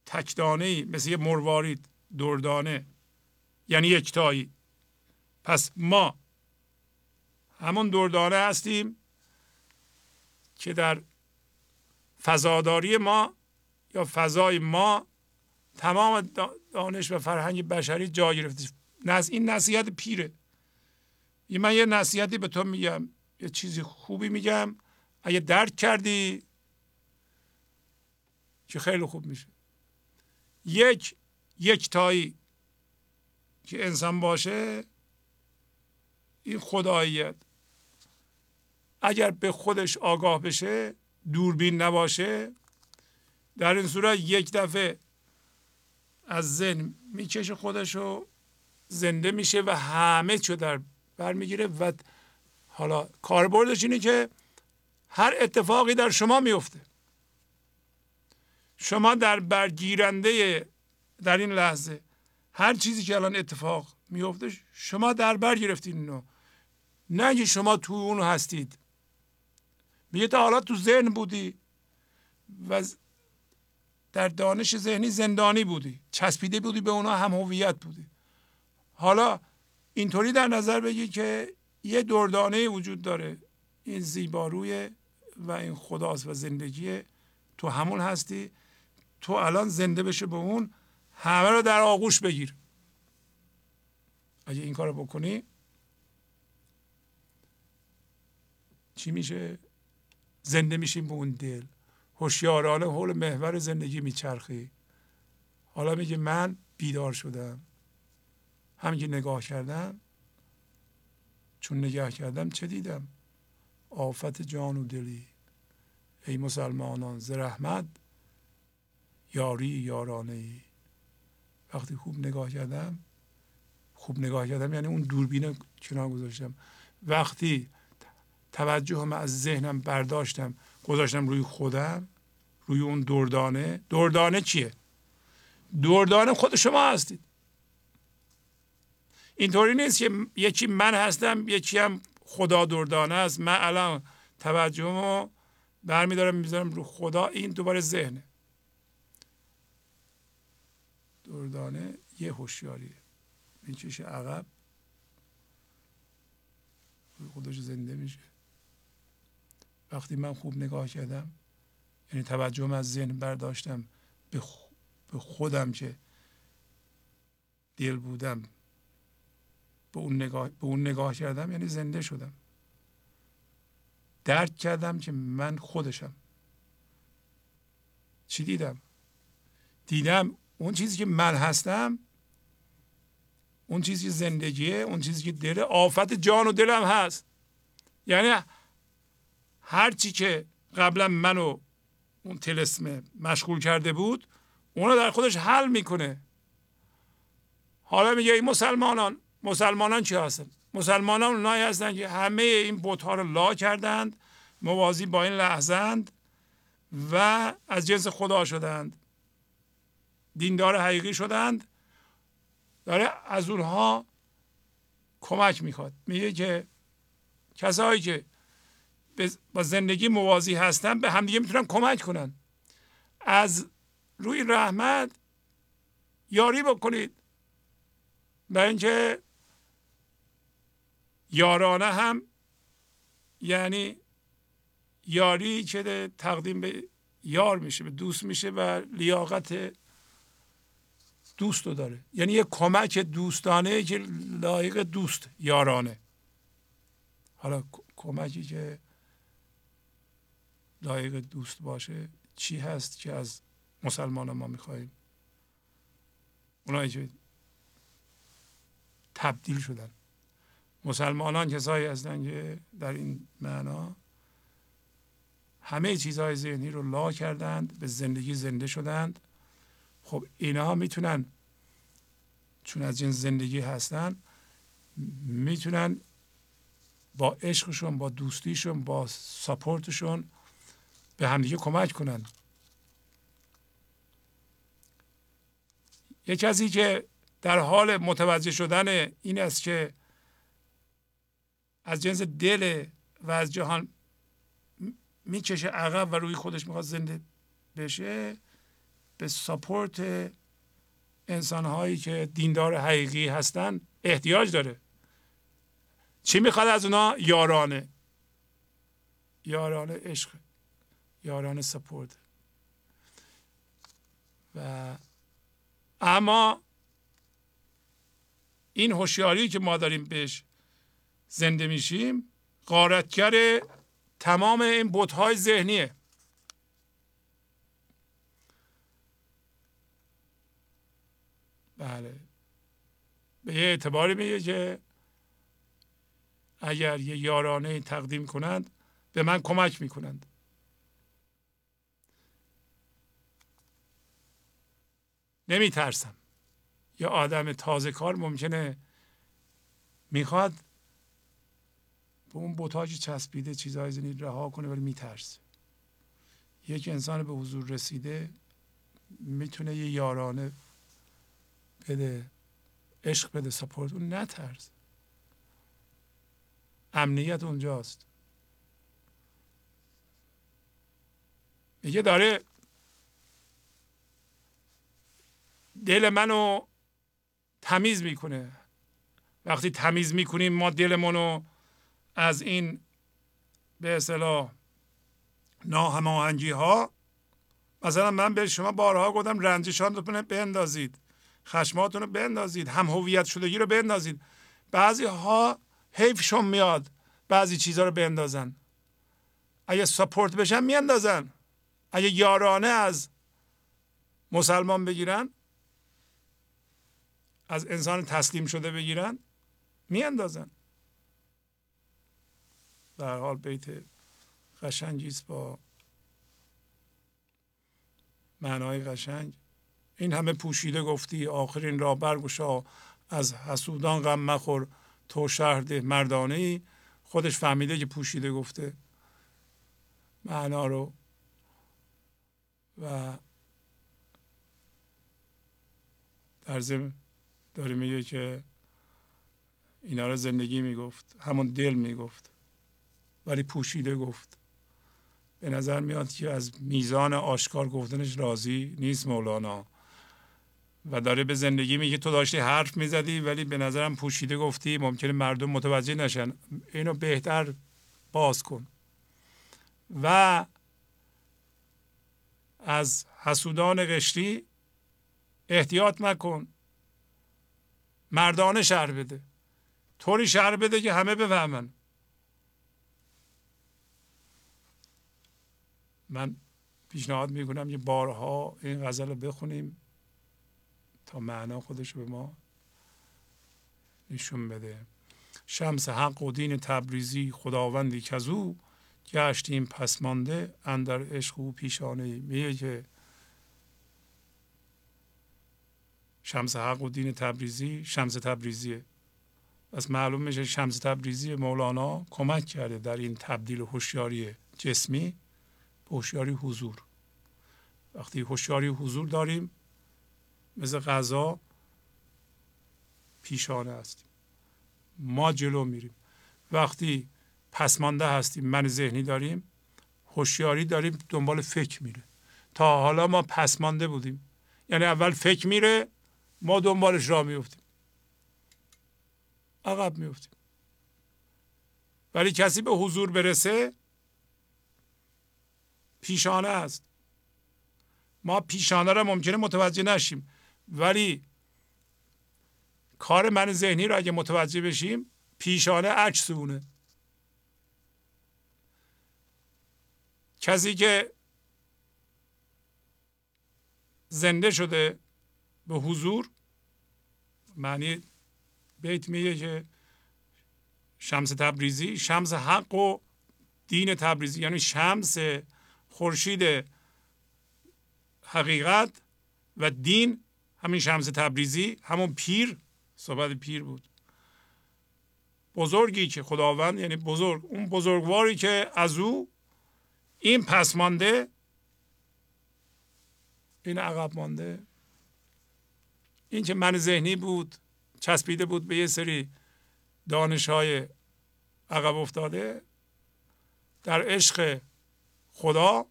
تکدانه مثل یه مروارید دردانه یعنی یکتایی. پس ما همون دردانه هستیم. که در فضاداری ما یا فضای ما تمام دانش و فرهنگ بشری جا گرفته این نصیحت پیره. من یه نصیحتی به تو میگم. یه چیزی خوبی میگم. اگه درک کردی که خیلی خوب میشه. یک یک تایی که انسان باشه این خداییت. اگر به خودش آگاه بشه دوربین نباشه. در این صورت یک دفعه از ذهن می‌کشه خودش رو زنده میشه و همه چو در بر می‌گیره و حالا کاربردش اینه که هر اتفاقی در شما میفته. شما در برگیرنده در این لحظه هر چیزی که الان اتفاق میفته شما در بر گرفتین اینو. نه شما تو اون هستید. میگه تا حالا تو ذهن بودی و در دانش ذهنی زندانی بودی چسبیده بودی به اونا هم هویت بودی. حالا اینطوری در نظر بگی که یه دردانه وجود داره. این زیباروی و این خداست و زندگیه تو همون هستی. تو الان زنده بشه به اون همه رو در آغوش بگیر. اگه این کار بکنی چی میشه؟ زنده میشیم به اون دل. هوشیارانه حول محور زندگی میچرخی. حالا میگه من بیدار شدم. که نگاه کردم چون نگاه کردم چه دیدم؟ آفت جان و دلی. ای مسلمانان ز رحمت یاری یارانه ای. وقتی خوب نگاه کردم خوب نگاه کردم یعنی اون دوربین کنار گذاشتم. وقتی توجهم از ذهنم برداشتم. گذاشتم روی خودم روی اون دردانه. دردانه چیه؟ دردانه خود شما هستید. اینطوری نیست که یکی من هستم یکی هم خدا دردانه است. من الان توجهمو برمیدارم می‌ذارم رو خدا. این دوباره ذهنه. دردانه یه هوشیاریه. می‌کشه عقب. خودش زنده میشه. وقتی من خوب نگاه کردم یعنی توجهم از ذهن برداشتم به, خودم که دل بودم. به اون نگاه به اون نگاه کردم یعنی زنده شدم. درک کردم که من خودشم. چی دیدم؟ دیدم اون چیزی که من هستم اون چیزی که زندگیه اون چیزی که دل آفت جان و دلم هست. یعنی هرچی که قبلا منو اون تلسم مشغول کرده بود اونو در خودش حل می‌کنه. حالا میگه این مسلمانان مسلمانان چی هستن؟ مسلمانان اونایی هستن که همه این بتها رو لا کردند موازی با این لحظند و از جنس خدا شدند. دیندار حقیقی شدند. داره از اونها کمک می‌خواد. میگه که کسایی که با زندگی موازی هستن به همدیگه می‌تونن کمک کنن. از روی رحمت یاری بکنید. برای اینکه یارانه هم یعنی یاری که تقدیم به یار میشه به دوست میشه و لیاقت دوست رو داره. یعنی یه کمک دوستانه که لایق دوست یارانه. حالا کمکی که لایق دوست باشه چی هست که از مسلمان ما می‌خواهیم. اونایی که تبدیل شدن. مسلمانان کسایی هستن که در این معنا همه چیزهای ذهنی رو لا کردند به زندگی زنده شدند. خب اینها می‌تونن چون از این زندگی هستن می‌تونن با عشقشون با دوستیشون با ساپورتشون به همدیگه کمک کنن. یک کسی که در حال متوجه شدن این است که از جنس دل و از جهان می‌کشه عقب و روی خودش می‌خواد زنده بشه به ساپورت انسان هایی که دیندار حقیقی هستن احتیاج داره. چی می‌خواد از اونا؟ یارانه. یارانه عشق. یارانه سپورت و اما این هوشیاری که ما داریم بهش زنده میشیم قارتگر تمام این بودهای ذهنیه. بله. به یه اعتباری میگه که اگر یه یارانه تقدیم کنند به من کمک می‌کنند. نمیترسم. یه آدم تازه کار ممکنه می‌خواد به اون بوتاج چسبیده چیزهای زنی رها کنه ولی میترسه. یک انسان به حضور رسیده می‌تونه یه یارانه بده عشق بده سپورت اون نترس. امنیت اونجاست. میگه داره دل منو تمیز می‌کنه. وقتی تمیز می‌کنیم ما دلمون از این به اصطلاح ناهماهنگی ها مثلا من به شما بارها گفتم رنجشان رو بندازید. خشماتون رو بندازید. هم هویت شدگی رو بندازید. بعضی ها حیفشون میاد. بعضی چیزها رو بندازن. اگه سپورت بشن میاندازن. اگه یارانه از مسلمان بگیرن از انسان تسلیم شده بگیرن میاندازن. در حال بیت قشنگی با معنای قشنگ. این همه پوشیده گفتی آخرین را برگشا از حسودان غم مخور تو شهر مردانه ای خودش فهمیده که پوشیده گفته معنا رو. و در ضمن داره میگه که اینا رو زندگی می‌گفت همون دل می‌گفت ولی پوشیده گفت. به نظر میاد که از میزان آشکار گفتنش راضی نیست مولانا. و داره به زندگی میگه تو داشتی حرف می‌زدی ولی به نظرم پوشیده گفتی ممکنه مردم متوجه نشن. اینو بهتر باز کن. و از حسودان قشری احتیاط مکن مردانه شهر بده. طوری شهر بده که همه بفهمن. من پیشنهاد می‌کنم یه بارها این غزل رو بخونیم تا معنا خودش به ما نشون بده. شمس حق و دین تبریزی خداوندی که او گشتیم پسمانده اندر عشق و پیشانه میگه. که شمس حق و دین تبریزی شمس تبریزیه. پس معلوم میشه شمس تبریزی مولانا کمک کرده در این تبدیل هوشیاری جسمی به هوشیاری حضور. وقتی هوشیاری حضور داریم مثل غذا پیشانه هستیم. ما جلو میریم. وقتی پسمانده هستیم من ذهنی داریم هوشیاری داریم دنبال فکر میره. تا حالا ما پسمانده بودیم. یعنی اول فکر میره ما دنبالش را میفتیم عقب میفتیم ولی کسی به حضور برسه پیشانه است. ما پیشانه را ممکنه متوجه نشیم. ولی کار من ذهنی را اگه متوجه بشیم پیشانه عکسونه کسی که زنده شده به حضور معنی بیت میگه که شمس تبریزی شمس حق و دین تبریزی یعنی شمس خورشید حقیقت و دین همین شمس تبریزی همون پیر صحبت پیر بود. بزرگی که خداوند یعنی بزرگ اون بزرگواری که از او این پس مانده این عقب مانده. این که من ذهنی بود چسبیده بود به یه سری دانش های عقب افتاده در عشق خدا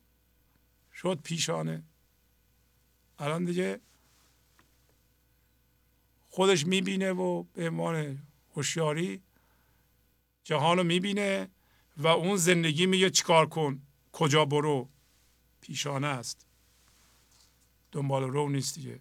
شد پیشانه. الان دیگه خودش می‌بینه و به عنوان هوشیاری جهان رو می‌بینه و اون زندگی میگه چیکار کن کجا برو؟ پیشانه است. دنبال رو نیست دیگه.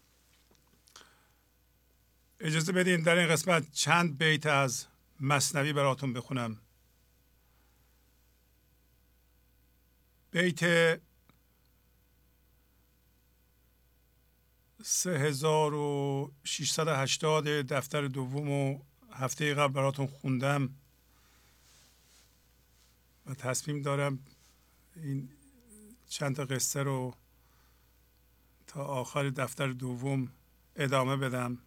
اجازه بدین در این قسمت چند بیت از مصنوی براتون بخونم. بیت 3680 دفتر دوم و هفته قبل براتون خوندم. و تصمیم دارم این چند تا قصه رو تا آخر دفتر دوم ادامه بدم.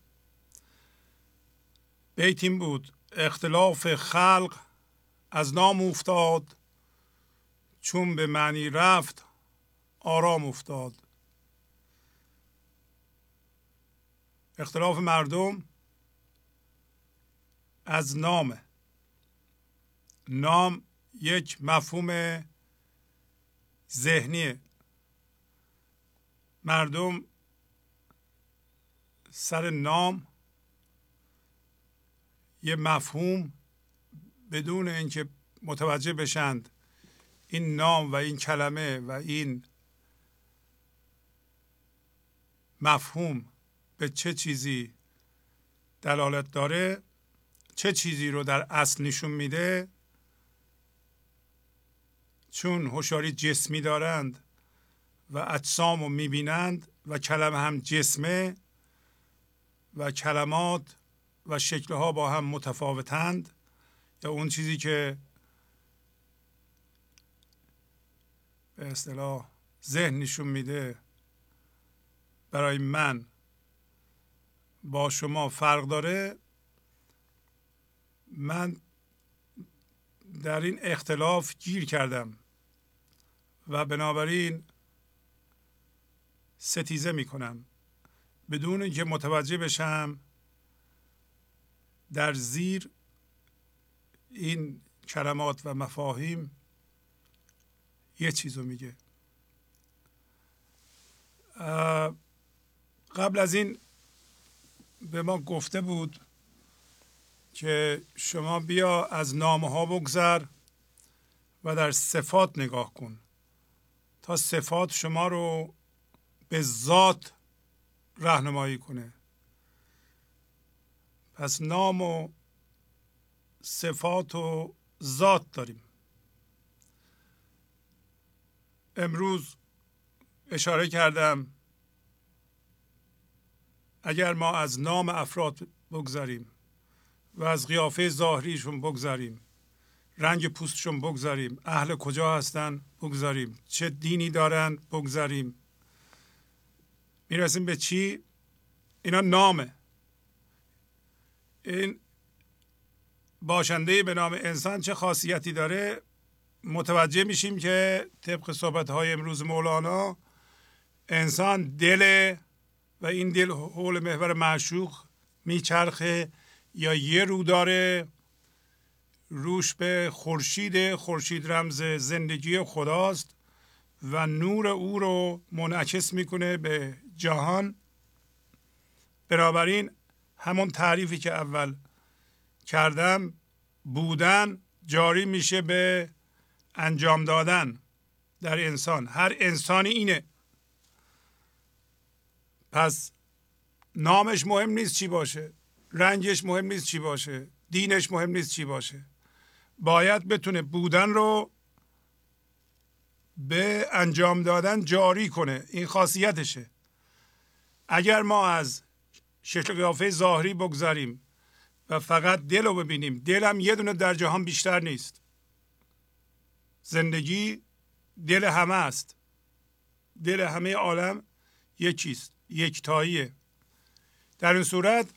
بیت این بود اختلاف خلق از نام افتاد چون به معنی رفت آرام افتاد. اختلاف مردم از نام. نام یک مفهوم ذهنیه. مردم سر نام یه مفهوم بدون اینکه متوجه بشند این نام و این کلمه و این مفهوم به چه چیزی دلالت داره چه چیزی رو در اصل نشون میده؟ چون هوشیاری جسمی دارند و اجسام رو می‌بینند و کلمه هم جسمه و کلمات و شکلها با هم متفاوتند یا اون چیزی که به اصطلاح ذهن نشون میده برای من با شما فرق داره من در این اختلاف گیر کردم و بنابراین ستیزه می کنم بدون اینکه متوجه بشم در زیر این کلمات و مفاهیم یه چیزو میگه. قبل از این به ما گفته بود که شما بیا از نامه ها بگذر و در صفات نگاه کن تا صفات شما رو به ذات راهنمایی کنه. پس نام و صفات و ذات داریم. امروز اشاره کردم اگر ما از نام افراد بگذاریم و از قیافه ظاهریشون بگذاریم رنگ پوستشون بگذاریم اهل کجا هستن بگذاریم چه دینی دارن بگذاریم می‌رسیم به چی؟ اینا نامه. این باشنده به نام انسان چه خاصیتی داره؟ متوجه میشیم که طبق صحبت های امروز مولانا انسان دل و این دل حول محور معشوق میچرخه یا یه رو داره روش به خورشید خورشید رمز زندگی خداست و نور او رو منعکس می‌کنه به جهان. بنابراین همون تعریفی که اول کردم بودن جاری میشه به انجام دادن در انسان. هر انسانی اینه. پس نامش مهم نیست چی باشه رنگش مهم نیست چی باشه دینش مهم نیست چی باشه. باید بتونه بودن رو به انجام دادن جاری کنه. این خاصیتشه. اگر ما از شکل قیافه ظاهری بگذاریم و فقط دل رو ببینیم. دل هم یه دونه در جهان بیشتر نیست. زندگی دل همه است. دل همه عالم یکیست یکتاییه. در این صورت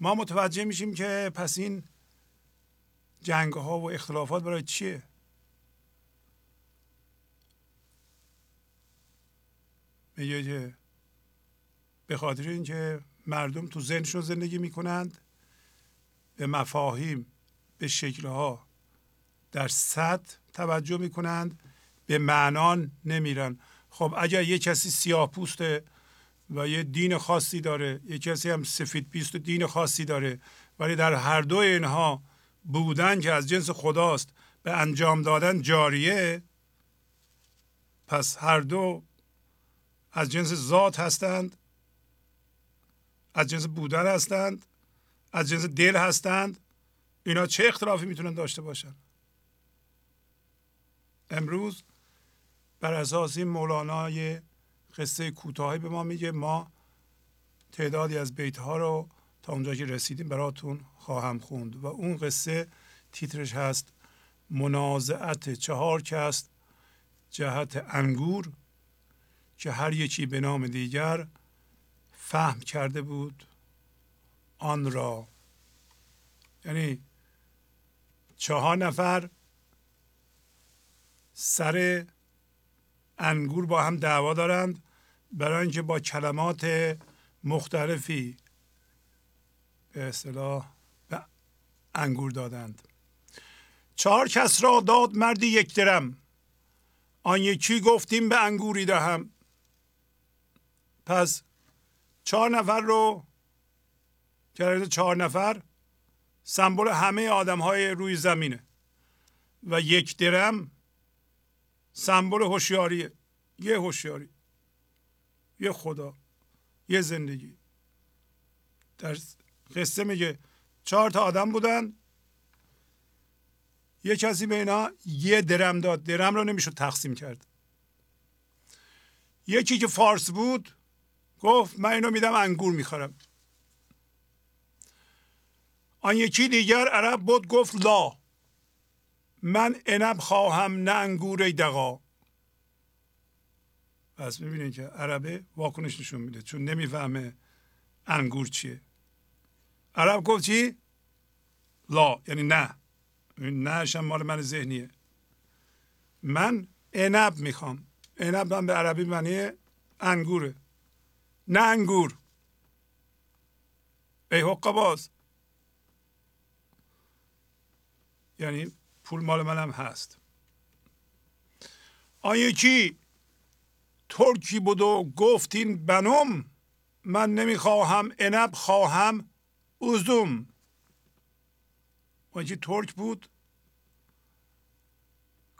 ما متوجه میشیم که پس این جنگ ها و اختلافات برای چیه؟ میگه که به خاطر اینکه مردم تو ذهنشون زندگی می‌کنند. به مفاهیم به شکلها در سطح توجه می‌کنند. به معنان نمیرن. خب اگر یه کسی سیاه پوسته و یه دین خاصی داره یه کسی هم سفید پیست و دین خاصی داره ولی در هر دو اینها بودن که از جنس خداست به انجام دادن جاریه پس هر دو از جنس ذات هستند. از جنس بودن هستند از جنس دل هستند. اینا چه اختلافی می‌تونن داشته باشن؟ امروز بر اساس این مولانا قصه کوتاهی به ما میگه ما تعدادی از بیت ها رو تا اونجا که رسیدیم براتون خواهم خوند. و اون قصه تیترش هست منازعت چهار کس جهت انگور که هر یکی به نام دیگر فهم کرده بود آن را. یعنی چهار نفر سر انگور با هم دعوا دارند برای اینکه با کلمات مختلفی به اصطلاح به انگور دادند. چهار کس را داد مردی یک درم. آن یکی گفتیم به انگوری دهم. پس چهار نفر رو کرده چهار نفر سمبل همه آدم های روی زمینه. و یک درم سمبل هوشیاریه. یه هوشیاری یه خدا یه زندگی. در قصه میگه چهار تا آدم بودن. یه کسی به اینا یه درم داد. درم رو نمی‌شد تقسیم کرد. یکی که فارس بود گفت من اینو میدم انگور می‌خورم. آن یکی دیگر عرب بود گفت لا. من عنب خواهم نه انگور دقا پس می‌بینید که عربه واکنش نشون میده چون نمی‌فهمه انگور چیه. عرب گفت چی؟ لا یعنی نه. نه مال من ذهنیه. من عنب می‌خوام. عنب من به عربی معنی انگوره. نه انگور. ای حق باز. یعنی پول مال منم هست. آن یکی ترکی بود و گفتین بنم من نمی‌خواهم عنب خواهم اوزوم. اون ترک بود؟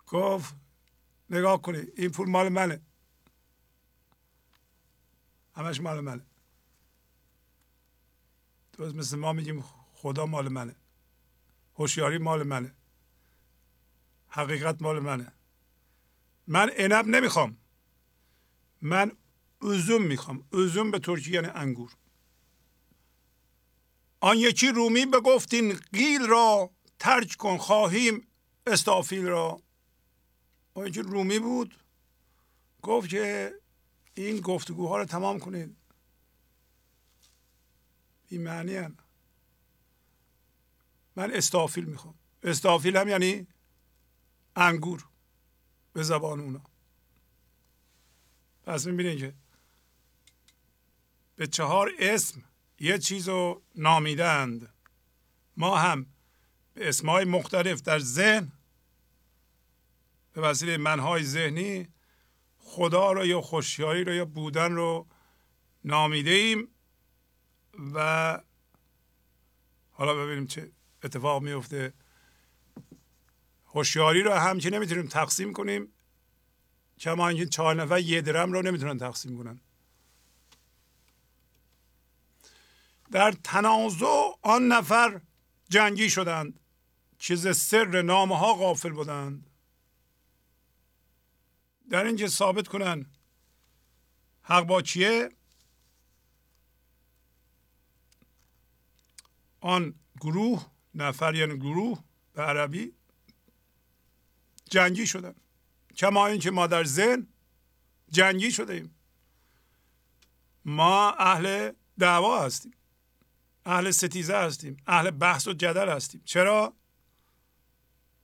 گفت نگاه کنید این پول مال منه. همش مال منه. درست مثل ما میگیم خدا مال منه. هوشیاری مال منه. حقیقت مال منه. من عنب نمی‌خوام. من اوزوم می‌خوام. اوزوم به ترکی یعنی انگور. آن یکی رومی بگفتین قیل را ترک کن خواهیم استافیل را. آن یکی رومی بود. گفت که این گفتگوها رو تمام کنید. این معنی هم. من استافیل می‌خوام. استافیل هم یعنی انگور به زبان اونا. پس می‌بینید که به چهار اسم یه چیز رو نامیدند. ما هم به اسمهای مختلف در ذهن به وسیله منهای ذهنی خدا رو یا خوشیاری رو یا بودن رو نامیده ایم و حالا ببینیم چه اتفاق میفته هوشیاری رو همچی نمی‌تونیم تقسیم کنیم. کما اینکه چهار نفر یه درم رو نمی‌تونن تقسیم کنن. در تنازع آن نفر جنگی شدند چیز سر نامه ها غافل بودند. در اینکه ثابت کنن حق با چیه؟ آن گروه نفر یعنی گروه به عربی جنگی شدن. کما اینکه ما در ذهن جنگی شده ایم. ما اهل دعوا هستیم. اهل ستیزه هستیم. اهل بحث و جدل هستیم. چرا؟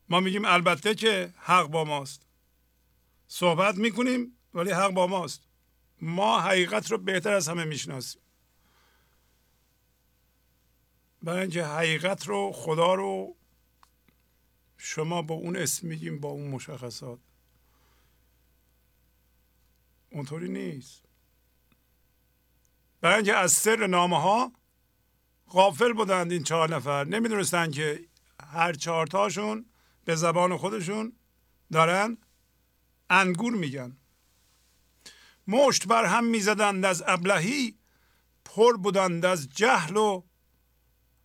ما میگیم البته که حق با ماست. صحبت می‌کنیم ولی حق با ماست. ما حقیقت رو بهتر از همه می‌شناسیم. برای اینکه حقیقت رو خدا رو شما با اون اسم میگیم با اون مشخصات. اونطوری نیست. برای اینکه از سر نامه ها غافل بودند این چهار نفر. نمی‌دونستند که هر چهارتاشون به زبان خودشون دارن. انگور میگن. مشت بر هم می‌زدند از ابلهی پر بودند از جهل و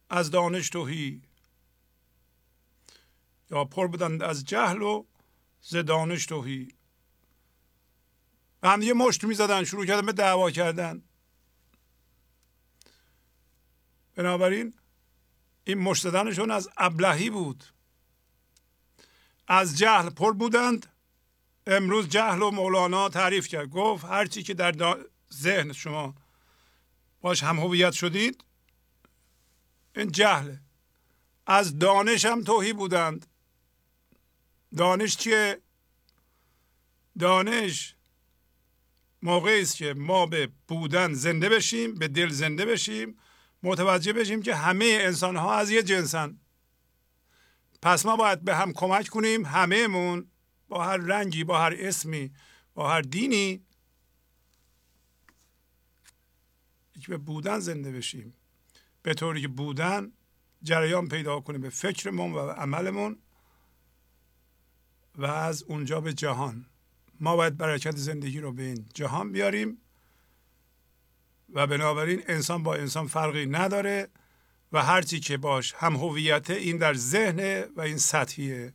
از دانش توهی یا پر بودند از جهل و ز دانش توهی به هم یه مشت می‌زدن شروع کردن به دعوا کردن. بنابراین این مشتدنشون از ابلهی بود. از جهل پر بودند امروز جهل و مولانا تعریف کرد. گفت هرچی که در ذهن شما باش هم هویت شدید این جهله. از دانش هم توهی بودند. دانش چیه؟ دانش موقعی است که ما به بودن زنده بشیم به دل زنده بشیم متوجه بشیم که همه انسان ها از یه جنسن. پس ما باید به هم کمک کنیم همهمون با هر رنگی با هر اسمی با هر دینی که به بودن زنده بشیم. به طوری که بودن جریان پیدا کنه به فکرمون و عملمون و از اونجا به جهان. ما باید برکت زندگی رو به این جهان بیاریم و بنابراین انسان با انسان فرقی نداره و هرچی که باش هم هویت این در ذهن و این سطحیه.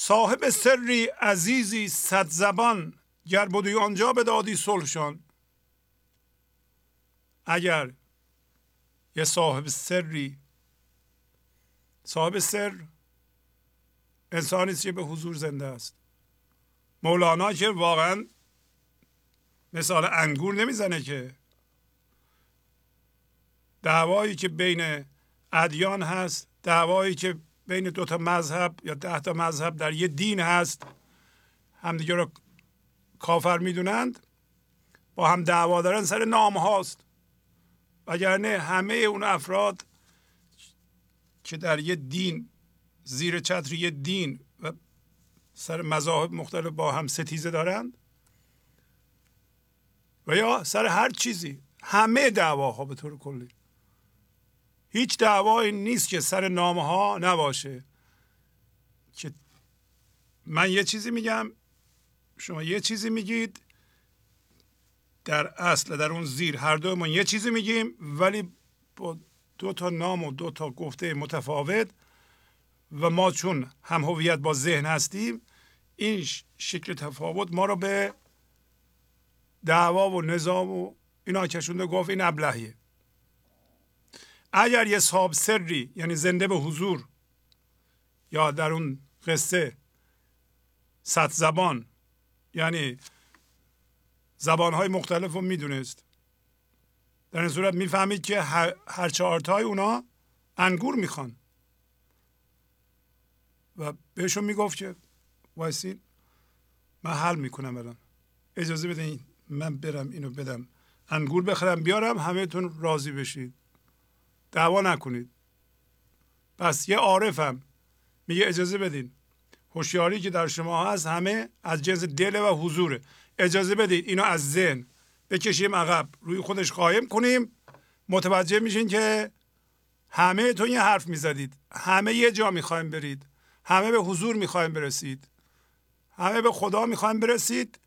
صاحب سری عزیزی صد زبان گر بودی آنجا به دادی صلحشان. اگر یه صاحب سری صاحب سر انسانی که به حضور زنده است؟ مولانا که واقعا مثال انگور نمی‌زنه که. دعوایی که بین ادیان هست دعوایی که بین دو تا مذهب یا ده تا مذهب در یه دین هست. همدیگه رو کافر می‌دونند. با هم دعوا دارن سر نام هاست. وگرنه همه اون افراد که در یه دین زیر چتر یه دین و سر مذاهب مختلف با هم ستیزه دارند. و یا سر هر چیزی. همه دعواها به طور کلی. هیچ دعوایی نیست که سر نامه ها نباشه. که من یه چیزی میگم شما یه چیزی میگید در اصل در اون زیر هر دو ما یه چیزی میگیم ولی با دو تا نام و دو تا گفته متفاوت و ما چون هم هویت با ذهن هستیم این شکل تفاوت ما رو به دعوا و نظام و اینا کشونده گفت این ابلهیه. اگر یه صاحب سری یعنی زنده به حضور یا در اون قصه صد زبان یعنی زبانهای مختلف رو می‌دونست. در این صورت می‌فهمید که هر, چهارتای اونا انگور می‌خوان. و بهشون می‌گفت که وایسین من حل می‌کنم الان. اجازه بدین من برم اینو بدم. انگور بخرم بیارم همهتون راضی بشید. دعوا نکنید. پس یه عارفم. میگه اجازه بدین. هوشیاری که در شما هست همه از جنس دل و حضوره. اجازه بدید اینو از ذهن بکشیم عقب. روی خودش قایم کنیم. متوجه میشین که همه تو یه حرف می‌زدید. همه یه جا می‌خوایم برید. همه به حضور می‌خوایم برسید. همه به خدا می‌خوایم برسید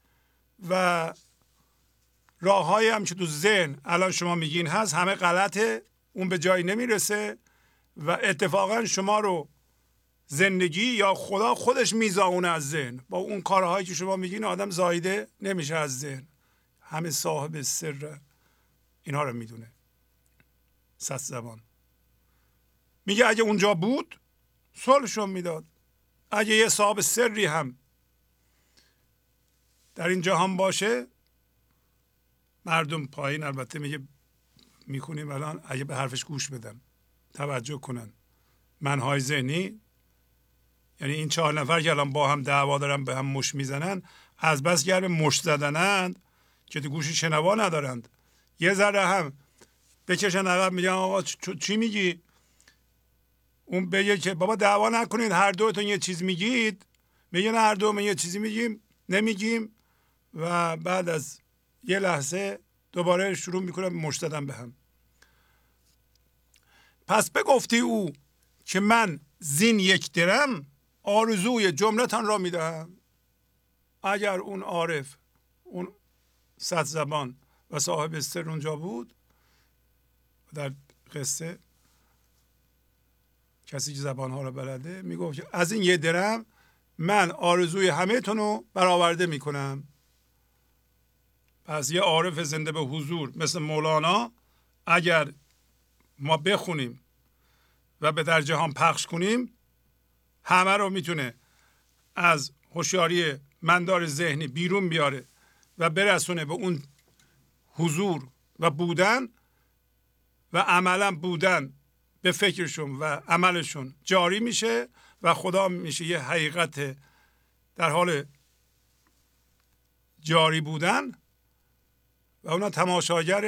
و راههایی هم که تو ذهن الان شما میگین هست همه غلطه. اون به جایی نمی‌رسه و اتفاقا شما رو زندگی یا خدا خودش میزاونه از ذهن. با اون کارهایی که شما میگین آدم زایده نمیشه از ذهن. همه صاحب سر اینها رو می‌دونه. ست زبان. میگه اگه اونجا بود صلحشون می‌داد. اگه یه صاحب سری هم در این جهان باشه مردم پایین. البته میگه می‌کنیم الان اگه به حرفش گوش بدن توجه کنن. منهای ذهنی یعنی این چهار نفر که الان با هم دعوا دارن به هم مش می‌زنن از بس گرم مش زدنند که تو گوشی شنوا ندارند. یه ذره هم بکشن عقب میگن آقا چی میگی؟ اون بگه که بابا دعوا نکنید هر دوتون یه چیز میگید. میگن هر دو یه چیزی میگیم نمیگیم. و بعد از یه لحظه دوباره شروع می‌کنم مش به هم. پس بگفتی او که من زین یک درم آرزوی جملتان را می‌دهم. اگر اون عارف اون صد زبان و صاحب سر اونجا بود در قصه کسی که زبانها رو بلده می‌گفت از این یه درم من آرزوی همه رو برآورده می‌کنم. پس یه عارف زنده به حضور مثل مولانا اگر ما بخونیم و به در جهان پخش کنیم همه رو می‌تونه از هوشیاری مندار ذهنی بیرون بیاره و برسونه به اون حضور و بودن و عملا بودن به فکرشون و عملشون جاری میشه و خدا میشه یه حقیقت در حال جاری بودن و اونا تماشاگر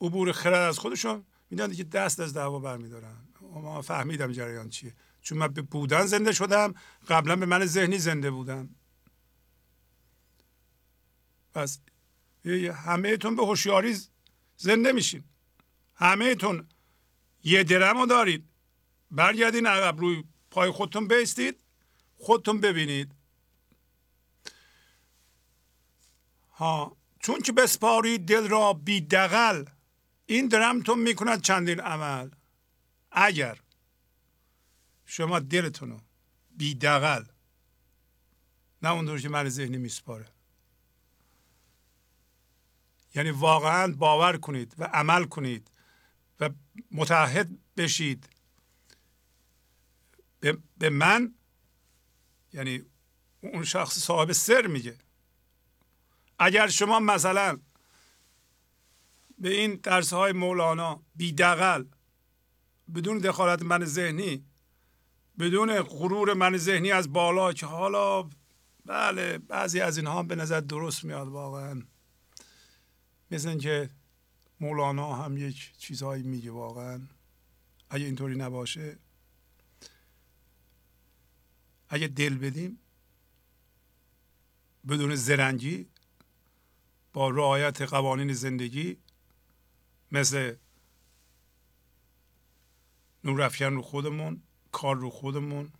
عبور خرد از خودشون میدن که دست از دعوا برمیدارن. ما فهمیدم جریان چیه. چون من به بودن زنده شدم قبلا به من ذهنی زنده بودم پس همه تون به هوشیاری زنده میشین. همه تون یه درم دارید. برگردین عقب روی پای خودتون بیستید. خودتون ببینید. ها چون که بسپارید دل را بی دقل این درمتون می‌کند چندین عمل. اگر شما دلتون رو بی دقل نه اون که من ذهنی میسپاره. یعنی واقعا باور کنید و عمل کنید و متحد بشید. به, من یعنی اون شخص صاحب سر میگه. اگر شما مثلا به این درس های مولانا بیدقل بدون دخالت من ذهنی بدون غرور من ذهنی از بالا که حالا بله بعضی از اینها به نظر درست میاد واقعا. مثل اینکه مولانا هم یک چیزهایی میگه واقعا. اگه اینطوری نباشه اگه دل بدیم بدون زرنگی با رعایت قوانین زندگی مثل نورافکن رو خودمون کار رو خودمون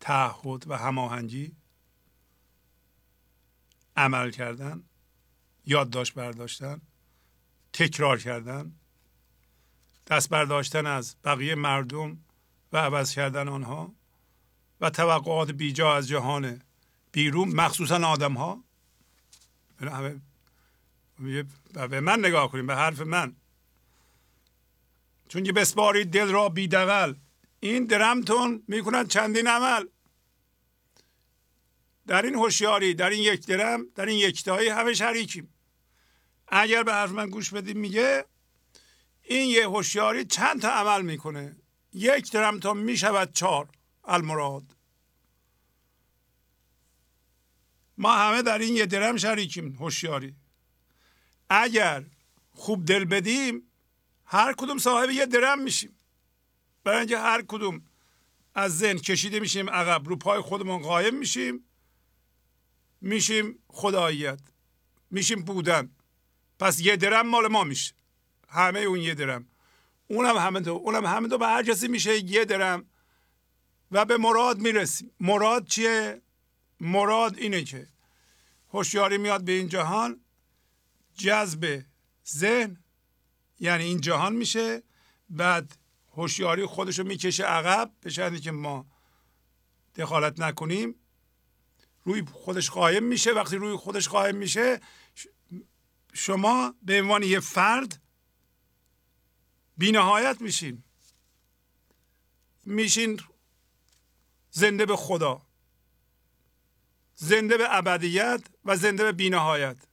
تعهد و هماهنگی عمل کردن یادداشت برداشتن تکرار کردن دست برداشتن از بقیه مردم و عوض کردن آنها و توقعات بیجا از جهان بیرون مخصوصا آدم ها همه به من نگاه کنیم به حرف من. چون که بسپارید دل را بیدقل این درمتون می‌کنن چندین عمل. در این هوشیاری در این یک درم در این یکتایی همه شریکیم. اگر به حرف من گوش بدیم میگه این یه هوشیاری چند تا عمل می‌کنه. یک درم تا می‌شود چهار المراد. ما همه در این یه درم شریکیم هوشیاری. اگر خوب دل بدیم هر کدوم صاحب یه درم میشیم. برای اینکه هر کدوم از ذهن کشیده میشیم عقب رو پای خودمون قایم میشیم میشیم خداییت میشیم بودن. پس یه درم مال ما میشه. همه اون یه درم. اونم همه تو اونم همه تو به هر کسی میشه یه درم و به مراد می‌رسیم. مراد چیه؟ مراد اینه که هوشیاری میاد به این جهان جذب ذهن یعنی این جهان میشه. بعد هوشیاری خودشو می‌کشه عقب به شرطی که ما دخالت نکنیم. روی خودش قایم میشه. وقتی روی خودش قایم میشه شما به عنوان یه فرد بینهایت میشین. میشین زنده به خدا زنده به ابدیت و زنده به بینهایت.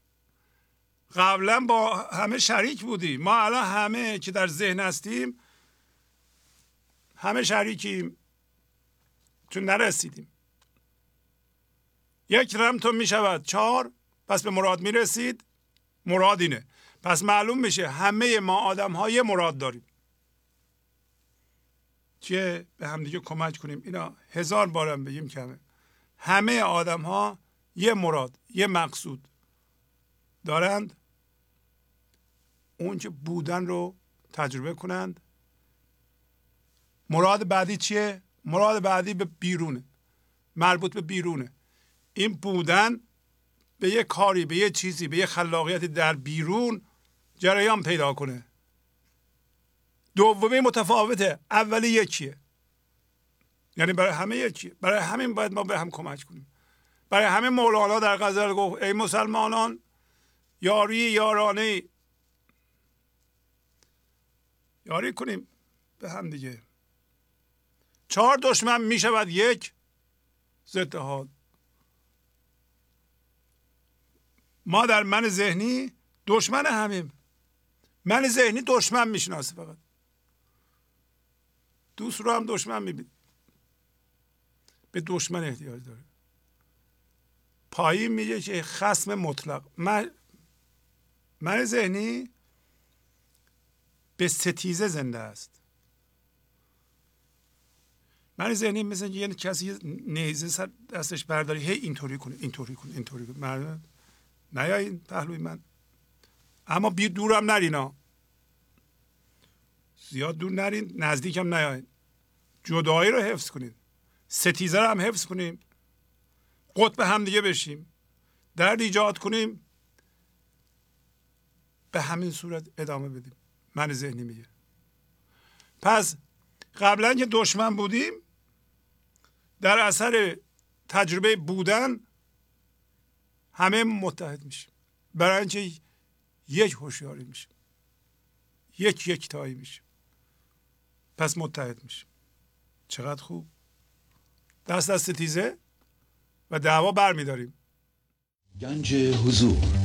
قبلا با همه شریک بودیم ما الان همه که در ذهن هستیم همه شریکیم. چون نرسیدیم. یک رمتون تو می شود چهار پس به مراد می رسید مراد اینه. پس معلوم میشه همه ما آدم های مراد داریم. که به همدیگه کمک کنیم. اینا هزار بارم بگیم کمه. همه آدم ها یه مراد یه مقصود دارند. اون که بودن رو تجربه کنند. مراد بعدی چیه؟ مراد بعدی به بیرونه. مربوط به بیرونه. این بودن به یه کاری به یه چیزی به یه خلاقیتی در بیرون جریان پیدا کنه. دومی متفاوته. اولی یکیه. یعنی برای همه یکیه. برای همین باید ما به هم کمک کنیم. برای همه مولانا در غزل گفت ای مسلمانان یاری یارانه یاری کنیم به هم دیگه. چهار دشمن می شود یک. ضد ما در من ذهنی دشمن همیم. من ذهنی دشمن می‌شناسه فقط. دوست رو هم دشمن می‌بینه به دشمن احتیاج داره. پایین میگه که خسم مطلق. من من ذهنی به ستیزه زنده است. من ذهنی مثل یه کسی نیزه سر دستش برداری هی اینطوری کنه اینطوری کنه اینطوری کنه مردم نیاین پهلوی من. اما بی دورم نرینا زیاد دور نرین نزدیکم نیاین. جدایی رو حفظ کنید ستیزه رو هم حفظ کنیم. قطب هم دیگه بشیم. درد ایجاد کنیم. به همین صورت ادامه بدیم. من ذهنی میگه. پس قبلا که دشمن بودیم در اثر تجربه بودن همه متحد میشیم. برای اینکه یک هوشیاری میشیم. یک یک تایی میشیم. پس متحد میشیم. چقدر خوب. دست دست تیزه و دعوا برمیداریم. گنج حضور.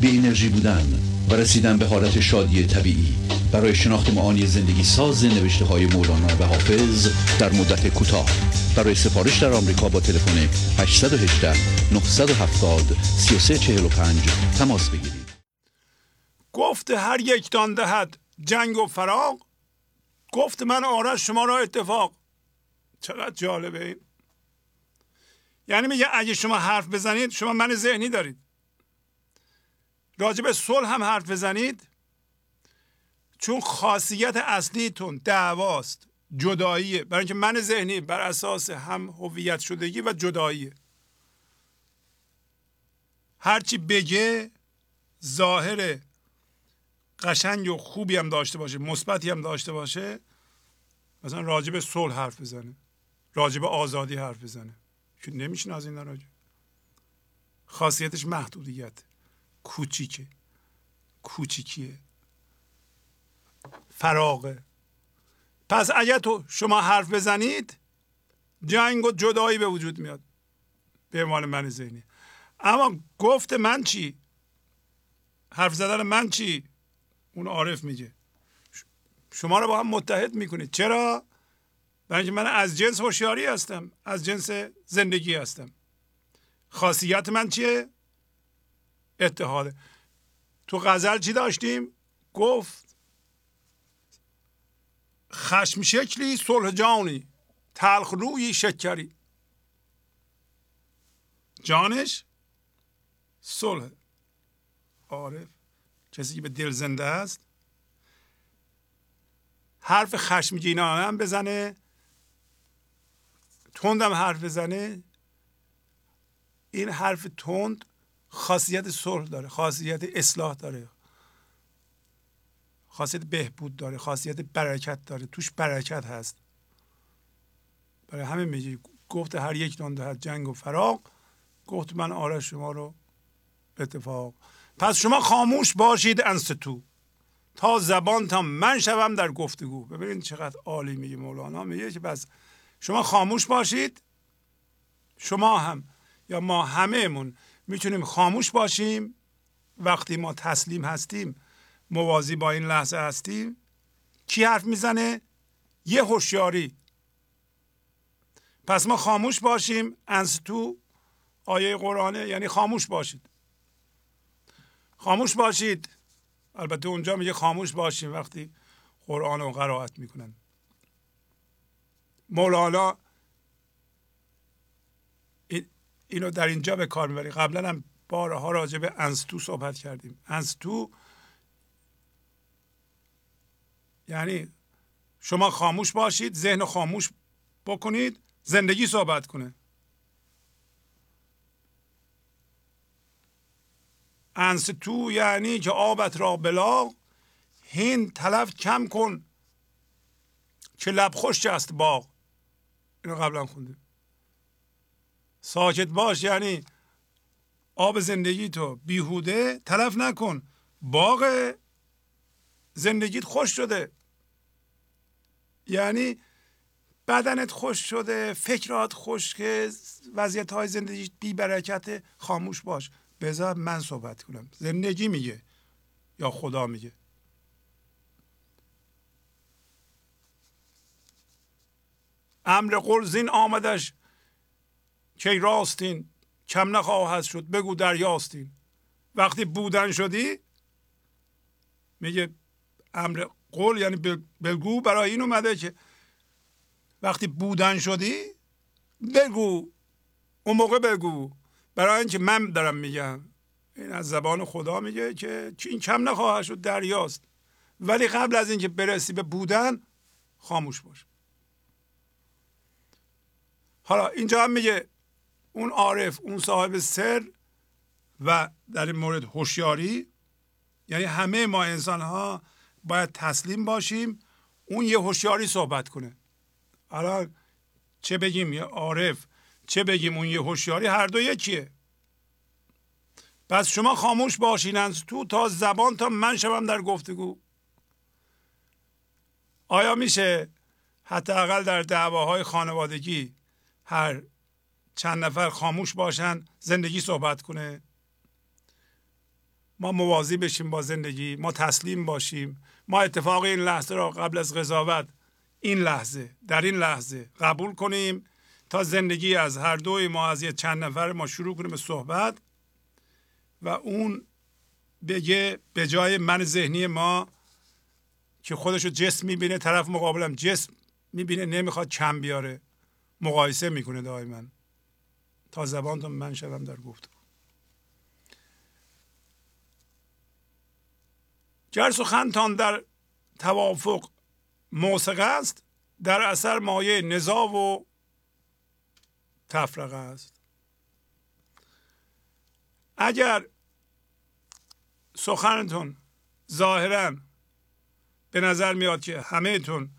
بی انرژی بودن و رسیدن به حالت شادی طبیعی. برای شناخت معانی زندگی ساز نوشته های مولانا و حافظ در مدت کوتاه. برای سفارش در آمریکا با تلفن 818 970 3345 تماس بگیرید. گفت هر یک دان دهد جنگ و فراغ. گفت من آرش شما را اتفاق. چقدر جالبه این. یعنی میگه اگه شما حرف بزنید شما من ذهنی دارید. راجب صلح هم حرف بزنید؟ چون خاصیت اصلیتون دعواست جداییه برای اینکه من ذهنی بر اساس هم هویت شدگی و جداییه هرچی بگه ظاهر قشنگ و خوبی هم داشته باشه مثبتی هم داشته باشه مثلا راجب صلح حرف بزنه راجب آزادی حرف بزنه. که نمیشین از این راجب. خاصیتش محدودیت. کوچیکه. کوچیکیه. فراغه. پس اگر تو شما حرف بزنید جنگ و جدایی به وجود میاد. به عنوان من ذهنی. اما گفت من چی؟ حرف زدن من چی؟ اون عارف میگه. شما رو با هم متحد می‌کنید. چرا؟ برای اینکه من از جنس هوشیاری هستم از جنس زندگی هستم. خاصیت من چیه؟ اتحاده تو غزل چی داشتیم؟ گفت خشم شکلی صلح جانی تلخ روی شکری. جانش صلح. عارف کسی که به دل زنده است. حرف خشمگینانه هم بزنه. تندم حرف بزنه. این حرف تند خاصیت صلح داره خاصیت اصلاح داره. خاصیت بهبود داره خاصیت برکت داره توش برکت هست. برای همه میگه گفت هر یک دان دهد جنگ و فراق گفت من آره شما رو اتفاق. پس شما خاموش باشید انستو. تا زبان تا من شوم در گفتگو. ببینید چقدر عالی میگه مولانا. میگه که بس شما خاموش باشید شما هم یا ما همهمون می‌تونیم خاموش باشیم. وقتی ما تسلیم هستیم موازی با این لحظه هستیم. کی حرف می‌زنه؟ یه هوشیاری. پس ما خاموش باشیم. انستو آیه قرآنه یعنی خاموش باشید. خاموش باشید. البته اونجا میگه خاموش باشیم وقتی قرآن رو قرائت می‌کنن. مولانا اینو در اینجا به کار می‌بری قبلا هم بارها راجع به انستو صحبت کردیم. انستو یعنی شما خاموش باشید ذهن خاموش بکنید زندگی صحبت کنه. انس تو یعنی که آبت را بلا هین تلف کم کن که لب خوش است باغ. اینو قبلا خوندیم. ساکت باش یعنی آب زندگی تو بیهوده تلف نکن. باغ زندگیت خوش شده. یعنی بدنت خوش شده فکرات خوش که وضعیت های زندگی بی برکت خاموش باش. بذار من صحبت کنم. زندگی میگه یا خدا میگه؟ امر قل زین آمدش. که راستین کم نخواهد شد. بگو دریاستین. وقتی بودن شدی میگه امر قول یعنی بگو برای این اومده که وقتی بودن شدی بگو اون موقع بگو. برای اینکه من دارم میگم. این از زبان خدا میگه که این کم نخواهد شد دریاست. ولی قبل از اینکه برسی به بودن خاموش باش. حالا اینجا هم میگه اون عارف اون صاحب سر و در این مورد هوشیاری. یعنی همه ما انسان ها باید تسلیم باشیم اون یه هوشیاری صحبت کنه. حالا چه بگیم یه عارف چه بگیم اون یه هوشیاری هر دو یکیه. پس شما خاموش باشین از تو تا زبان تا من شوم در گفتگو. آیا میشه حداقل در دعواهای خانوادگی هر چند نفر خاموش باشن زندگی صحبت کنه. ما موازی بشیم با زندگی ما تسلیم باشیم. ما اتفاق این لحظه را قبل از قضاوت این لحظه در این لحظه قبول کنیم تا زندگی از هر دوی ما از یه چند نفر ما شروع کنیم به صحبت و اون بگه به جای من ذهنی ما که خودشو جسم می‌بینه طرف مقابلم جسم می‌بینه نمی‌خواد کم بیاره. مقایسه می‌کنه دائما. تا زبانتون من شدم در گفت گر سخنتان در توافق موسقه است در اثر مایه نزا و تفرقه است. اگر سخنتون ظاهرا به نظر میاد که همهتون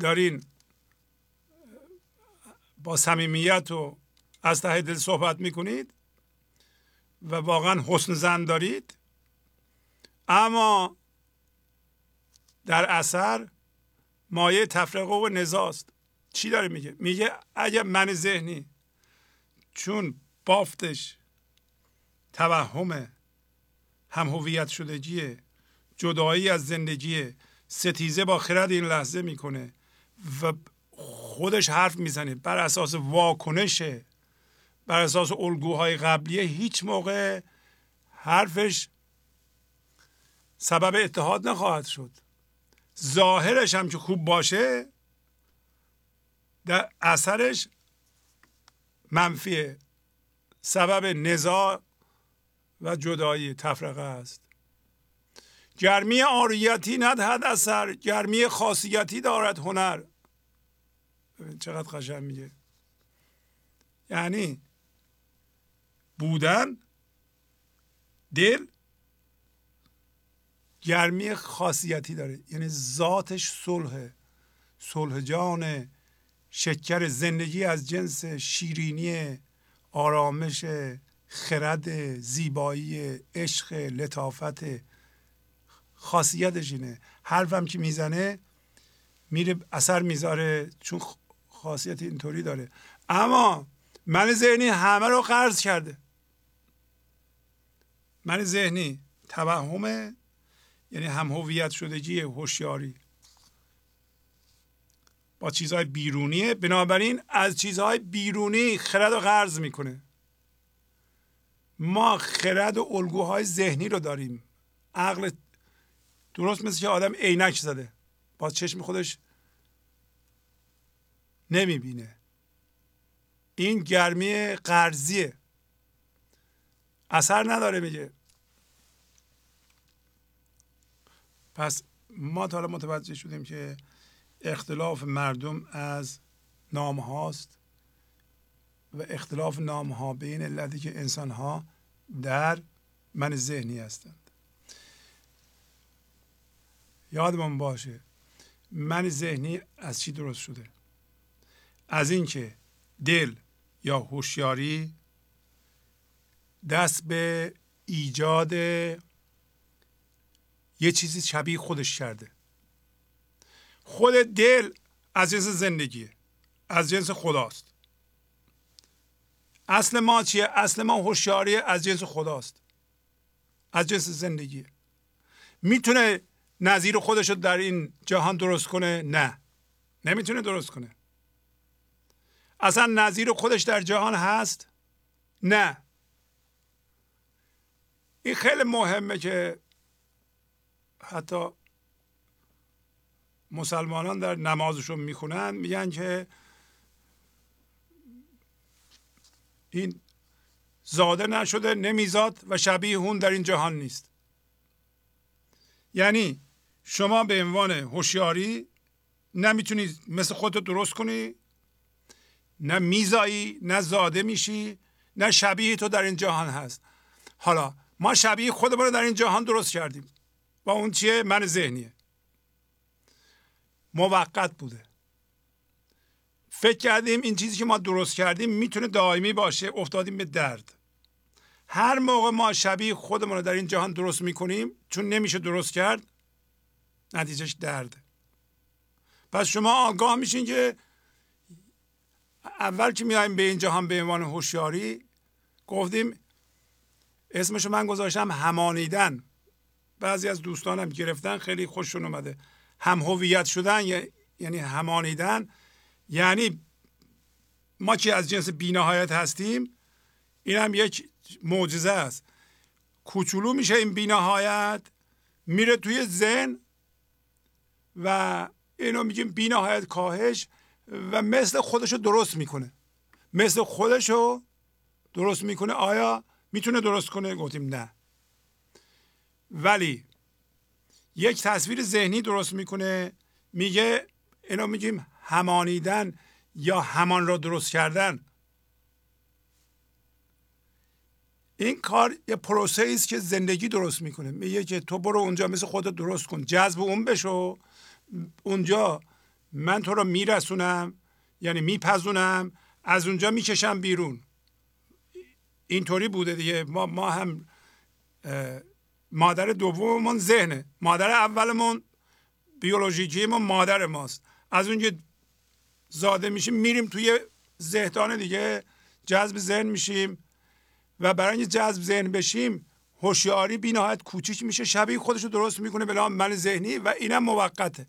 دارین با صمیمیت و از ته دل صحبت می‌کنید و واقعا حسن زن دارید. اما در اثر مایه تفرقه و نزاست. چی داره میگه؟ میگه اگر من ذهنی چون بافتش توهم هم هویت شدگیه جدایی از زندگی ستیزه با خرد این لحظه می‌کنه و خودش حرف می‌زنه. بر اساس واکنشه بر اساس الگوهای قبلیه هیچ موقع حرفش سبب اتحاد نخواهد شد. ظاهرش هم که خوب باشه در اثرش منفیه سبب نزاع و جدایی تفرقه است. گرمی آریتی ندهد اثر گرمی خاصیتی دارد هنر. چقدر قشنگ میگه. یعنی بودن دل گرمی خاصیتی داره. یعنی ذاتش صلح صلح جان شکر زندگی از جنس شیرینی آرامش خرد زیبایی عشق لطافت. خاصیتش اینه. حرفم که می‌زنه میره اثر می‌ذاره. چون خاصیت اینطوری داره. اما من ذهنی همه رو قرض کرده. من ذهنی توهمه یعنی هم هویت شدگی هوشیاری. با چیزهای بیرونیه بنابراین از چیزهای بیرونی خرد و قرض می‌کنه. ما خرد و الگوهای ذهنی رو داریم. عقل درست مثل که آدم عینک زده. با چشم خودش نمی‌بینه. این گرمی قرضیه. اثر نداره میگه پس ما تا متوجه شدیم که اختلاف مردم از نام هاست و اختلاف نام ها به این علتی که انسان ها در من ذهنی هستند. یادمون باشه من ذهنی از چی درست شده؟ از اینکه دل یا هوشیاری دست به ایجاد یه چیزی شبیه خودش کرده. خود دل از جنس زندگیه از جنس خداست. اصل ما چیه؟ اصل ما هوشیاری از جنس خداست. از جنس زندگیه. می‌تونه نظیر خودش رو در این جهان درست کنه؟ نه. نمی‌تونه درست کنه. اصلا نظیر خودش در جهان هست؟ نه. این خیلی مهمه که حتی مسلمانان در نمازشون می‌خونن میگن که این زاده نشده نمیزاد و شبیه اون در این جهان نیست. یعنی شما به عنوان هوشیاری نمی‌تونی مثل خودت درست کنی نه میزایی نه زاده میشی نه شبیه تو در این جهان هست. حالا ما شبیه خودمون رو در این جهان درست کردیم. و اون چیه؟ من ذهنیه. موقت بوده. فکر کردیم این چیزی که ما درست کردیم می‌تونه دائمی باشه افتادیم به درد. هر موقع ما شبیه خودمون رو در این جهان درست می‌کنیم چون نمیشه درست کرد نتیجهش درد پس شما آگاه میشین که اول که میایم به این جهان به عنوان هوشیاری گفتیم اسمشو من گذاشتم همانیدن. بعضی از دوستانم گرفتن خیلی خوششون اومده. هم هویت شدن یعنی همانیدن. یعنی ما که از جنس بینهایت هستیم؟ این هم یک معجزه است. کوچولو میشه این بینهایت میره توی ذهن و اینو میگیم بینهایت کاهش. و مثل خودشو درست می‌کنه. مثل خودشو درست می‌کنه. آیا می‌تونه درست کنه؟ گفتیم نه. ولی یک تصویر ذهنی درست می‌کنه. میگه اینو میگیم همانیدن یا همان را درست کردن. این کار یه پروسه است که زندگی درست می‌کنه. میگه که تو برو اونجا مثل خودت درست کن. جذب اون بشو. اونجا من تو رو میرسونم یعنی میپزونم از اونجا می‌کشم بیرون. اینطوری بوده دیگه. ما, ما هم مادر دوممون ذهنه. مادر اولمون بیولوژیکیمون مادر ماست. از اونجا زاده میشیم میریم توی ذهدان دیگه. جذب ذهن میشیم و برای اینکه جذب ذهن بشیم هوشیاری بینهایت کوچیک میشه. شبیه خودش رو درست می‌کنه به من ذهنی و اینم موقته.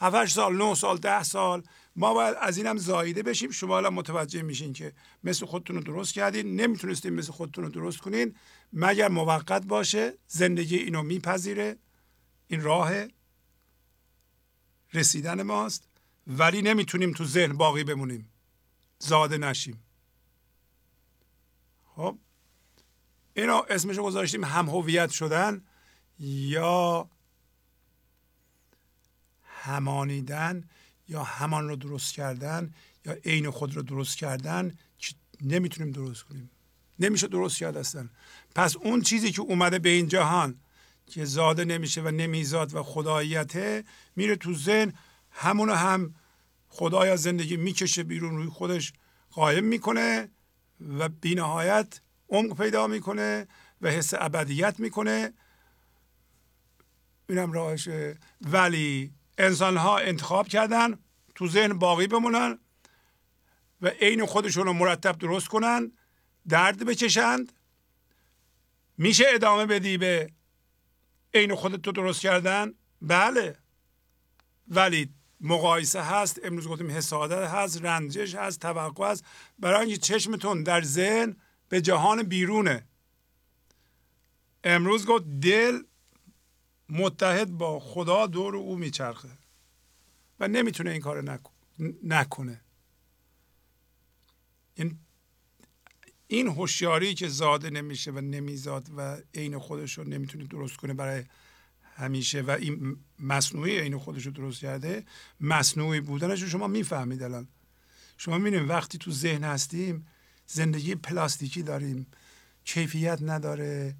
7 سال 9 سال ده سال. ما باید از اینم زایده بشیم. شما الان متوجه میشین که مثل خودتون رو درست کردین. نمی‌تونستین مثل خودتون رو درست کنین. مگر موقت باشه زندگی اینو میپذیره؟ این راه رسیدن ماست. ولی نمی‌تونیم تو ذهن باقی بمونیم. زاده نشیم. خب. اینو اسمشو گذاشتیم هم هویت شدن یا همانیدن یا همان رو درست کردن یا عین خود رو درست کردن که نمی‌تونیم درست کنیم. نمیشه درست کرد اصلا. پس اون چیزی که اومده به این جهان که زاده نمیشه و نمیزاد و خداییته میره تو ذهن همونو هم خدای از زندگی می‌کشه بیرون روی خودش قایم می‌کنه و بینهایت عمق پیدا می‌کنه و حس ابدیت می‌کنه. اینم راهشه. ولی انسان ها انتخاب کردن تو ذهن باقی بمونن و عین خودشون رو مرتب درست کنن درد بکشند. میشه ادامه بدی به عین خودت تو درست کردن؟ بله. ولی مقایسه هست امروز گفتیم حسادت هست رنجش هست توقع هست. برای اینکه چشمتون در ذهن به جهان بیرونه. امروز گفت دل متحد با خدا دور او میچرخه و نمی‌تونه این کار نکنه. این این هوشیاری که زاده نمیشه و نمیزاد و عین خودش رو نمی‌تونه درست کنه برای همیشه و این مصنوعی این خودش رو درست کرده مصنوعی بودنش رو شما می‌فهمید الان. شما می‌بینید وقتی تو ذهن هستیم زندگی پلاستیکی داریم کیفیت نداره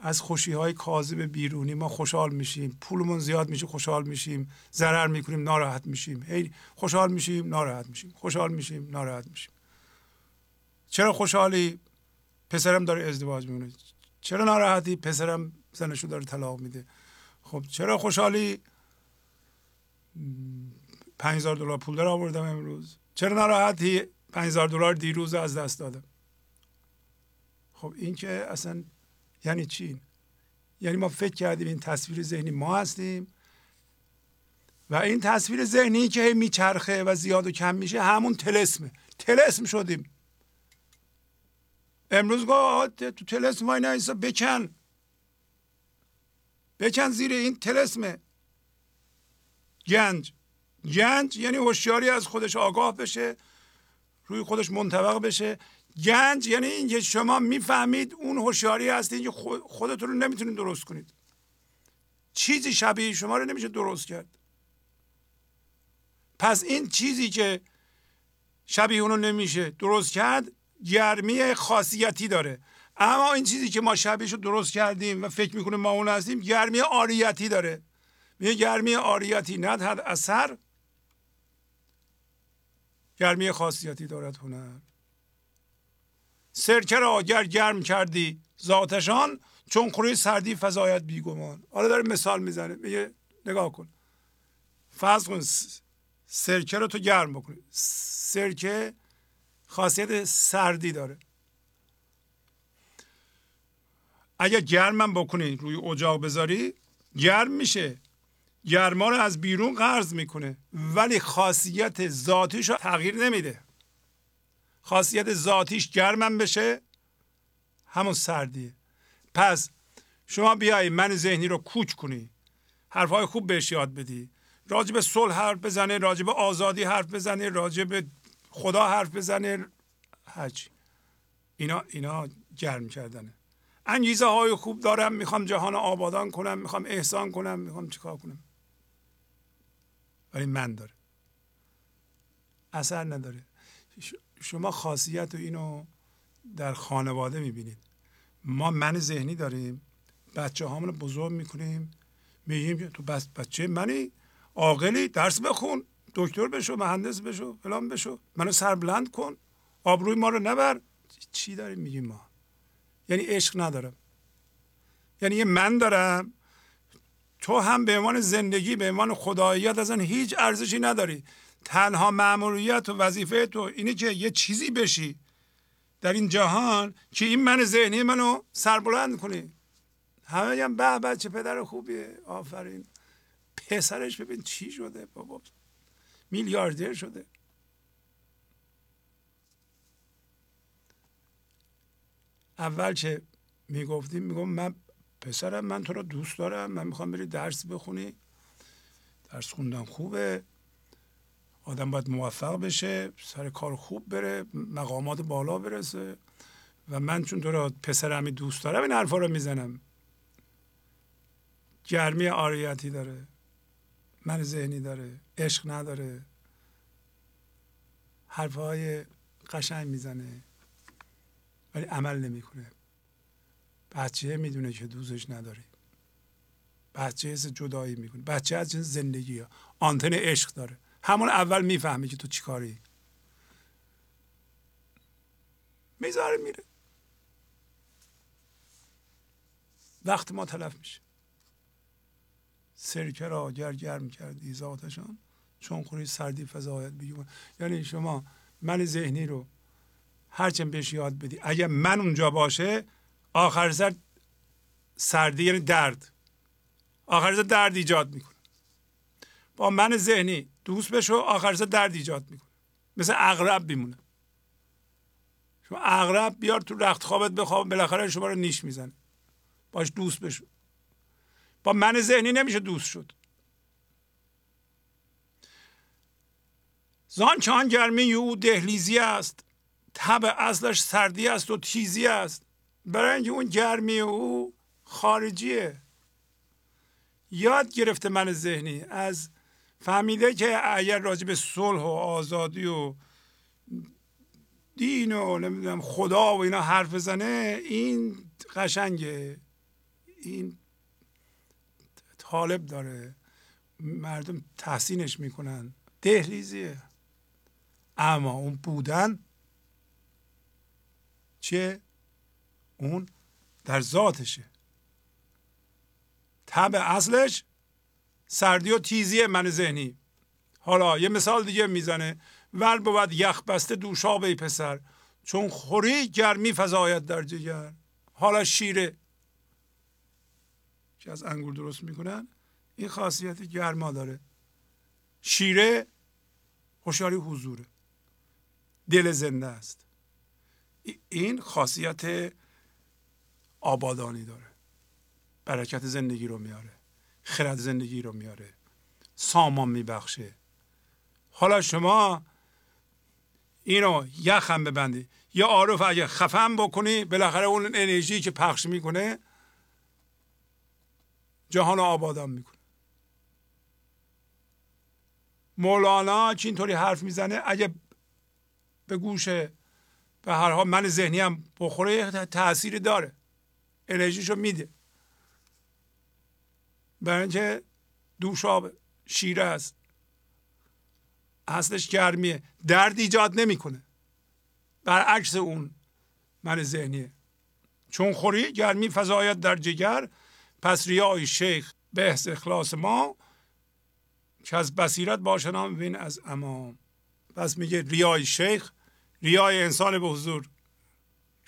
از خوشی های کاذب بیرونی ما خوشحال میشیم. پولمون زیاد میشه خوشحال میشیم. ضرر می‌کنیم ناراحت میشیم. هی خوشحال میشیم ناراحت میشیم. خوشحال میشیم ناراحت میشیم. چرا خوشحالی؟ پسرم داره ازدواج می‌کنه. چرا ناراحتی؟ پسرم زنشو داره طلاق میده. خب چرا خوشحالی؟ 5000 دلار پول داره آوردم امروز. چرا ناراحتی؟ 5000 دلار دیروز از دست دادم. خب این که اصلا یعنی چی؟ یعنی ما فکر کردیم این تصویر ذهنی ما هستیم و این تصویر ذهنی که میچرخه و زیاد و کم میشه همون تلسمه. تلسم شدیم. امروز گفت تو تلسم وای نیسا بکن. بکن زیر این تلسمه. گنج. گنج یعنی هوشیاری از خودش آگاه بشه روی خودش منطبق بشه. گنج یعنی اینکه شما می‌فهمید اون هوشیاری هستین که خودتون رو نمی‌تونید درست کنید. چیزی شبیه شما رو نمیشه درست کرد. پس این چیزی که شبیه اونو نمیشه درست کرد گرمی خاصیتی داره. اما این چیزی که ما شبیهش رو درست کردیم و فکر می‌کنیم ما اون هستیم گرمی آریتی داره. میگه گرمی آریتی ندهد اثر گرمی خاصیتی دارد هنر. سرکه را اگر گرم کردی ذاتشان چون خوری سردی فضایت بیگمان. حالا داره مثال می‌زنه. میگه نگاه کن. فرض کن سرکه رو تو گرم بکنی. سرکه خاصیت سردی داره. اگر گرمم بکنی روی اجاق بذاری گرم میشه. گرما رو از بیرون قرض می‌کنه ولی خاصیت ذاتیش رو تغییر نمیده. خاصیت ذاتیش گرمم بشه؟ همون سردیه. پس شما بیایی من ذهنی رو کوچ کنی. حرفهای خوب بهش یاد بدی. راجب صلح حرف بزنه راجب آزادی حرف بزنه راجب خدا حرف بزنه. هرچی اینا اینا گرم کردنه. انگیزه های خوب دارم. می‌خوام جهان آبادان کنم می‌خوام احسان کنم می‌خوام چیکار کنم؟ ولی من داره. اثر نداره. شما خاصیت و اینو در خانواده می‌بینید. ما من ذهنی داریم بچه هامون بزرگ می‌کنیم میگیم تو بس بچه منی عاقلی درس بخون دکتر بشو مهندس بشو فلان بشو منو سربلند کن آبروی ما رو نبر. چی داریم میگیم ما؟ یعنی عشق ندارم. یعنی یه من دارم تو هم به عنوان زندگی به عنوان خداییت اصلا هیچ ارزشی نداری. تنها مأموریت و وظیفه تو اینه که یه چیزی بشی در این جهان که این من ذهنی منو سربلند کنی همه میگن به بچه پدر خوبیه. آفرین. پسرش ببین چی شده بابا. میلیاردر شده. اول چه می‌گفتیم میگم من پسرم من تو رو دوست دارم. من می‌خوام بری درس بخونی. درس خوندن خوبه. آدم باید موفق بشه سر کار خوب بره مقامات بالا برسه. و من چون تو را پسرمی دوست دارم این حرفا رو می‌زنم. گرمی آریتی داره. من ذهنی داره. عشق نداره. حرفهای قشنگ می‌زنه. ولی عمل نمی‌کنه. بچه می‌دونه که دوستش نداری بچه حس جدایی می‌کنه. بچه از زندگی ها آنتن عشق داره. همون اول می‌فهمه که تو چیکاری می‌ذاره میره. وقت ما تلف میشه. سرکه را گر گرم کردی ذاتشان چون خوری سردی فضایت بیگمان یعنی شما من ذهنی رو هرچند بهش یاد بدی اگر من اونجا باشه آخر سر سردی یعنی درد. آخر سر درد ایجاد می‌کنه. با من ذهنی. دوست بشو آخر سر درد ایجاد می‌کنه. مثل اغرب بیمونه شما اغرب بیار تو رخت خوابت بخواب بالاخره شما رو نیش می‌زنه. باش دوست بشو. با من ذهنی نمیشه دوست شد. زان چان گرمی او دهلیزی است. تب اصلش سردی است و تیزی است. برای اینکه اون گرمی او خارجیه. یاد گرفته من ذهنی. از فهمیده که اگر راجع به صلح و آزادی و دین و نمی‌دونم خدا و اینا حرف بزنه این قشنگه. این طالب داره. مردم تحسینش می‌کنن. دهلیزیه. اما اون بودن چه اون در ذاتشه. طبع اصلش سردی و تیزی من ذهنی. حالا یه مثال دیگه می‌زنه. ول بود یخ بسته دوشا ای پسر چون خوری گرمی فضایت در جگر. حالا شیره. که از انگور درست می‌کنن؟ این خاصیت گرما داره. شیره هوشیاری حضوره. دل زنده است. این خاصیت آبادانی داره. برکت زندگی رو میاره. خرد زندگی رو میاره. سامان میبخشه. حالا شما اینو یخم ببندی. یا عارف اگه خفم بکنی بالاخره اون انرژی که پخش می‌کنه جهان آبادان می‌کنه. مولانا که اینطوری حرف می‌زنه اگه به گوش به هر حال من ذهنی هم بخوره تاثیر داره. انرژیشو میده. برای اینکه دوشاب شیره است اصلش گرمیه. درد ایجاد نمی‌کنه. برعکس اون من ذهنیه. چون خوری گرمی فضایت در جگر. پس ریای شیخ به اخلاص ما. که از بصیرت باشنام بین از امام. پس میگه ریای شیخ ریای انسان به حضور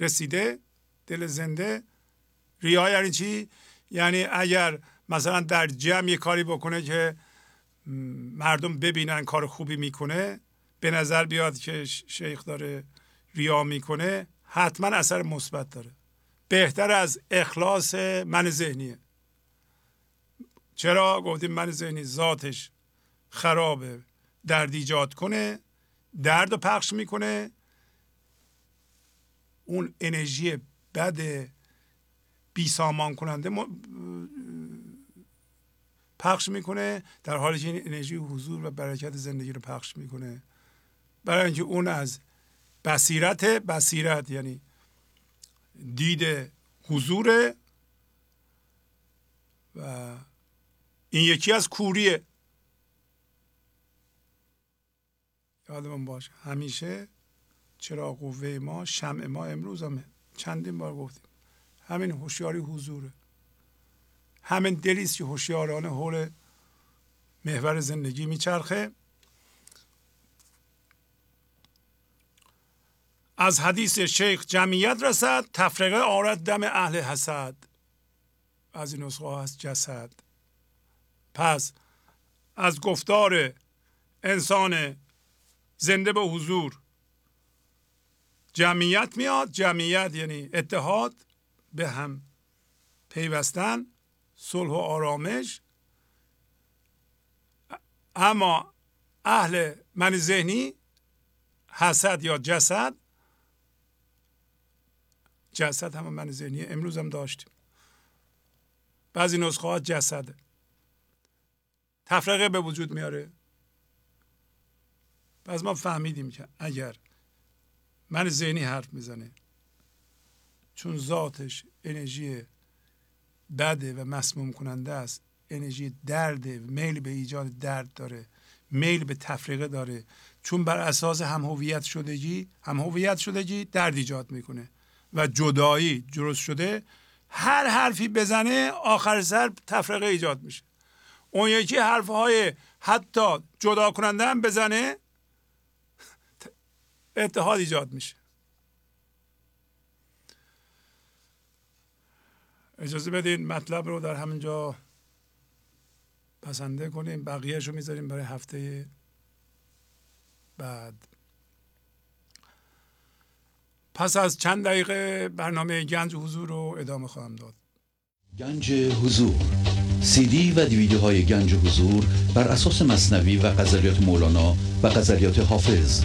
رسیده دل زنده. ریای یعنی چی؟ یعنی اگر مثلا در جمع یه کاری بکنه که مردم ببینن کار خوبی می‌کنه به نظر بیاد که شیخ داره ریا می‌کنه حتما اثر مثبت داره. بهتر از اخلاص من ذهنیه. چرا؟ گفتیم من ذهنی ذاتش خرابه. درد ایجاد کنه درد رو پخش می‌کنه. اون انرژی بد بی سامان کننده پخش می‌کنه در حالی که این انرژی حضور و برکت زندگی رو پخش می‌کنه. برای اینکه اون از بصیرت بصیرت یعنی دید حضور و این یکی از کوریه یادمون باشه همیشه چرا قوه ما شمع ما امروز هم چندین بار گفتیم. همین هوشیاری حضوره همین دلیست که هوشیارانه حول محور زندگی میچرخه. از حدیث شیخ جمعیت رسد تفرقه آرد دم اهل حسد. از این نسخه هست جسد. پس از گفتار انسان زنده به حضور جمعیت میاد جمعیت یعنی اتحاد به هم پیوستن. صلح و آرامش. اما اهل من ذهنی حسد یا جسد. جسد هم من ذهنی امروز هم داشتیم. بعضی نسخه ها جسده تفرقه به وجود میاره. پس ما فهمیدیم که اگر من ذهنی حرف می‌زنه چون ذاتش انرژی بده و مسموم کننده است. انرژی درد میل به ایجاد درد داره. میل به تفریقه داره. چون بر اساس هم هویت شدگی هم هویت شدگی درد ایجاد می‌کنه. و جدایی درست شده هر حرفی بزنه آخر سر تفریقه ایجاد میشه. اون یکی حرف های حتی جدا کننده هم بزنه اتحاد ایجاد میشه. اجازه بدین مطلب رو در همینجا پسنده کنیم. بقیهش رو می‌ذاریم برای هفته بعد. پس از چند دقیقه برنامه گنج حضور رو ادامه خواهم داد. گنج حضور. سی دی و دیویدیوهای گنج حضور بر اساس مصنوی و غزلیات مولانا و غزلیات حافظ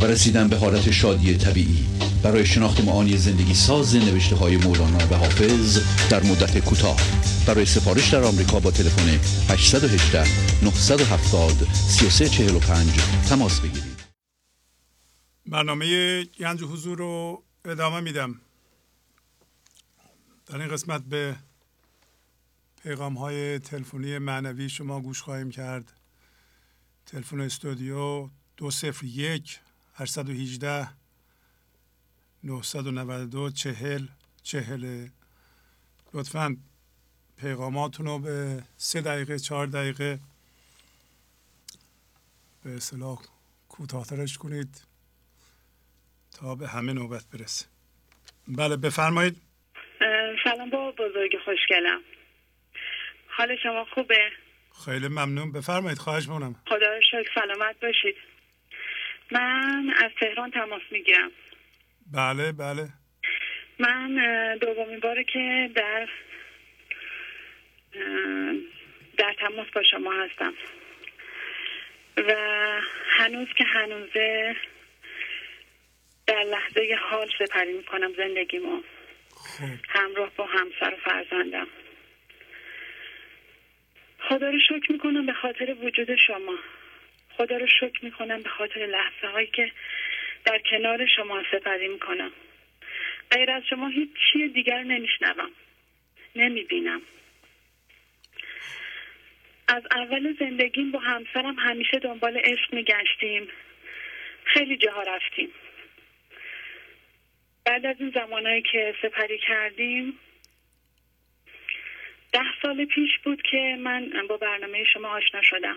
و رسیدن به حالت شادی طبیعی. برای شناخت معانی زندگی ساز نوشته های مولانا و حافظ در مدت کوتاه. برای سفارش در آمریکا با تلفن 818 970 3345 تماس بگیرید. برنامه گنج حضور رو ادامه میدم. در این قسمت به پیغام های تلفنی معنوی شما گوش خواهیم کرد. تلفن استودیو دو صفر یک 818 992 چهل چهل لطفا پیغاماتون رو به سه دقیقه چهار دقیقه به اصطلاح کوتاهترش کنید تا به همه نوبت برسه. بله بفرمایید. سلام با بزرگ خوشگلم. حال شما خوبه؟ خیلی ممنون. بفرمایید خواهش مونم خدا شکر سلامت باشید. من از تهران تماس می‌گیرم. بله بله. من دومین باره که در در تماس با شما هستم. و هنوز که هنوزه در لحظه حال سپری می‌کنم زندگیمو. خب. همراه با همسر و فرزندم. خدا رو شکر می‌کنم به خاطر وجود شما. خدا رو شکر می‌کنم به خاطر لحظه هایی که در کنار شما سپری می‌کنم. غیر از شما هیچ چیز دیگر نمیشنوم. نمی‌بینم. از اول زندگیم با همسرم همیشه دنبال عشق میگشتیم. خیلی جاها رفتیم. بعد از این زمانهایی که سپری کردیم ده سال پیش بود که من با برنامه شما آشنا شدم.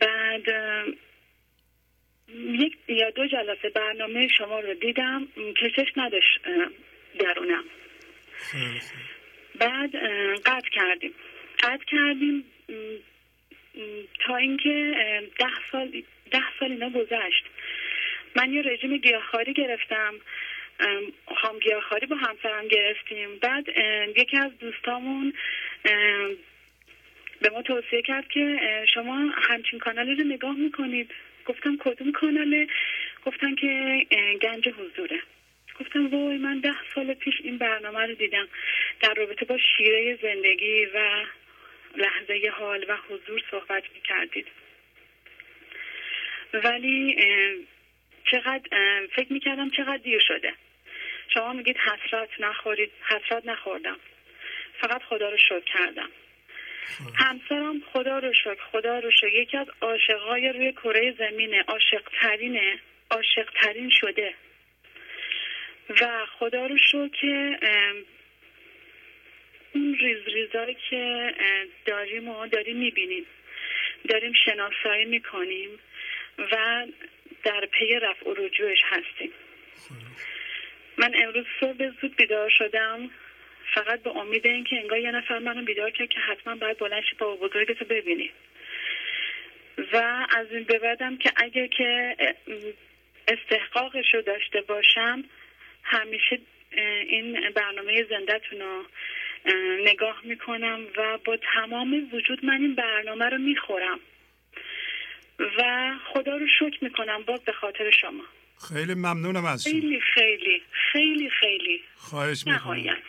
بعد یک یا دو جلسه برنامه شما رو دیدم کشش نداشت درونم. بعد قطع کردیم. قطع کردیم تا اینکه ده سال ده سال اینا گذشت. من یه رژیم گیاهخواری گرفتم خام گیاهخواری با همسرم گرفتیم. بعد یکی از دوستامون به ما توصیه کرد که شما همچین کانالی رو نگاه می‌کنید. گفتم کدوم کاناله؟ گفتن که گنج حضوره. گفتم وای من ده سال پیش این برنامه رو دیدم. در رابطه با شیره زندگی و لحظه حال و حضور صحبت می‌کردید. ولی چقدر فکر می‌کردم چقدر دیر شده. شما میگید حسرت نخورید. حسرت نخوردم. فقط خدا رو شکر کردم. همسرم خدا رو شکر خدا رو شکر. یکی از عاشقای روی کره زمینه عاشق ترینه عاشق ترین شده. و خدا رو شکر که اون ریز ریزایی که داریم و داریم می‌بینیم. داریم شناسایی می‌کنیم و در پی رفع و رجوعش هستیم. من امروز صبح زود بیدار شدم. فقط به امید اینکه انگار یه نفر منو بیدار کرد که حتما باید بلند شی با بزرگتو ببینی. و از این به بعدم که اگر که استحقاقش رو داشته باشم همیشه این برنامه زندهتون رو نگاه می‌کنم و با تمام وجود من این برنامه رو می‌خورم. و خدا رو شکر می‌کنم باز به خاطر شما. خیلی ممنونم از شما. خیلی خیلی خیلی خیلی. خواهش می‌کنم. نهایت.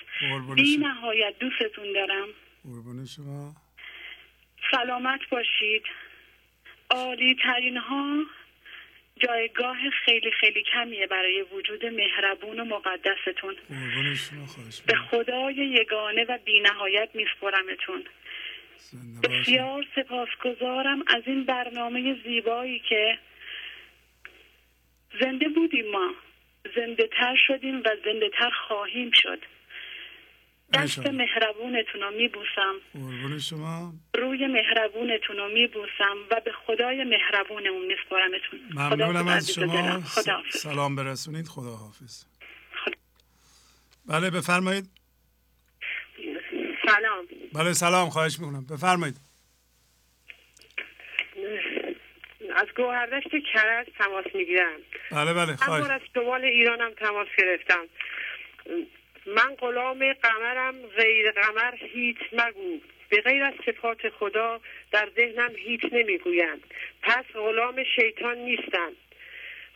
بی نهایت دوستتون دارم. قربون شما. سلامت باشید. عالی ترین ها جایگاه خیلی خیلی کمیه برای وجود مهربون و مقدستون. به خدای یگانه و بینهایت میسپرمتون بسیار سپاسگزارم از این برنامه زیبایی که زنده بودیم ما. زنده تر شدیم و زنده تر خواهیم شد. دست مهربونتون رو میبوسم. قربون شما. روی مهربونتون رو میبوسم و به خدای مهربونمون میسپارمتون. ممنونم از شما. خدا سلام برسونید. خدا حافظ خدا. بله بفرمایید. سلام. بله سلام. خواهش می‌کنم. بفرمایید. از گوهردشت کرج تماس می‌گیرم. بله بله. خواهش. از شمال ایرانم تماس گرفتم. من غلام قمرم غیر قمر هیچ مگو. به غیر از صفات خدا در ذهنم هیچ نمی‌گویم. پس غلام شیطان نیستم.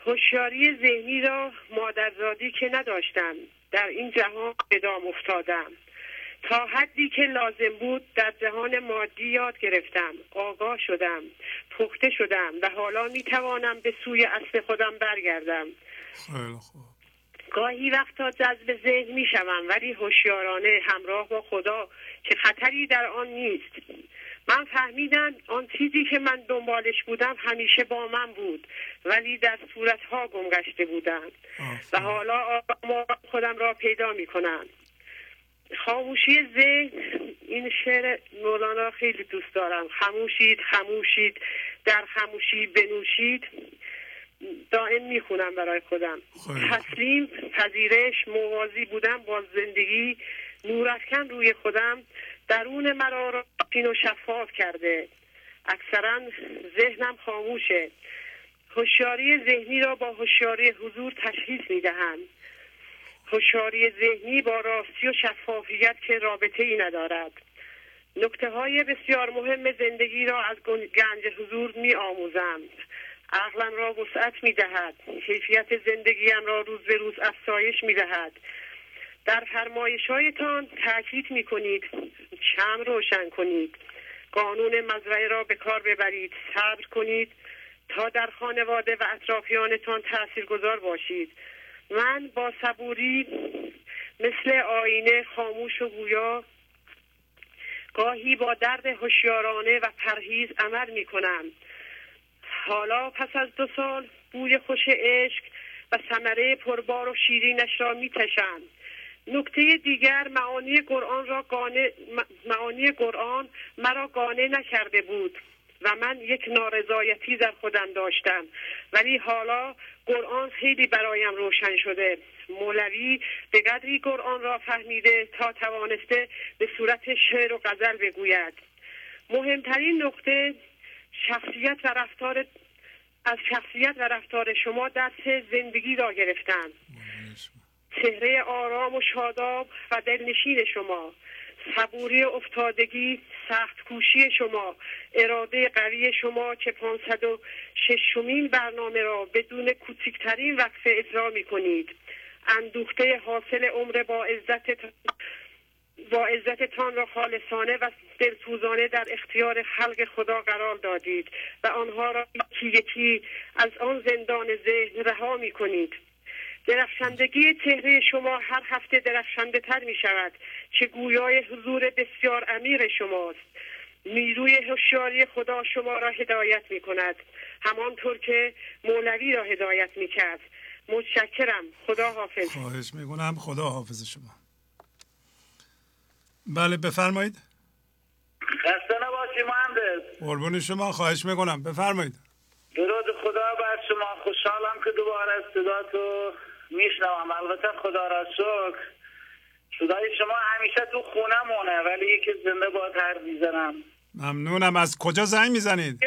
هوشیاری ذهنی را مادرزادی که نداشتم در این جهان ادام افتادم. تا حدی که لازم بود در جهان مادی یاد گرفتم. آگاه شدم پخته شدم و حالا می توانم به سوی اصل خودم برگردم. خیلی خوب. گاهی وقتا جذب ذهن می شوم ولی هوشیارانه همراه با خدا که خطری در آن نیست. من فهمیدم آن چیزی که من دنبالش بودم همیشه با من بود ولی در صورتها گم گشته بودم و حالا خودم را پیدا می کنم خاموشی ذهن این شعر مولانا خیلی دوست دارم. خموشید خموشید در خموشی بنوشید. دائم می‌خونم برای خودم. خیلی. تسلیم پذیرش موازی بودن با زندگی نورافکن روی خودم درون مرا را و شفاف کرده. اکثرا ذهنم خاموشه. هوشیاری ذهنی را با هوشیاری حضور تشخیص می‌دهم. هوشیاری ذهنی با راستی و شفافیت که رابطه ای ندارد. نکته های بسیار مهم زندگی را از گنج حضور می آموزم عقلم را وسعت می دهد کیفیت زندگیم را روز به روز افزایش می دهد در فرمایش هایتان تاکید می کنید شم روشن کنید. قانون مزرعه را به کار ببرید. صبر کنید. تا در خانواده و اطرافیانتان تاثیرگذار باشید. من با صبوری مثل آینه خاموش و گویا گاهی با درد هوشیارانه و پرهیز عمل می کنم حالا پس از دو سال بوی خوش عشق و ثمره پربار و شیرینش را می تشم نکته دیگر معانی قرآن را گانه معانی قرآن مرا قانع نکرده بود و من یک نارضایتی در خودم داشتم. ولی حالا قرآن خیلی برایم روشن شده. مولوی به قدری قرآن را فهمیده تا توانسته به صورت شعر و غزل بگوید. مهمترین نقطه شخصیت و رفتار از شخصیت و رفتار شما درس زندگی را گرفتم چهره آرام و شاداب و دلنشین شما صبوری افتادگی سخت کوشی شما اراده قوی شما که پانصد و ششمین برنامه را بدون کوچکترین وقفه اجرا می کنید اندوخته حاصل عمر با عزت با عزتتان را خالصانه و دلسوزانه در اختیار خلق خدا قرار دادید و آنها را یکی یکی از آن زندان ذهن رها می کنید. درخشندگی چهره شما هر هفته درخشنده تر می شود که گویای حضور بسیار امیر شماست. نیروی هوشیاری خدا شما را هدایت می کند. همانطور که مولوی را هدایت می کرد. متشکرم. خدا حافظ خواهش می‌کنم. خدا حافظ شما. بله بفرمایید. خسته نباشی مهندس. قربون شما خواهش می‌کنم. بفرمایید. درود خدا بر شما. خوشحالم که دوباره صداتو میشنوم. البته خدا را شکر. صدای شما همیشه تو خونه مونه ولی یکی زنده با تر می‌زنم. ممنونم. از کجا زنگ می‌زنید؟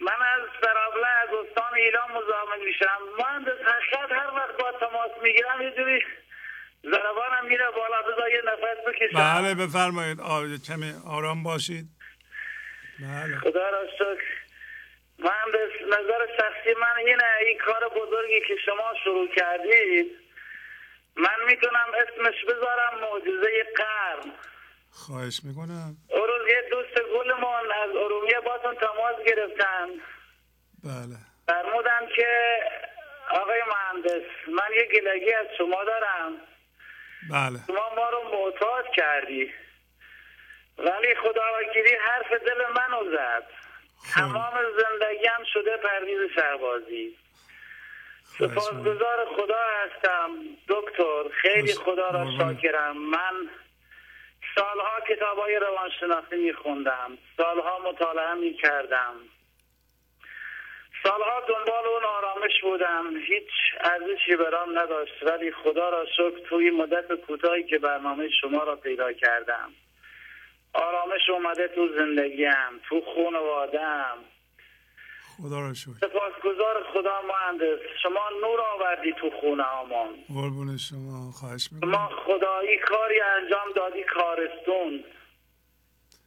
من از سرابله از استان ایران مزاحم میشم. مهندس حقیقت هر وقت با تماس می‌گیرم یه جوری زربانم میره بالا بذار یه نفس بکشم بله بفرمایید. آ... کمی آرام باشید. بله. خدا را شکر. مهندس نظر شخصی من اینه این کار بزرگی که شما شروع کردید من می‌تونم اسمش بذارم معجزه قرن. خواهش می‌کنم. اون روز یه دوست گلمان از ارومیه باتون تماس گرفتن. بله. فرمودن که آقای مهندس من یه گلگی از شما دارم. بله. شما ما رو معتاد کردی. ولی خدا وکیلی حرف دل منو زد. تمام زندگیم شده پرویز شهبازی سپاسگزار خدا هستم دکتر. خیلی خدا را شاکرم. من سالها کتاب های روانشناسی میخوندم. سالها مطالعه می‌کردم. سالها دنبال اون آرامش بودم. هیچ ارزشی برام نداشت ولی خدا را شکر توی مدت کوتاهی که برنامه شما را پیدا کردم. آرامش اومده تو زندگیم تو خانوادم خدا را شکر. سپاسگزار خدا مهندس. شما نور آوردی تو خونه آمان قربون شما خواهش می‌کنم. ما خدایی کاری انجام دادی کارستون.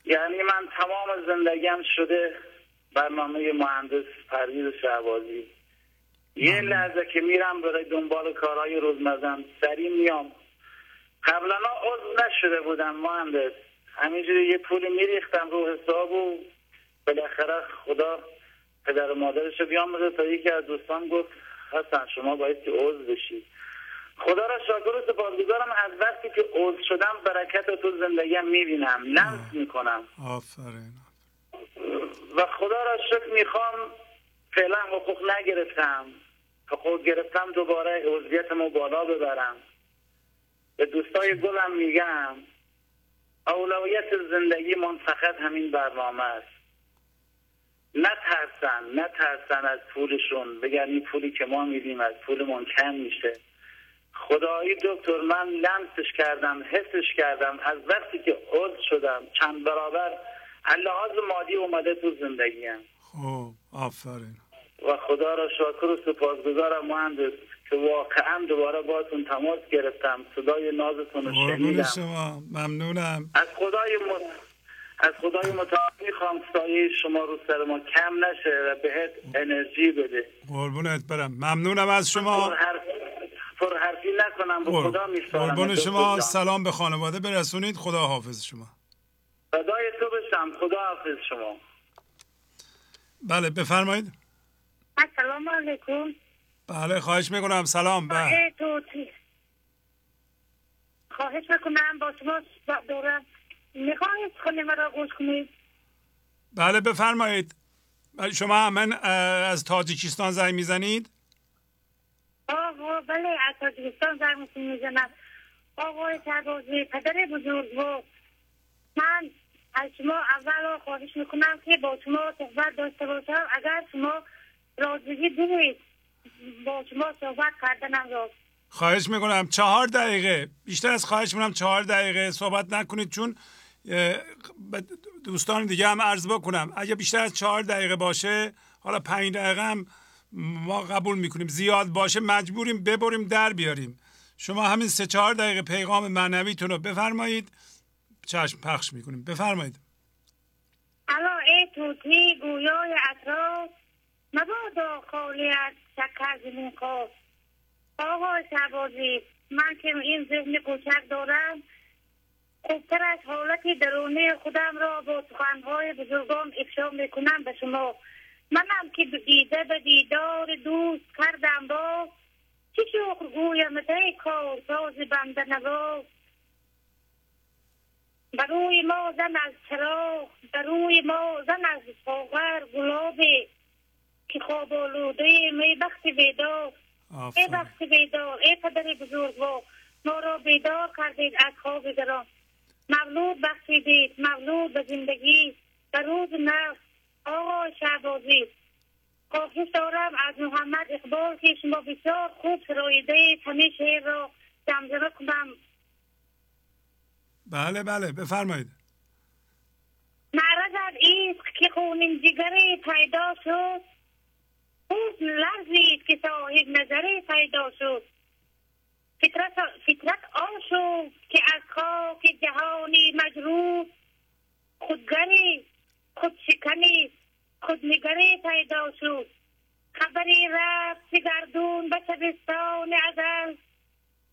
یعنی من تمام زندگیم شده برنامه مهندس پرویز شعبازی یه لحظه که میرم برای دنبال کارهای روزمزم سری میام. قبلا عضو نشده بودم مهندس. همینجوری یه پولی میریختم رو حساب و بالاخره خدا پدر و مادرش رو بیاموزه تا یکی از دوستان گفت حسن شما باید که عضو بشی. خدا را شاکر و سپاسگزارم از وقتی که عضو شدم برکت تو زندگیم می‌بینم. لمس می‌کنم. آفرین. و خدا را شکر می‌خوام فعلا حقوق نگرفتم. حقوق گرفتم دوباره عضویتمو بالا ببرم. به دوستای گلم میگم اولویت زندگی من فقط همین برنامه است. نترسن نترسن از پولشون. بگن این پولی که ما میدیم از پولمون کم میشه. خدایی دکتر من لمسش کردم حسش کردم. از وقتی که عضو شدم چند برابر لحاظ مادی اومده تو زندگیم خب آفرین. و خدا را شاکر و سپاسگزارم مهندس که واقعا دوباره باتون تماس گرفتم. صدای نازتون رو شنیدم. شما. ممنونم. از خدای مت... از خدای متعال می‌خوام سایه شما رو سر ما کم نشه و بهت انرژی بده. قربونت برم. ممنونم از شما. پر حرفی نکنم به خدا میسپارم. قربون شما. سلام به خانواده برسونید. خدا حافظ شما. فدای تو بشم خدا حافظ شما. بله بفرمایید. السلام علیکم. بله خواهش می‌کنم. سلام بله. خواهش می‌کنم با شما دورم می‌خواهید خونه مرا گوش کنید؟ بله بفرمایید. شما من از تاجیکستان زنگ می‌زنید؟ آه بله از تاجیکستان زنگ می‌زنم. آقای تبازی پدر بزرگ و من از شما اول خواهش می‌کنم که با شما صحبت داشته باشم. اگر شما راضی دارید با شما صحبت کردنم را. خواهش می‌کنم. چهار دقیقه. بیشتر از خواهش می‌کنم چهار دقیقه صحبت نکنید چون دوستان دیگه هم عرض بکنم. اگه بیشتر از چهار دقیقه باشه حالا پنج دقیقه هم ما قبول می‌کنیم. زیاد باشه مجبوریم ببریم در بیاریم. شما همین سه چهار دقیقه پیغام معنویتون رو بفرمایید. چشم پخش می‌کنیم. بفرمایید. الا ای توتی گویای اطراف. مبادا خالی از شکر زمین خواست آقای شبازی من که این ذهن کوچک دارم. خوبتر از حالت درونی خودم را با سخنهای بزرگان افشا می‌کنم به شما. منم که دیده به دیدار دوست کردم با. چی شوخ گویم ای کار ساز بنده نوا بروی ما زن از چراغ بروی ما زن از ساغر گلابی که خواب آلوده می بخت بیدار. ای بخت بیدار ای پدر بزرگوار ما را بیدار کردید از خواب گران مولود بخشیدید مولود به زندگی در روز نفس. آقا شعبازی خواهش دارم از محمد اقبال که شما بسیار خوب سرایده همه شهر را زمزمه کنم. بله بله بفرمایید. معرض از ایسک که خونین جگری پیدا شد خوب لرزید که صاحب نظری پیدا شد. فطرت, فطرت آشو که از خاک جهانی مجروح خودگری خودشکنی خودنگری پیدا شد. خبری رفت گردون به شبستان ازل.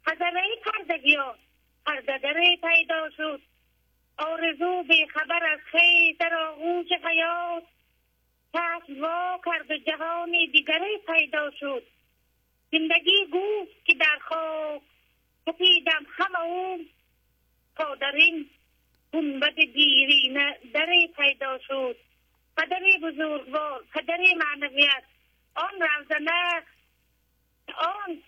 هزله پردگیان پردگری پیدا شد آرزو بی خبر از خیز در آغوش حیات چشم وا کرد جهانی دیگری پیدا شد. زندگی گفت که در خواب تپیدم همه اون تا در این گنبد دیرینه دری پیدا شد. پدری بزرگوار پدری معنویت آن روزنه آن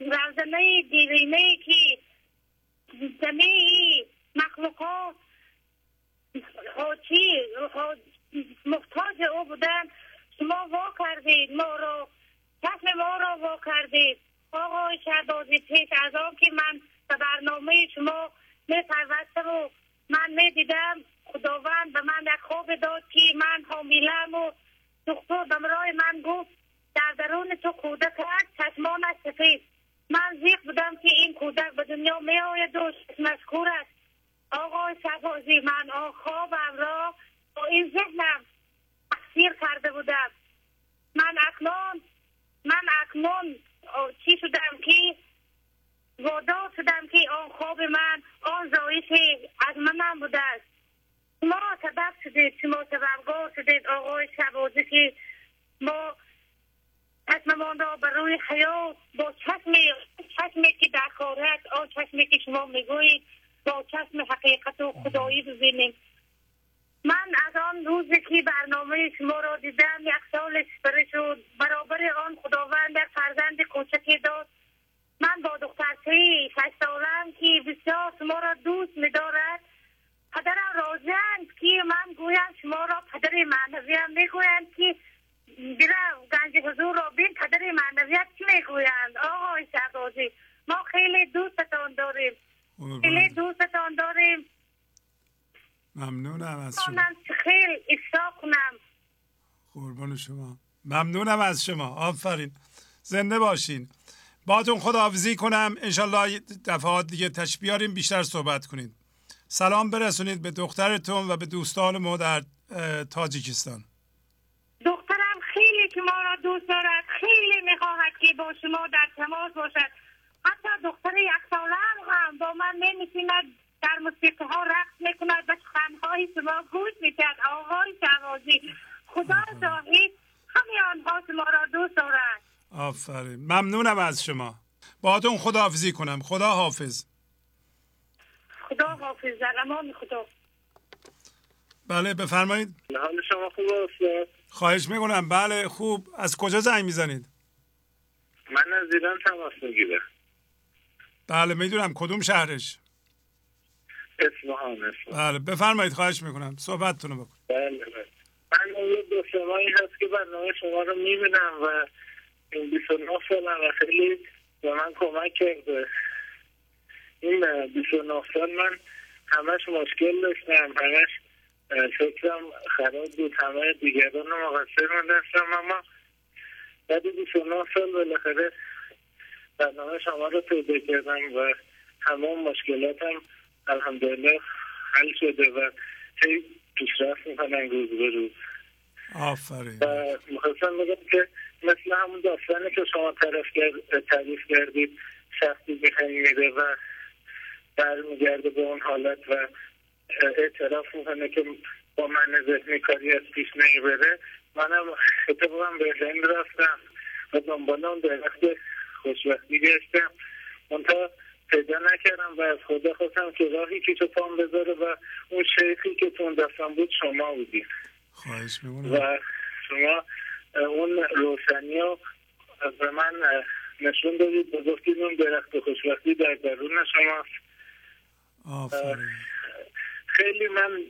روزنه دیرینه که زمین مخلوقات. حاجی محتاج او بودن. شما وا کردید ما رو چشم ما را وا کردید. آقای شهبازی پیش از آن که من به برنامه شما می و من می دیدم خداوند به من یک خواب داد که من حاملم و دکتر به من گفت در درون تو کودک هست چشمانش سفید. من زیق بودم که این کودک به دنیا می آید و مشکور است. آقای شهبازی من آن خوابم را با این ذهنم تفسیر کرده بودم. من اکنون من اکنون چی شدم که وادار شدم که آن خواب من آن زایش از من بوده است. شما سبب شدید شما سببگار شدید آقای شبازی که ما چشممان را بر روی حیات با چشم چشمی که در کارت آن چشمی که شما می‌گویید با چشم حقیقت و خدایی ببینیم. من از آن روزی که برنامه شما را دیدم یک سال بره شد. برابر آن خداوند یک فرزند کوچکی داد. من با دخترچه شش سالم که بسیار شما را دوست میدارد. پدرم راضیند که من گویم شما را پدر معنویم می‌گویند که برم گنج حضور را بین پدر معنویت چی می‌گویند؟ آقای شهبازی ما خیلی دوستتان داریم. خیلی دوستتان داریم. ممنونم از شما. خیلی اشتاق کنم. قربان شما. ممنونم از شما. آفرین. زنده باشین. باتون خداحافظی کنم. انشالله دفعات دیگه تش بیاریم بیشتر صحبت کنید سلام برسونید به دخترتون و به دوستان ما در تاجیکستان. شما را دوست دارد. خیلی می‌خواهد که با شما در تماس باشد. حتی دختر یک ساله هم با من نمیشیند. در موسیقی ها رقص می‌کند و خنهای شما گوش می‌کرد. آقای شوازی خدا شاهد همه آنها شما را دوست دارد. آفرین. ممنونم از شما. باهاتون خداحافظی کنم. خدا حافظ. خدا حافظ. در امان خدا. بله بفرمایید. حال شما خوب خواهش می‌کنم. بله خوب. از کجا زنگ می‌زنید؟ من از ایران تماس می‌گیرم. بله می‌دونم. کدوم شهرش؟ اصفهان بله بفرمایید. خواهش می‌کنم. صحبتتونو بکن. بله بله. من اون دو سمایی هست که برنامه شما رو می‌بینم و این 29 سالم و خیلی به من کمک کرده. این 29 سال من همش مشکل داشتم. همش فکرم خراب بود. همه دیگران رو مقصر داشتم. اما بعد 29 سال بالاخره برنامه شما رو پیدا کردم و همه مشکلاتم الحمدلله حل شده و هی پیشرفت می‌کنن روز به روز. آفرین. و می‌خواستم بگم که مثل همون داستانی که شما طرف تعریف کردید شخصی میخوایی میره و برمیگرده به اون حالت و اعتراف می‌کنه که با من ذهنی کاری از پیش نمی‌بره منم اتفاقا برلین رفتم و دنبال اون درخت خوشبختی گشتم. منتها پیدا نکردم و از خدا خواستم که راهی که تو پام بذاره و اون شیخی که تون دستم بود شما بودید خواهش و شما اون روشنی رو به من نشون دادید و گفتید اون درخت خوشبختی در درون شماست. خیلی من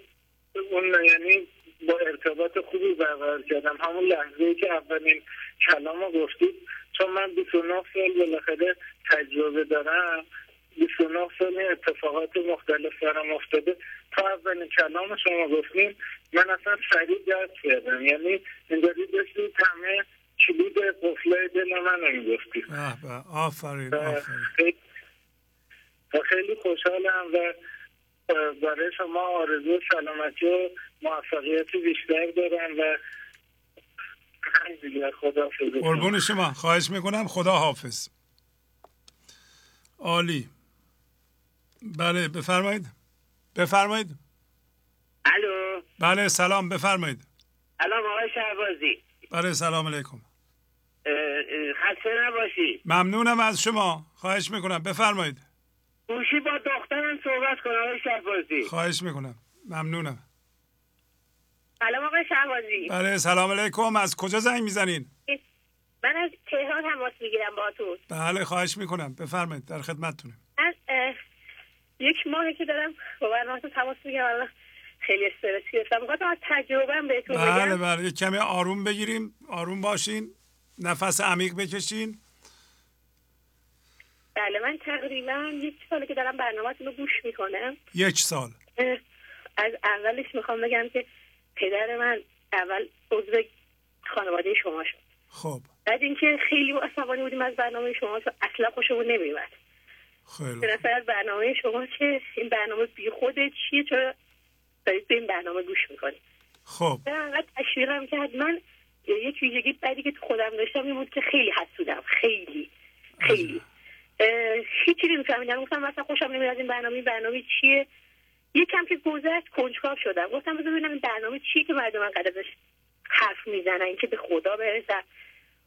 اون یعنی با ارتباط خوبی برقرار کردم. همون لحظه که اولین کلام رو گفتید چون من 29 سال بالاخره تجربه دارم 29 سال اتفاقات مختلف دارم افتاده. تا اولین کلام شما گفتیم من اصلا سریع درد کردم. یعنی داری داشتید همه کلید قفله دل من رو می‌گفتید آفرین آفرین. خیلی خوشحالم و برای شما آرزو سلامتی و موفقیت بیشتر دارم و خدا قربون شما. خواهش می‌کنم. خدا حافظ عالی. بله بفرمایید. بفرمایید. الو. بله سلام. بفرمایید. سلام آقای شهبازی. بله سلام علیکم. خسته نباشی. ممنونم از شما. خواهش می‌کنم. بفرمایید. گوشی با دخترم صحبت کنم آقای شهبازی. خواهش می‌کنم. ممنونم. سلام آقای شهبازی. بله سلام علیکم. از کجا زنگ می‌زنین؟ من از تهران تماس می‌گیرم با تو بله خواهش می‌کنم. بفرمایید در خدمتتونم. از اه، یک ماهی که دارم با برنامه تماس می‌گیرم. الان خیلی استرس گرفتم. می‌خواستم از تجربه بهتون بله بگم بله. یک کمی آروم بگیریم. آروم باشین. نفس عمیق بکشین. بله من تقریبا یک ساله که دارم برنامهتون رو گوش می‌کنم. یک سال. از اولش می‌خوام بگم که پدر من اول عضو خانواده شما شد. خب. بعد اینکه خیلی عصبانی بودیم از برنامه شما اصلا خوشمون نمیومد خیلی به نظر از برنامه شما که این برنامه بی خوده چیه؟ چرا دارید به این برنامه گوش می‌کنید؟ خب. من انقدر تشویقم کرد. من یک ویژگی بعدی که تو خودم داشتم این بود که خیلی حسودم خیلی. خیلی. هیچی نمیفهمیدم گفتم مثلا خوشم نمیاد از این برنامه این برنامه چیه؟ یکم که گذشت کنجکاو شدم. گفتم بذار ببینم این برنامه چیه که مردم انقدر ازش حرف می‌زنن اینکه به خدا برسن.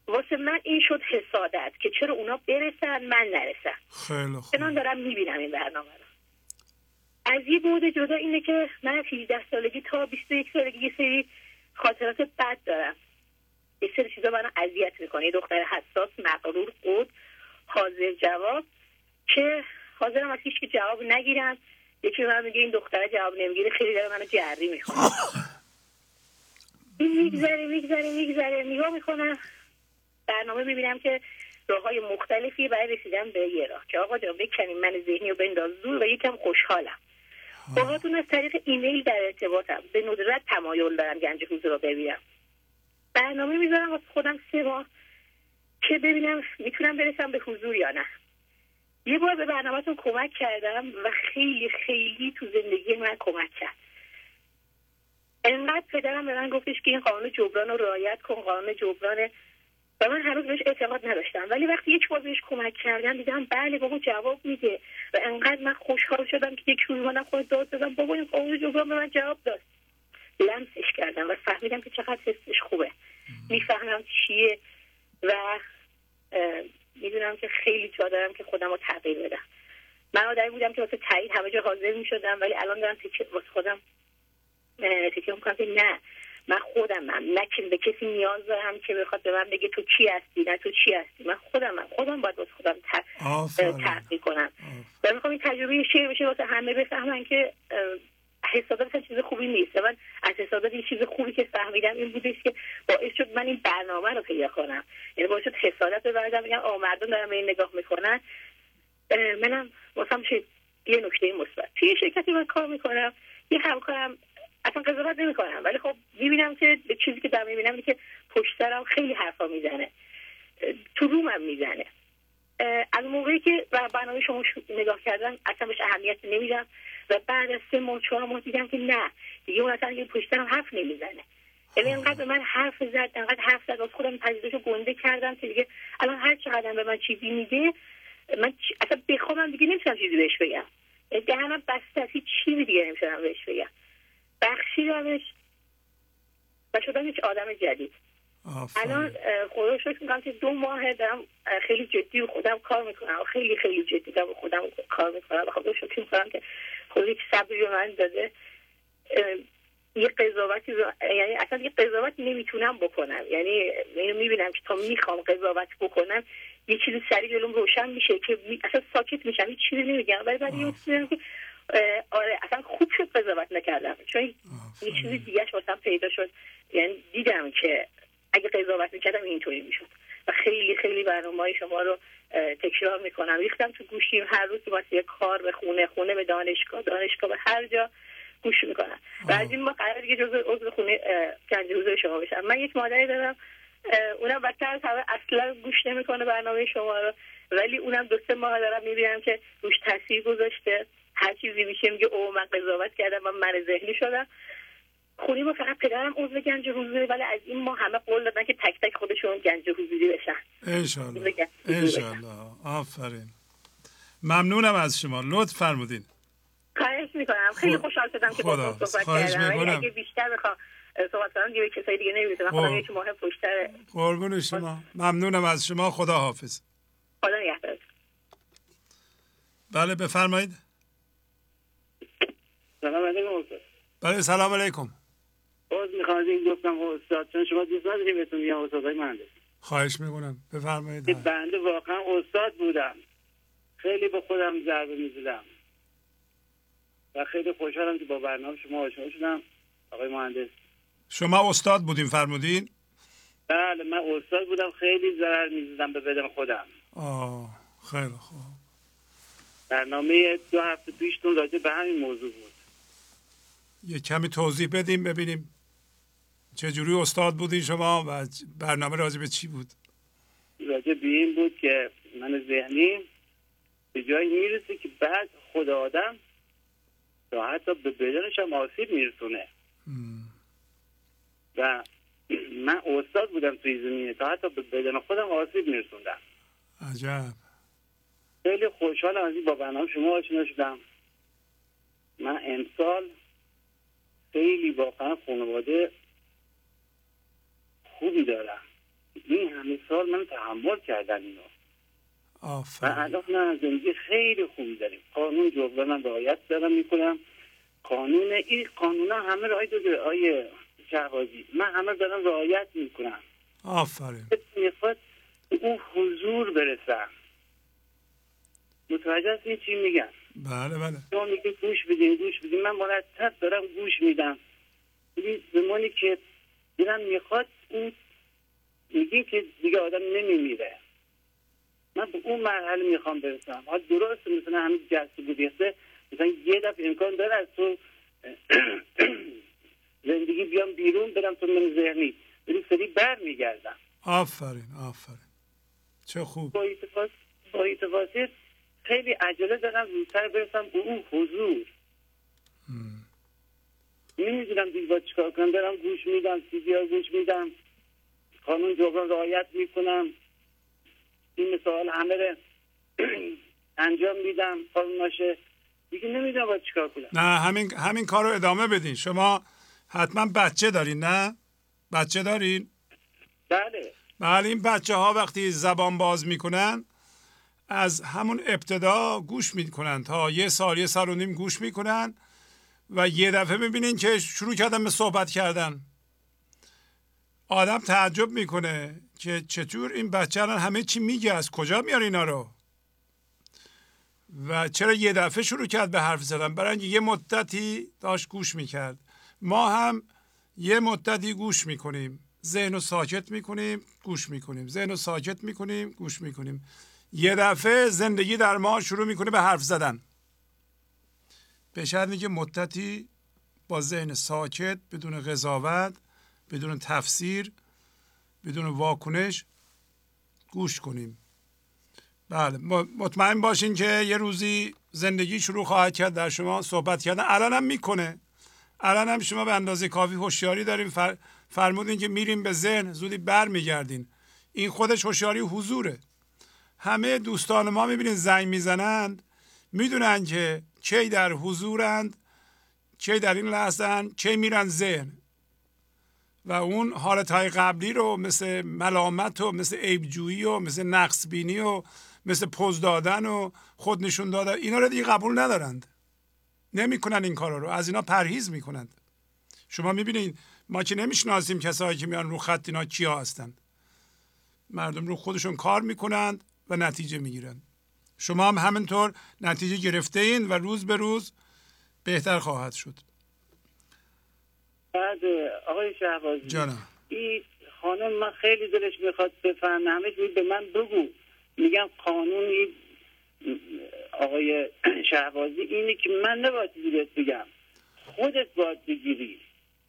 واسه من این شد حسادت که چرا اونا برسن من نرسم. خیلی خوب. چنان دارم می‌بینم این برنامه رو. از یه بعد جدا اینه که من از 18 سالگی تا 21 سالگی یه سری خاطرات بد دارم. یه سری چیزا منو اذیت می‌کنه. یه دختر حساس مغرور قود. حاضر جواب که حاضرم از هیچ که جواب نگیرم یکی من میگه این دختر جواب نمی‌گیره خیلی داره منو جری می‌کنه این میگذره میگذره میگذره نگاه می‌کنم. برنامه می‌بینم که راه های مختلفی برای رسیدن به یه راه. که آقا جان بکنیم من ذهنی رو بنداز دور و یکم خوشحالم. باهاتون از طریق ایمیل در ارتباطم. به ندرت تمایل دارم گنج حضور رو ببینم. برنامه می‌ذارم واسه خودم سه ماه. که ببینم می‌تونم برسم به حضور یا نه. یه بار به برنامهتون کمک کردم و خیلی خیلی تو زندگی من کمک کرد. انقدر پدرم به من گفتش که این قانون جبران رو رعایت کن قانون جبران. و من هنوز بهش اعتقاد نداشتم. ولی وقتی یک بار بهش کمک کردم دیدم بله بابا جواب میده. و انقدر من خوشحال شدم که یک روز اومدم خود داد دادم بابا این قانون جبران به من جواب داد. لمسش کردم و فهمیدم که چقدر حسش خوبه. می‌فهمم چیه و می‌دونم که خیلی جا دارم که خودم رو تغییر بدم. من آدمی بودم که واسه تایید همه جا حاضر می‌شدم ولی الان دارم تکیه واسه خودم تکیه می‌کنم که نه. من خودمم. نه که به کسی نیاز دارم که بخواد به من بگه تو کی هستی نه تو چی هستی. من خودمم. خودم باید واسه خودم ت- آفرین. تحقیق کنم. و می‌خوام این تجربه شیر بشه واسه همه بفهمن که اصلا چیز خوبی نیست. من از حسادت یه چیز خوبی که فهمیدم این بودش که باعث شد من این برنامه رو پیدا کنم. یعنی باعث شد حسادت ببردم بگم آه مردم دارن به این نگاه می‌کنن. منم واسم یه نکته مثبت. توی شرکتی من کار می‌کنم یه همکارم اصلا قضاوت نمی‌کنم. ولی خب می‌بینم که به چیزی که دارم می‌بینم که پشت سرم خیلی حرفا می‌زنه. تو رومم می‌زنه. از موقعی که بر برنامه شما نگاه کردن اصلا بهش اهمیت نمیدم و بعد از سه ماه چهار ماه دیدم که نه دیگه اون اصلا یه پشترم حرف نمی‌زنه. یعنی انقدر به من حرف زد انقدر حرف زد از خودم پذیرش گنده کردم که دیگه الان هر چقدر به من چیزی میگه من چ- اصلا بخوامم دیگه نمی‌تونم چیزی بهش بگم. یعنی دهنم بسته است هیچ چیزی دیگه نمی‌تونم بهش بگم. بخشیدمش و شدم یک آدم جدید. الان خدا شکر می‌کنم که دو ماه دارم خیلی جدی و خودم کار می‌کنم. خیلی خیلی جدی دارم خودم کار می‌کنم. خدا شکر می‌کنم که خدا یک صبری به من داده. یه قضاوتی یعنی اصلا یه قضاوت نمی‌تونم بکنم. یعنی اینو می‌بینم که تا می‌خوام قضاوت بکنم یه چیزی سریع جلوم روشن میشه که می- اصلا ساکت میشم. هیچ چیزی نمیگم. ولی بعد یه که آره اصلا خوب شد قضاوت نکردم. چون یه چیزی دیگه واسم پیدا شد. یعنی دیدم که اگه قضاوت می‌کردم اینطوری می‌شد. و خیلی خیلی برنامه های شما رو تکرار می‌کنم. ریختم تو گوشیم هر روز واسه کار به خونه خونه به دانشگاه دانشگاه به هر جا گوش می‌کنم. و از این ما قرار دیگه جزء عضو خونه گنج حضور شما بشم. من یک مادری دارم اونم بدتر از همه اصلا گوش نمی‌کنه برنامه شما رو. ولی اونم دو سه ماه دارم می‌بینم که روش تاثیر گذاشته. هر چیزی میشه میگه او من قضاوت کردم من من ذهنی شدم. خونی ما فقط پدرم عضو گنج حضوری ولی از این ما همه قول دادن که تک تک خودشون گنج حضوری بشن. انشالله. آفرین. ممنونم از شما. لطف فرمودین. خواهش می‌کنم. خیلی. خوشحال شدم که خدا با صحبت خواهش کردم. اگه بیشتر بخوام صحبت کنم دیگه کسای دیگه نمی‌رسم خودم. یک ماه پشتر قربون شما. ممنونم از شما. خدا حافظ خدا نگهدار. بله بفرمایید. سلام علیکم. بله سلام علیکم. باز می‌خواد این گفتم استاد چون شما دوست نداری بهتون میگم استادای مهندس خواهش می‌کنم. بفرمایید. بنده واقعا استاد بودم. خیلی به خودم ضربه می‌زدم. و خیلی خوشحالم که با برنامه شما آشنا شدم. آقای مهندس. شما استاد بودین فرمودین؟ بله من استاد بودم. خیلی ضرر می‌زدم به بدن خودم. آه خیلی خوب. برنامه دو هفته پیشتون راجع به همین موضوع بود. یه کمی توضیح بدیم ببینیم چجوری استاد بودین شما و برنامه راجع به چی بود؟ راجع به این بود که من ذهنی به جایی می‌رسه که بعد خود آدم تا حتی به بدنش هم آسیب میرسونه. و من استاد بودم توی زمینه تا حتی به بدن خودم آسیب میرسوندم. عجب. خیلی خوشحالم از این با برنامه شما آشنا شدم. من امسال خیلی واقعا خانواده خوبی دارم. این همه سال من تحمل کردم اینو. و آفرین الان نه زندگی خیلی خوبی داریم. قانون جبرانم رعایت دارم می‌کنم. قانون این قانونا همه رعایت داره آیه شهبازی. من همه دارم رعایت می‌کنم. آفرین. می‌خواد اون حضور برسم. متوجه هستین چی میگم؟ بله بله. شما میگه گوش بدین گوش بدین. من مرتب دارم گوش میدم. ببین زمانی که دلم می‌خواد اون میگین که دیگه آدم نمیمیره. من به اون مرحله می‌خوام برسم. حالا درست مثلا همین جلسه گذشته مثلا یه دفعه امکان داره از تو زندگی بیام بیرون برم تو من ذهنی. ولی سری بر میگردم آفرین آفرین. چه خوب. با اتفاق با اتفاقی خیلی عجله دارم زودتر برسم به اون حضور. نمی‌دونم دیگه با چیکار کنم. دارم گوش میدم سیدی ها گوش میدم. قانون جبران رعایت می‌کنم. این مثال همه انجام میدم. قانوناشه دیگه نمی‌دونم با چیکار کنم. نه همین همین کار رو ادامه بدین. شما حتما بچه دارین نه؟ بچه دارین؟ بله. بله این بچه ها وقتی زبان باز می‌کنن از همون ابتدا گوش می‌کنن. تا یه سال یه سال و نیم گوش می‌کنن. و یه دفعه می‌بینین که شروع کردن به صحبت کردن. آدم تعجب می‌کنه که چطور این بچه الان همه چی میگه از کجا میار اینا رو؟ و چرا یه دفعه شروع کرد به حرف زدن؟ برای یه مدتی داشت گوش می‌کرد. ما هم یه مدتی گوش می‌کنیم. ذهن رو ساکت می‌کنیم گوش می‌کنیم. ذهن رو ساکت می‌کنیم گوش می‌کنیم. یه دفعه زندگی در ما شروع می‌کنه به حرف زدن. به شرطی که مدتی با ذهن ساکت بدون قضاوت بدون تفسیر بدون واکنش گوش کنیم. بله مطمئن باشین که یه روزی زندگی شروع خواهد کرد در شما صحبت کردن. الان هم می‌کنه. هم شما به اندازه کافی هوشیاری داریم. فر... فرمودین که میریم به ذهن زودی بر میگردین این خودش هوشیاری حضوره. همه دوستان ما می‌بینین زنگ می‌زنند. می‌دونن که چه در حضورند چه در این لحظه چه میرن ذهن. و اون حالت های قبلی رو مثل ملامت و مثل عیبجویی و مثل نقص بینی و مثل پوز دادن و خود نشون دادن اینا رو دیگه قبول ندارند. نمی‌کنن این کارا رو. از اینا پرهیز می‌کنند. شما می‌بینید ما که نمی‌شناسیم کسایی که میان رو خط اینا کیا هستند. مردم رو خودشون کار می‌کنند و نتیجه می‌گیرند. شما هم همینطور نتیجه گرفته این و روز به روز بهتر خواهد شد. بعد آقای شهبازی جانم. این خانم من خیلی دلش می‌خواد بفهمه. همه به من بگو. میگم قانونی آقای شهبازی اینه که من نباید چیزی بهت بگم. خودت باید بگیری.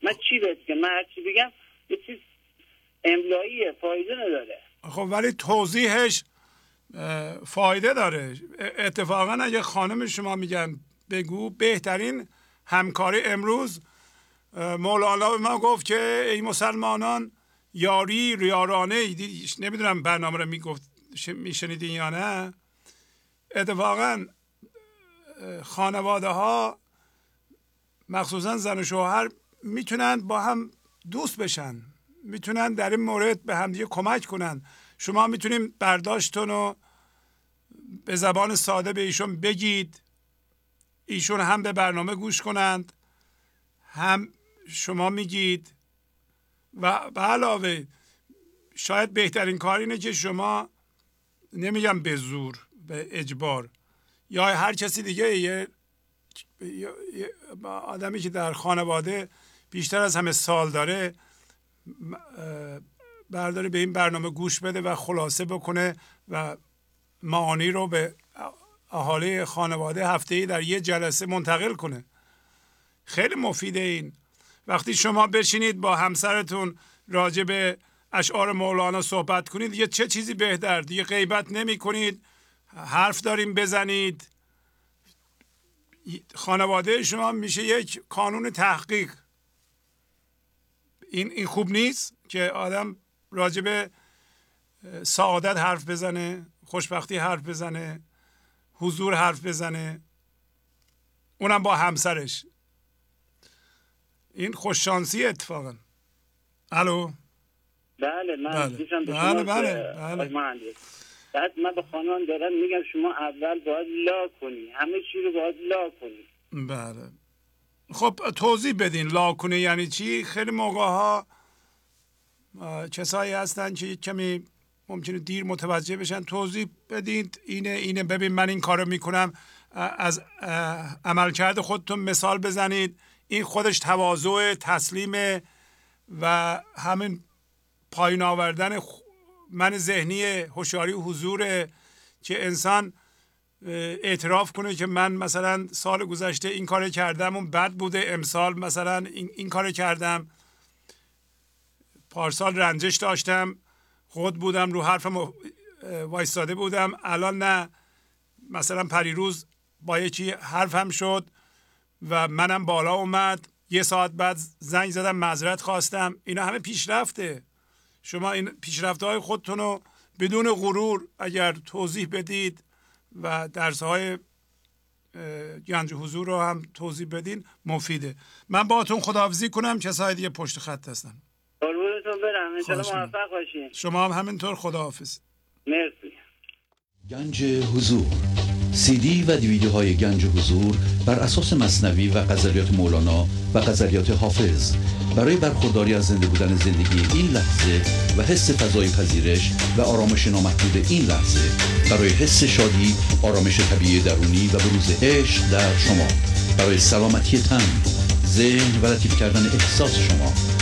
من چی بهت بگم؟ من هر چی بگم یه چیز املاییه فایده نداره. خب ولی توضیحش فایده داره. اتفاقا اگه خانم شما میگن بگو بهترین همکاری امروز مولانا به ما گفت که ای مسلمانان یاری ریارانه نمی‌دونم برنامه رو می‌گفت میشنیدین یا نه. اتفاقا خانواده ها مخصوصا زن و شوهر می‌تونن با هم دوست بشن. می‌تونن در این مورد به همدیگه کمک کنن. شما می‌تونیم برداشتتون رو به زبان ساده به ایشون بگید. ایشون هم به برنامه گوش کنند هم شما میگید. و به علاوه شاید بهترین کار اینه که شما نمیگم به زور به اجبار یا هر کسی دیگه یه آدمی که در خانواده بیشتر از همه سال داره برداره به این برنامه گوش بده و خلاصه بکنه و معانی رو به اهالی خانواده هفته ای در یه جلسه منتقل کنه. خیلی مفیده این. وقتی شما بشینید با همسرتون راجع به اشعار مولانا صحبت کنید یه چه چیزی بهتر دیگه غیبت نمی کنید حرف داریم بزنید. خانواده شما میشه یک کانون تحقیق. این این خوب نیست که آدم راجع به سعادت حرف بزنه خوشبختی حرف بزنه حضور حرف بزنه. اونم با همسرش. این خوششانسی اتفاقا. الو؟ بله من بله. بله بله, بله. بعد من به خانم دارم میگم شما اول باید لا کنی. همه چی رو باید لا کنی. بله. خب توضیح بدین. لا کنی یعنی چی؟ خیلی موقع ها کسایی هستن که کمی ممکنه دیر متوجه بشن. توضیح بدید. اینه اینه. ببین من این کارو می‌کنم. از عملکرد خودتون مثال بزنید. این خودش تواضع تسلیم و همین پایین آوردن من ذهنی هوشیاری حضور که انسان اعتراف کنه که من مثلا سال گذشته این کار کردم اون بد بوده امسال مثلا این, این کار کردم. پارسال رنجش داشتم خود بودم رو حرفم وایستاده بودم. الان نه. مثلا پریروز با یکی حرفم شد و منم بالا اومد. یه ساعت بعد زنگ زدم معذرت خواستم. اینا همه پیشرفته. شما این پیشرفته های خودتون رو بدون غرور اگر توضیح بدید و درس های گنج حضور رو هم توضیح بدین مفیده. من باهاتون خداحافظی کنم کسای دیگه پشت خط هستن. قربونتون برم. موفق باشین. شما هم همینطور خداحافظ. مرسی. گنج حضور. سی دی و دیویدیو های گنج حضور بر اساس مصنوی و غزلیات مولانا و غزلیات حافظ. برای برخورداری از زنده بودن زندگی این لحظه و حس فضای پذیرش و آرامش نامحدود این لحظه برای حس شادی آرامش طبیعی درونی و بروز عشق در شما. برای سلامتی تن ذهن و لطیف کردن احساس شما.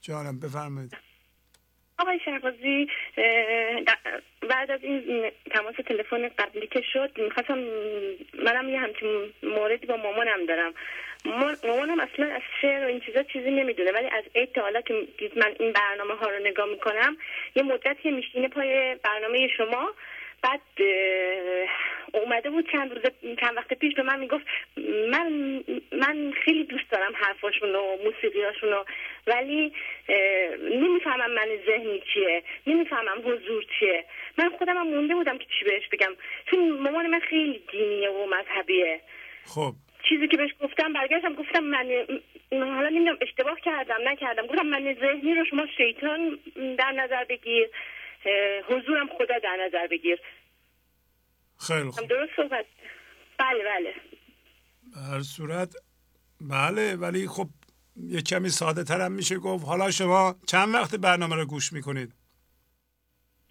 جانم بفرمایید. آقای شهبازی بعد از این تماس تلفن قبلی که شد می‌خواستم منم یه همچین موردی با مامانم دارم. مامانم اصلا از شعر و این چیزا چیزی نمی‌دونه ولی از تا حالا که من این برنامه ها رو نگاه می‌کنم یه مدتی میشینه پای برنامه شما بعد اومده بود چند روز چند وقت پیش به من می‌گفت من من خیلی دوست دارم حرفاشون و موسیقیاشون ولی نمی‌فهمم من ذهنی چیه نمی‌فهمم حضور چیه. من خودم هم مونده بودم که چی بهش بگم. چون مامان من خیلی دینیه و مذهبیه. خب. چیزی که بهش گفتم برگشتم گفتم من حالا نمی‌دونم اشتباه کردم نکردم. گفتم من ذهنی رو شما شیطان در نظر بگیر حضورم خدا در نظر بگیر. خیلی خوب. درست صحبت بله بله. هر صورت بله ولی خب یه کمی ساده ترم میشه گفت. حالا شما چند وقت برنامه رو گوش می‌کنید؟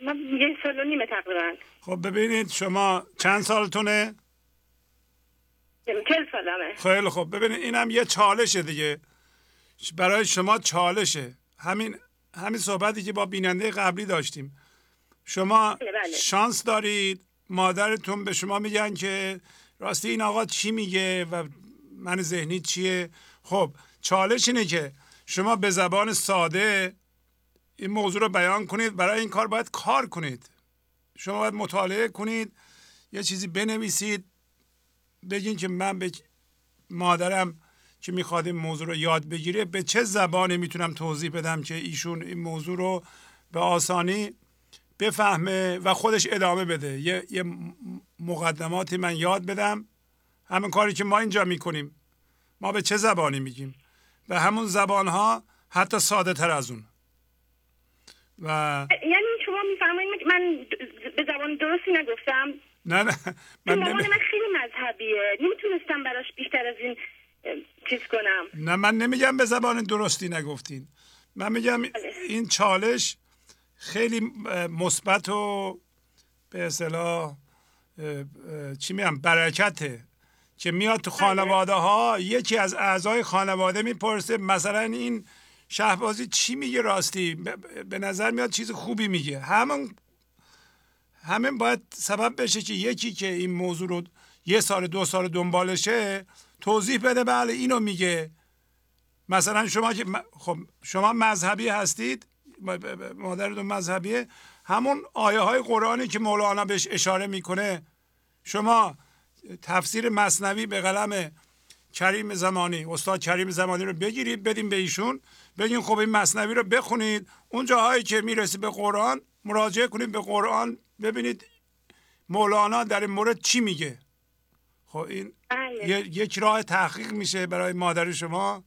من یه سال و نیمه تقریبا. خب ببینید شما چند سالتونه؟ چل سالمه. خیلی خب ببینید اینم یه چالشه دیگه. برای شما چالشه. همین همین صحبتی که با بیننده قبلی داشتیم. شما بله، بله. شانس دارید مادرتون به شما میگن که راستی این آقا چی میگه و من ذهنی چیه؟ خب چالش اینه که شما به زبان ساده این موضوع رو بیان کنید. برای این کار باید کار کنید. شما باید مطالعه کنید یه چیزی بنویسید بگین که من به مادرم که می‌خواد این موضوع رو یاد بگیره به چه زبانی می‌تونم توضیح بدم که ایشون این موضوع رو به آسانی بفهمه و خودش ادامه بده. یه, یه مقدماتی من یاد بدم. همین کاری که ما اینجا می‌کنیم. ما به چه زبانی میگیم؟ به همون زبان ها حتی ساده تر از اون. و یعنی شما میفرمایید من به زبان درستی نگفتم؟ نه نه. من نمی... من خیلی مذهبیه. نمی‌تونستم براش بیشتر از این چیز کنم. نه من نمیگم به زبان درستی نگفتین. من میگم این چالش خیلی مثبت و به اصطلاح چی میگم برکته که میاد تو خانواده ها یکی از اعضای خانواده می‌پرسه مثلا این شهبازی چی میگه راستی؟ به نظر میاد چیز خوبی میگه. همون همین باید سبب بشه که یکی که این موضوع رو یه سال دو سال دنبالشه توضیح بده بله اینو میگه. مثلا شما که خب شما مذهبی هستید مادرتون مذهبیه. همون آیه های قرآنی که مولانا بهش اشاره می‌کنه. شما تفسیر مصنوی به قلم کریم زمانی استاد کریم زمانی رو بگیرید بدیم به ایشون. بگین خب این مصنوی رو بخونید. اون جاهایی که می‌رسه به قرآن مراجعه کنید به قرآن. ببینید مولانا در این مورد چی میگه. خب این بله. یک راه تحقیق میشه برای مادر شما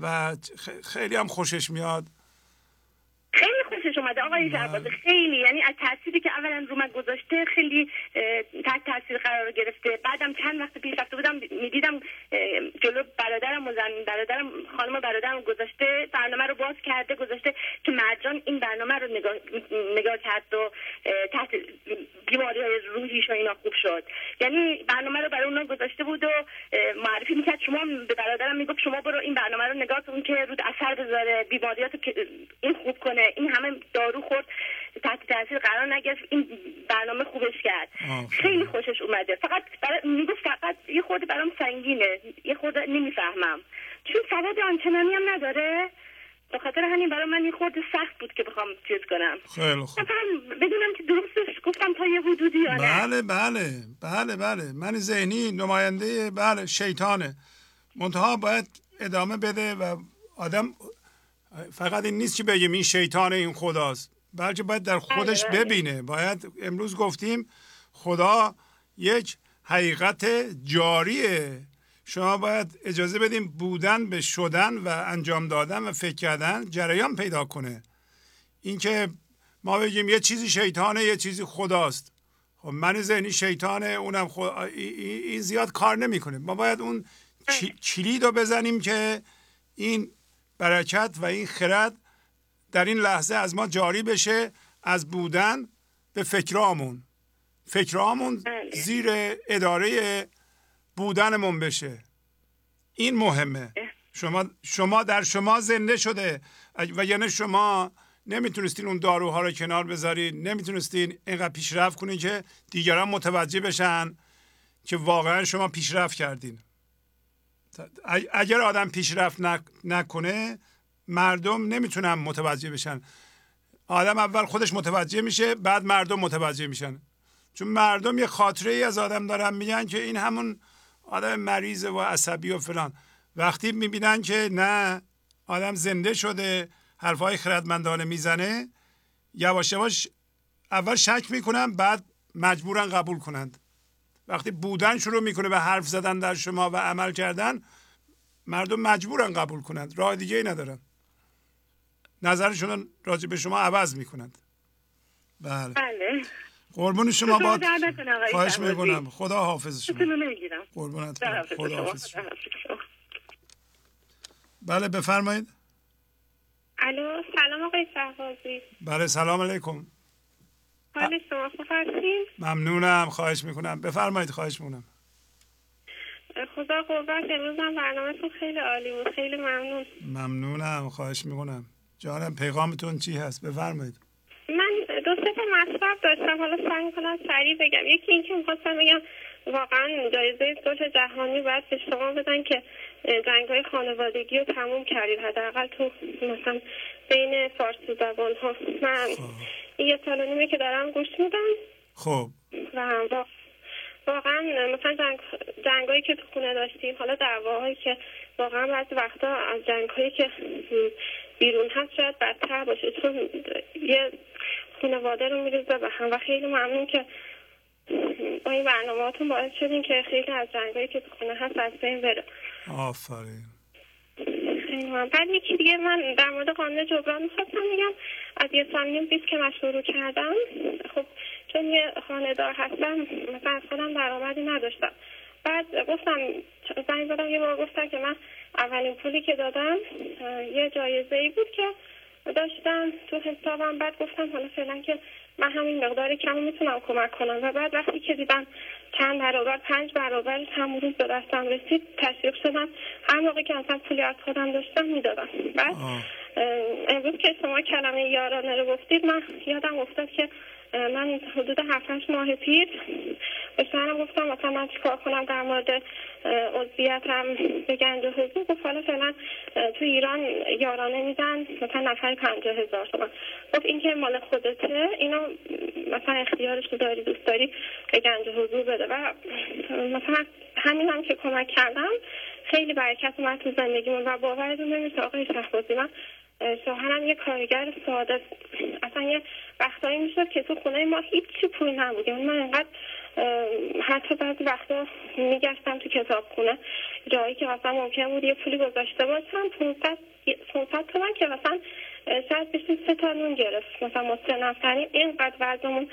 و خیلی هم خوشش میاد. خیلی خوشش اومده. آقای شهبازی خیلی. یعنی از تأثیری که اولا رو من گذاشته خیلی تحت تاثیر قرار گرفته. بعدم چند وقت پیش رفته بودم می‌دیدم جلو برادرم و زن برادرم خانم برادرم گذاشته برنامه رو باز کرده گذاشته که مرجان این برنامه رو نگاه, نگاه کرد و تحت بیماری های روحیش و اینا خوب شد. یعنی برنامه رو برای اونا گذاشته بود و معرفی می‌کرد. شما به برادرم می‌گفت شما برو این برنامه رو نگاه کن که رود اثر بذاره بیماریاتو این خوب کنه این همه دارو خورد. تحت تاثیر قرار نگرفت. این برنامه خوبش کرد. خیلی خوشش اومده. فقط برای می‌گفت فقط یه خورده برام سنگینه. یه خورده نمی‌فهمم. چون سواد آنچنانی هم نداره. به خاطر همین برای من یه خورده سخت بود که بخوام چیز کنم. خیلی خوب. بدونم که درستش گفتم تا یه حدودی یا نه. بله بله بله بله. من ذهنی نماینده بله شیطانه. منتها باید ادامه بده و آدم فقط این نیست که بگیم این شیطان این خداست. بلکه باید در خودش بله، بله. ببینه. باید امروز گفتیم خدا یک حقیقت جاریه. شما باید اجازه بدیم بودن به شدن و انجام دادن و فکر کردن جریان پیدا کنه. اینکه ما بگیم یه چیزی شیطانه یه چیزی خداست. خب من ذهنی شیطانه اونم خود این زیاد کار نمی‌کنه. ما باید اون کلید رو بزنیم که این برکت و این خرد در این لحظه از ما جاری بشه از بودن به فکرامون. فکرامون بله. زیر اداره بودنمون بشه. این مهمه. شما شما در شما زنده شده و یعنی شما نمی‌تونستین اون داروها رو کنار بذارین. نمی‌تونستین اینقدر پیشرفت کنین که دیگران متوجه بشن که واقعا شما پیشرفت کردین. اگر آدم پیشرفت نک- نکنه مردم نمی‌تونن متوجه بشن. آدم اول خودش متوجه میشه بعد مردم متوجه میشن. چون مردم یه خاطره ای از آدم دارن میگن که این همون آدم مریض و عصبی و فلان. وقتی می‌بینن که نه آدم زنده شده حرفهای خردمندانه می‌زنه یواش یواش اول شک می‌کنن بعد مجبورن قبول کنند. وقتی بودن شروع می‌کنه به حرف زدن در شما و عمل کردن مردم مجبورن قبول کنند. راه دیگه ای ندارن. نظرشون راجع به شما عوض می‌کنند. بله. بله. قربون شما با خواهش. می‌کنم. خدا حافظ شما. قربونت. خدا. حافظ شما. بله بفرمایید. الو سلام آقای شهبازی. بله سلام علیکم. حال شما خوب هستین؟ ممنونم خواهش می‌کنم. بفرمایید خواهش می‌کنم. خدا قربت امروز هم برنامهتون خیلی عالی بود. خیلی ممنون. ممنونم خواهش می‌کنم. جانم پیغامتون چی هست؟ بفرمایید. من دو سه تا مطلب داشتم حالا سعی می‌کنم سریع بگم. یکی اینکه می‌خواستم بگم واقعا جایزه صلح جهانی باید به شما بدن که جنگ های خانوادگی رو تموم کردید. حداقل تو مثلا بین فارسی زبان ها من این یه سال نیمه که دارم گوش میدم. خب. و واقعا مثلا جنگ جنگایی که تو خونه داشتیم حالا دعواهایی که واقعا بعضی وقتا از جنگهایی که بیرون هست شاید بدتر باشه. چون یه خانواده رو میریزه به هم و خیلی ممنون که با این برنامهاتون باعث شدین که خیلی از جنگایی که تو خونه هست از بین بره. آفرین. بعد یکی دیگه من در مورد قانون جبران می‌خواستم میگم از یه سال نیم بیست که من شروع کردم خب چون یه خانهدار هستم مثلا از خودم درآمدی نداشتم. بعد گفتم زنگ زدم یه بار گفتم که من اولین پولی که دادم یه جایزه ای بود که داشتم تو حسابم. بعد گفتم حالا فعلا که من همین مقدار کم می‌تونم کمک کنم. و بعد وقتی که دیدم چند برابر پنج برابر هم روز به دستم رسید تشویق شدم. هر موقع که مثلا پولی از خودم داشتم می‌دادم. بعد امروز که شما کلمه یارانه رو گفتید من یادم افتاد که من حدود هفت هشت ماه پیش به شوهرم گفتم مثلا من چیکار کنم در مورد عضویتم به گنج حضور گفت حالا فعلا تو ایران یارانه میدن مثلا نفر پنجاه هزار تومن گفت این که مال خودته اینو مثلا اختیارش رو داری دوست داری به گنج حضور بده. و مثلا همین هم که کمک کردم خیلی برکت اومد تو زندگیمون و باورتون نمیشه آقای شهبازی. من شوهرم یه کارگر ساده. اصلا یه وقتایی می‌شد که تو خونه ما هیچی پول نبود یعنی من انقدر حتی بعضی وقتا میگشتم تو کتابخونه جایی که مثلا ممکن بود یه پولی گذاشته باشم 500 500 تومن که مثلا شاید بشه سه تا نون گرفت مثلا ما سه اینقدر وضعمون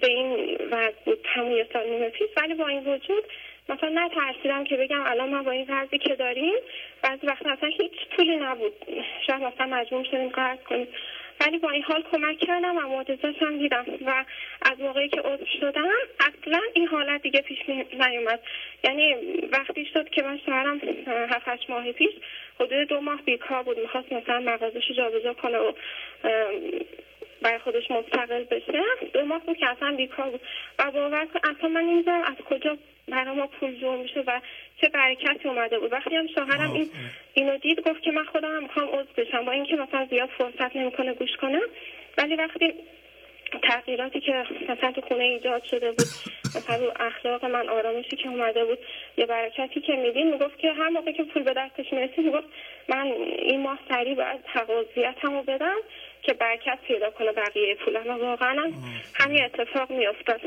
به این وضع بود همون یه سال نیمه پیش ولی با این وجود مثلا نترسیدم که بگم الان ما با این وضعی که داریم بعضی وقتا اصلا هیچ پولی نبود. شاید مثلا مجبور شدیم قرض کنیم. ولی با این حال کمک کردم و معجزه‌اش هم دیدم. و از موقعی که عضو شدم اصلا این حالت دیگه پیش نیومد. یعنی وقتی شد که من شوهرم هفت هشت ماه پیش حدود دو ماه بیکار بود. می‌خواست مثلا مغازش رو جابجا کنه و برای خودش مستقل بشه. دو ماه بود که اصلا بیکار بود. و باور کن اصلا من نمی‌دونم از کجا برای ما پول جور میشه و چه برکتی اومده بود. وقتی هم شوهرم این اینو دید گفت که من خودم هم می‌خوام عضو بشم. با اینکه مثلا زیاد فرصت نمی‌کنه گوش کنم. ولی وقتی تغییراتی که مثلا تو خونه ایجاد شده بود مثلا رو اخلاق من آرامشی که اومده بود یه برکتی که میدین می‌گفت که هر موقع که پول به دستش می‌رسید می‌گفت من این ماه سریع باید تقاضیتم رو بدم. که برکت پیدا کنه بقیه پولم. و واقعا هم همین اتفاق میافتاد.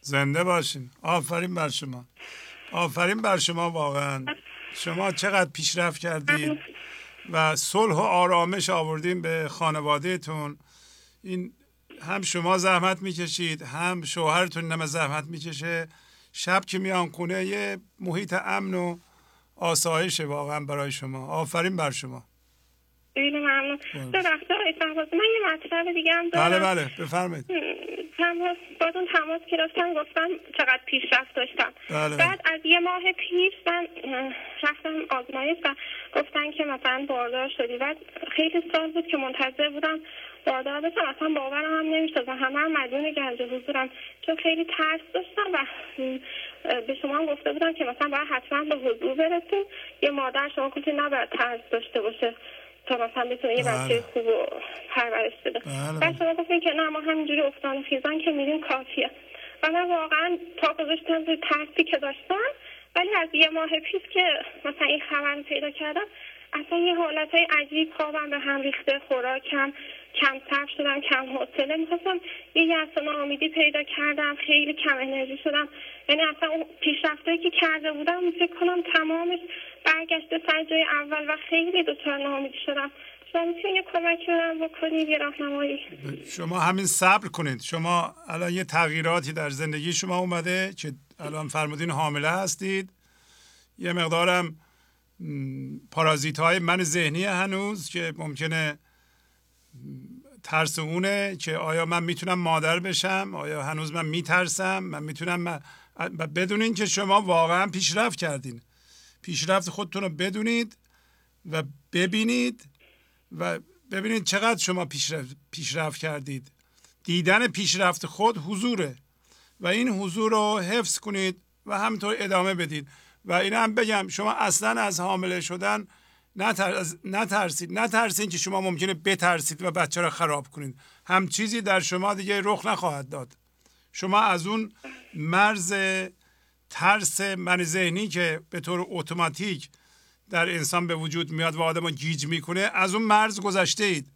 زنده باشین. آفرین بر شما. آفرین بر شما واقعا. شما چقدر پیشرفت کردید و صلح و آرامش آوردین به خانوادهتون. این هم شما زحمت می‌کشید هم شوهرتون نمه زحمت می‌کشه. شب که میان خونه یه محیط امن و آسایش واقعا برای شما. آفرین بر شما. خیلی ممنون. ببخشید آقای شهبازی من یه مطلب دیگه هم دارم. بله بله بفرمایید. تماس باتون تماس گرفتم گفتم چقدر پیشرفت داشتم. بله. بعد از یه ماه پیش من رفتم آزمایش و گفتن که مثلا باردار شدی. بعد خیلی سال بود که منتظر بودم باردار بشم. اصلا باورم هم نمی‌شد و همه هم مدیون گنج حضورم. چون خیلی ترس داشتم و به شما هم گفته بودم که مثلا باید حتما به حضور برسیم. یه مادر شما گفتید نباید ترس داشته باشه. تا مثلا بتونه یه بله. بچه خوب و پرورش بده. بعد شما گفتین که نه ما همینجوری افتان و خیزان که میریم کافیه و من واقعا پا گذاشتم روی ترسی که داشتم ولی از یه ماه پیش که مثلا این خبر پیدا کردم اصلا یه حالت های عجیب خوابم به هم ریخته خوراکم کم صبر شدم کم حوصله می‌خواستم. یه یأس و پیدا کردم خیلی کم انرژی شدم. یعنی اصلا اون پیشرفتایی که کرده بودم فکر کنم تمامش برگشته سر جای اول و خیلی دچار ناامیدی شدم. شما می‌تونید یه کمکی به من بکنید یه راهنمایی. شما همین صبر کنید. شما الان یه تغییراتی در زندگی شما اومده که الان فرمودین حامله هستید. یه مقدارم پارازیت های من ذهنی هنوز که ممکنه ترس اونه که آیا من می‌تونم مادر بشم؟ آیا هنوز من میترسم؟ من می‌تونم من... بدونین که شما واقعا پیشرفت کردین. پیشرفت خودتون رو بدونید و ببینید و ببینید چقدر شما پیشرفت, پیشرفت کردید. دیدن پیشرفت خود حضوره و این حضور رو حفظ کنید و همینطور ادامه بدید. و این هم بگم شما اصلا از حامله شدن نترس، نترسید. نترسید که شما ممکنه بترسید و بچه را خراب کنید. هم چیزی در شما دیگه رخ نخواهد داد. شما از اون مرز ترس من ذهنی که به طور اتوماتیک در انسان به وجود میاد و آدم رو گیج می‌کنه از اون مرز گذشته اید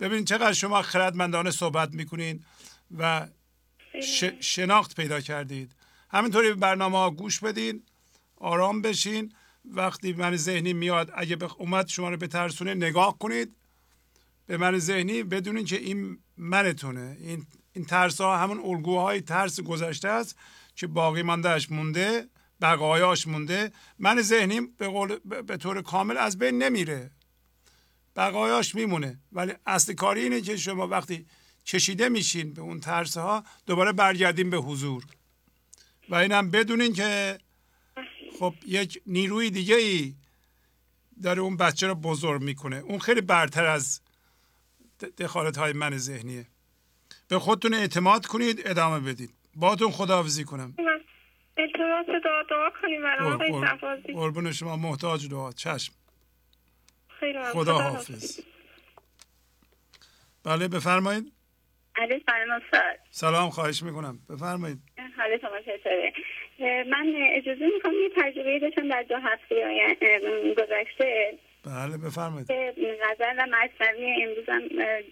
ببینید چقدر شما خردمندانه صحبت می‌کنین و ش... شناخت پیدا کردید. همینطوری برنامه ها گوش بدین آرام بشین. وقتی من ذهنی میاد اگه بخ... اومد شما رو به نگاه کنید. به من ذهنی بدونین که این منتونه. این این ترس ها همون الگوهای ترس گذشته است که باقی ماندهش مونده بقایاش مونده. من ذهنی به, قول به طور کامل از بین نمیره. بقایاش میمونه. ولی اصل کاری اینه که شما وقتی کشیده میشین به اون ترس ها دوباره برگردین به حضور. و اینم بدونین که خب یک نیروی دیگه ای داره اون بچه رو بزرگ می‌کنه. اون خیلی برتر از دخالت های من ذهنیه. به خودتون اعتماد کنید ادامه بدید. باتون خداحافظی کنم. التماس دعا دعا کنیم برای قربون شما محتاج دعا. چشم. خیلی خدا حافظ بله بفرمایید. علی سلام خواهش می‌کنم. بفرمایید. حال شما چطوره من اجازه می‌خوام یه تجربه داشتم در دو هفته گذشته. بله بفرمایید. غزل و مصنوی امروزم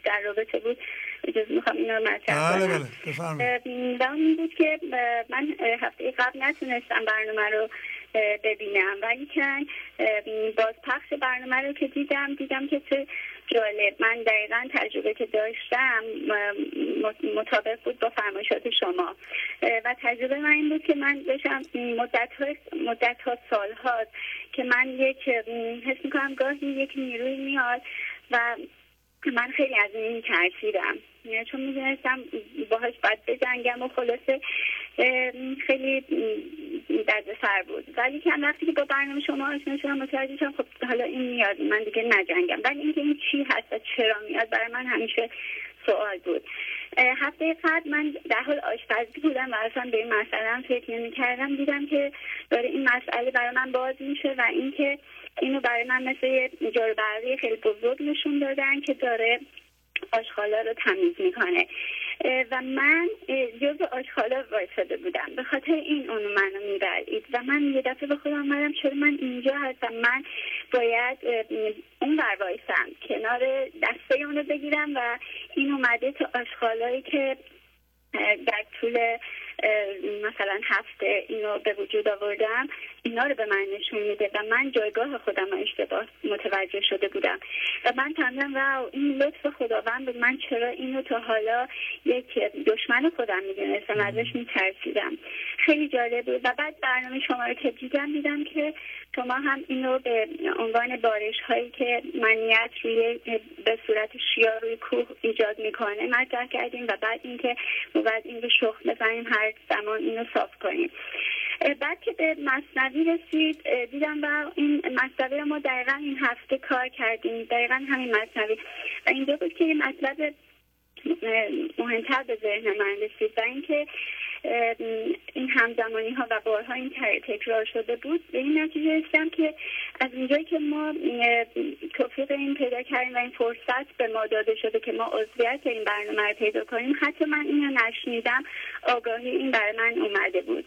در رابطه بود. اجازه می‌خوام این رو مطرح بله بله بفرمایید. این بود که من هفته قبل نتونستم برنامه رو ببینم. ولی که باز پخش برنامه رو که دیدم دیدم که چه جالب. من دقیقا تجربه که داشتم مطابق بود با فرمایشات شما. و تجربه من این بود که من داشتم مدت ها, مدت ها سال هاست که من یک حس می‌کنم گاهی یک نیروی میاد و من خیلی از این ترسیدم چون می‌دونستم باهاش باید بجنگم و خلاصه خیلی درد سر بود. ولی که وقتی که با برنامه شما آشنا شدم متوجه شدم خب حالا این میاد من دیگه نجنگم. ولی اینکه این چی هست و چرا میاد برای من همیشه سوال بود. هفته قبل من در حال آشپزی بودم و اصلا به این مسئله هم فکر نمی کردم دیدم که داره این مسئله برای من باز میشه و اینکه اینو برای من مثل یه جارو خیلی بزرگ نشون دادن که داره آشخالا رو تمیز می‌کنه. و من جز آشخالا وایساده بودم. به خاطر این اونو منو می‌برید. و من یه دفعه به خودم آمدم چرا من اینجا هستم؟ من باید اون بر وایسم کنار دسته اونو بگیرم و این اومده تو آشخالایی که در طول مثلا هفته اینو به وجود آوردم اینا رو به من نشون میده و من جایگاه خودم اشتباه متوجه شده بودم. و من فهمیدم و این لطف خداوند بود. من چرا اینو تا حالا یک دشمن خودم می‌دونستم ازش میترسیدم. خیلی جالب بود. و بعد برنامه شما رو که دیدم دیدم که شما هم اینو به عنوان بارش هایی که منیت روی به صورت شیا روی کوه ایجاد می‌کنه مطرح کردیم و بعد اینکه بعد این رو شخم بزنیم هر زمان اینو صاف کنیم. بعد که به مصنوی رسید دیدم و این مصنوی ما دقیقا این هفته کار کردیم دقیقا همین مصنوی. و اینجا بود که یه مطلب مهمتر به ذهن من رسید و اینکه این همزمانی ها و بارها این تکرار شده بود. به این نتیجه رسیدم که از اونجایی که ما توفیق این پیدا کردیم و این فرصت به ما داده شده که ما عضویت این برنامه رو پیدا کنیم حتی من اینو نشنیدم آگاهی این برای من اومده بود.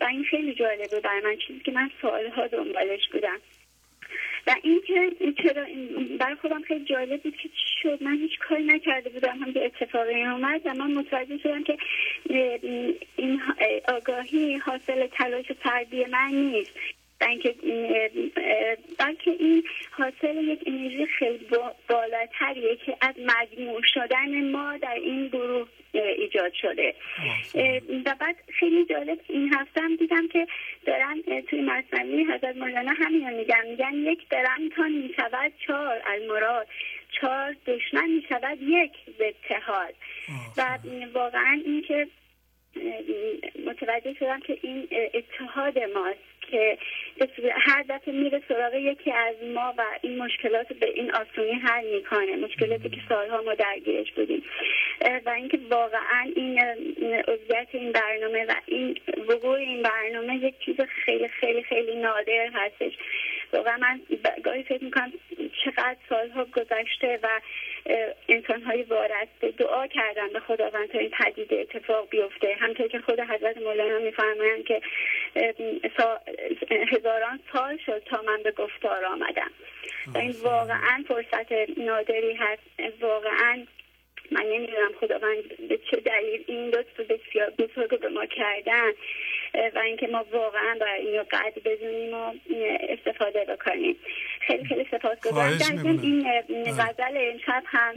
و این خیلی جالبه برای من چیزی که من سالها دنبالش بودم. و اینکه چرا این برای خودم خیلی جالب بود که چی شد. من هیچ کاری نکرده بودم هم به اتفاقی اومد و من متوجه شدم که این آگاهی حاصل تلاش فردی من نیست. اینکه بلکه این حاصل یک انرژی خیلی بالاتریه که از مجموع شدن ما در این گروه ایجاد شده. و بعد خیلی جالب این هفته هم دیدم که دارن توی مصنوی حضرت مولانا همین میگن. میگن یک درمتان می‌شود چهار المراد چهار دشمن می‌شود یک اتحاد. و واقعا این که متوجه شدم که این اتحاد ماست. که هر دفعه میره سراغ یکی از ما و این مشکلات به این آسونی حل می‌کنه. مشکلاتی که سالها ما درگیرش بودیم. و اینکه واقعا این عضویت این برنامه و این وقوع این برنامه یک چیز خیلی خیلی خیلی نادر هستش. واقعا من گاهی فکر می‌کنم چقدر سالها گذشته و انسان های وارسته دعا کردن به خداوند تا این پدیده اتفاق بیفته. همطور که خود حضرت مولانا میفرمایند که هزاران سال شد تا من به گفتار آمدم. و این واقعا فرصت نادری هست. واقعا من نمی‌دونم خداوند به چه دلیل این لطف بسیار بزرگ به ما کردن و اینکه ما واقعا باید اینو قدر بدونیم و استفاده بکنیم. خیلی خیلی در ضمن این می‌کنم. غزل امشب هم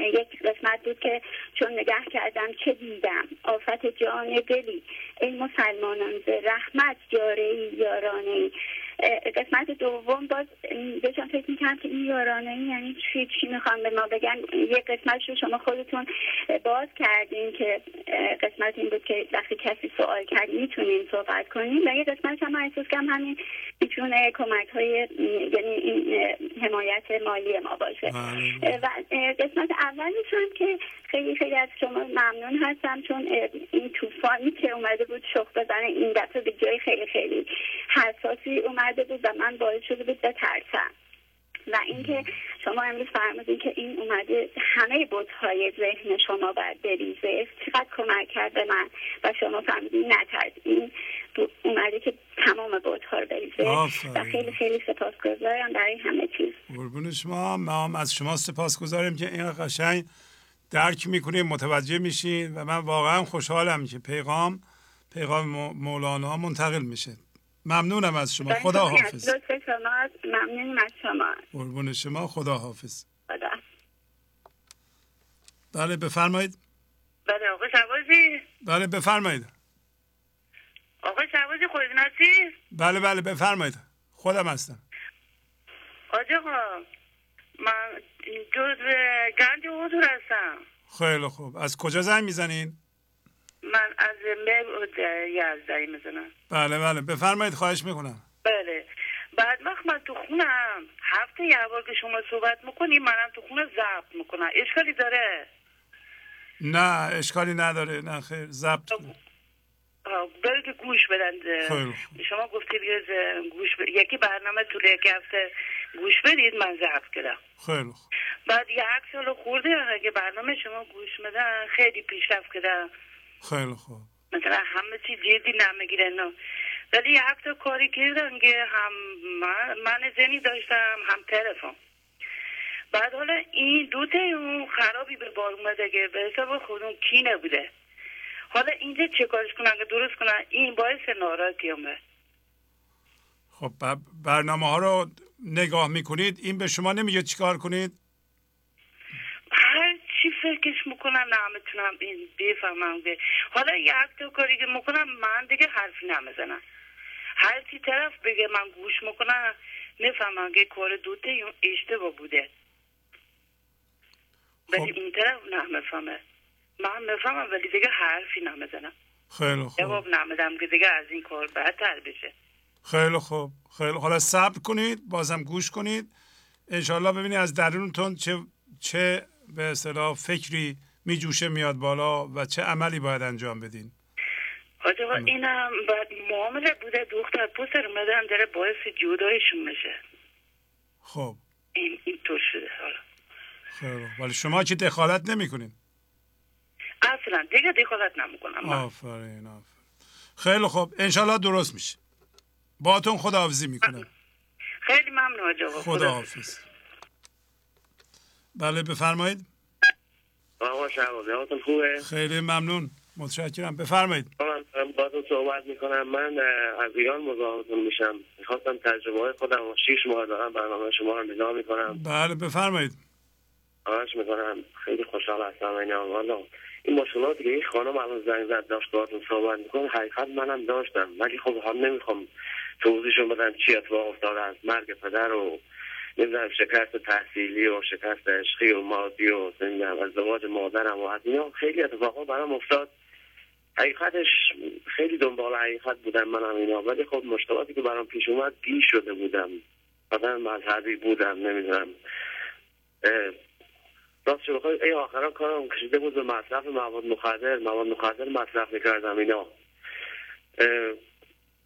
یک قسمت بود که چون نگه کردم چه دیدم؟ آفت جان دلی ای مسلمانان ز رحمت جاره یارانه ای قسمت دوم باز داشتم فکر می‌کنم که این یارانه یعنی چی چی می‌خوام به ما بگن؟ یک قسمتش رو شما خودتون باز کردین که قسمت این بود که وقتی کسی سوال کرد می‌تونین صحبت کنین و یه قسمت هم احساس کردم همین می‌تونه کمک های یعنی این حمایت مالی ما باشه. بله. و قسمت اولش هم که خیلی خیلی از شما ممنون هستم چون این طوفانی که اومده بود شخ بزنه این دفعه به جای خیلی خیلی حساسی اومده بود و من باعث شده بود بترسم. و اینکه شما امروز فرمودین که این اومده همه بوتهای ذهن شما باید بریزه. چقدر کمک کرد به من و شما فرمودین نترس. این اومده که تمام بوتها رو بریزه. و خیلی خیلی سپاسگزارم برای همه چیز. قربون شما. ما هم از شما سپاس گذاریم که این قشنگ درک می‌کنیم متوجه میشین و من واقعا خوشحالم که پیغام پیغام مو- مولانا منتقل میشه. ممنونم از شما. خدا حافظ. شما. ممنونیم از شما. قربون شما. خدا حافظ. خدا. بله بفرمایید. بله آقا شوازی بله بفرمایید. آقا شوازی خودت هستی بله بله بفرمایید. خودم هستم. آج آقا من جز گنج حضور هستم. خیلی خوب. از کجا زنگ می‌زنین؟ من از مر یزدایی می‌زنم. بله بله. بفرمایید خواهش می‌کنم. بله. بعد وقت من تو خونم. هفته یه بار که شما صحبت می‌کنی منم تو خونه ضبط می‌کنم. اشکالی داره؟ نه اشکالی نداره. نه خیر. ضبط داره که گوش بدن. شما گفتید گوش ب... یکی برنامه طول یک هفته گوش بدید من ضبط کردم. خیلی خوب. بعد یک سال خورده اگه برنامه شما گوش بدن خیلی پیشرفت کردم. خیلی خوب. مثلا همه چی جدی نمی‌گیرن. ولی تا کاری کردن که هم من, زنی داشتم هم تلفن. بعد حالا این دوتا اون خرابی به بار اومده که به حساب خودم کی نبوده. حالا اینجا چه کارش کنن که درست کنن؟ این باعث ناراحتیمه خب ب- برنامه ها رو نگاه می‌کنید. این به شما نمیگه چیکار کنید؟ چی فکرش می‌کنم نمی‌تونم این بفهمم که. حالا یک تا کاری که می‌کنم من دیگه حرفی نمی‌زنم. هر چی طرف بگه من گوش می‌کنم می‌فهمم که کار دوته اشتباه بوده. ولی اون طرف نمی‌فهمه. من می‌فهمم ولی دیگه حرفی نمی‌زنم. خیلی خوب. جواب نمیدم که دیگه از این کار بدتر بشه. خیلی خوب. خیلی. حالا صبر کنید بازم گوش کنید. انشالله ببینید از درونتون چه چه به اصطلاح فکری میجوشه میاد بالا و چه عملی باید انجام بدین؟ آقا اینم بعد معامله بوده دختر پسر اومدن داره باعث جدایشون میشه. خب. این اینطور شده حالا. خوب. ولی شما که دخالت نمی‌کنین؟ اصلا دیگه دخالت نمی‌کنم. آفرین آفرین. خیلی خوب. انشالله درست میشه. باتون خداحافظی می‌کنم. خیلی ممنون آقا خداحافظ. بله بفرمایید. آقا خوبه؟ خیلی ممنون متشکرم. بفرمایید. من باهاتون صحبت می‌کنم. من از ایران مزاحمتون میشم. می‌خواستم تجربه های خودم و شیش ماه دارم برنامه شما رو نگاه می‌کنم. بله بفرمایید. خواهش می‌کنم. خیلی خوشحال هستم اینا والا این مشکلاتی که این خانم الان زنگ زد داشت باهاتون صحبت می‌کنه. حقیقت منم داشتم. ولی خب هم نمی‌خوام توضیحشون بدم چی اتفاق افتاده از مرگ پدر و نمی‌دونم شکست تحصیلی و شکست عشقی و مادی و نمی‌دونم ازدواج مادرم و از اینا خیلی اتفاقا برام افتاد. حقیقتش خیلی دنبال حقیقت بودم منم اینا. ولی خب مشکلاتی که برام پیش اومد گیش شده بودم. مثلا مذهبی بودم نمی‌دونم. راستش بخوای ای آخرا کارم کشیده بود به مصرف مواد مخدر. مواد مخدر مصرف می‌کردم اینا.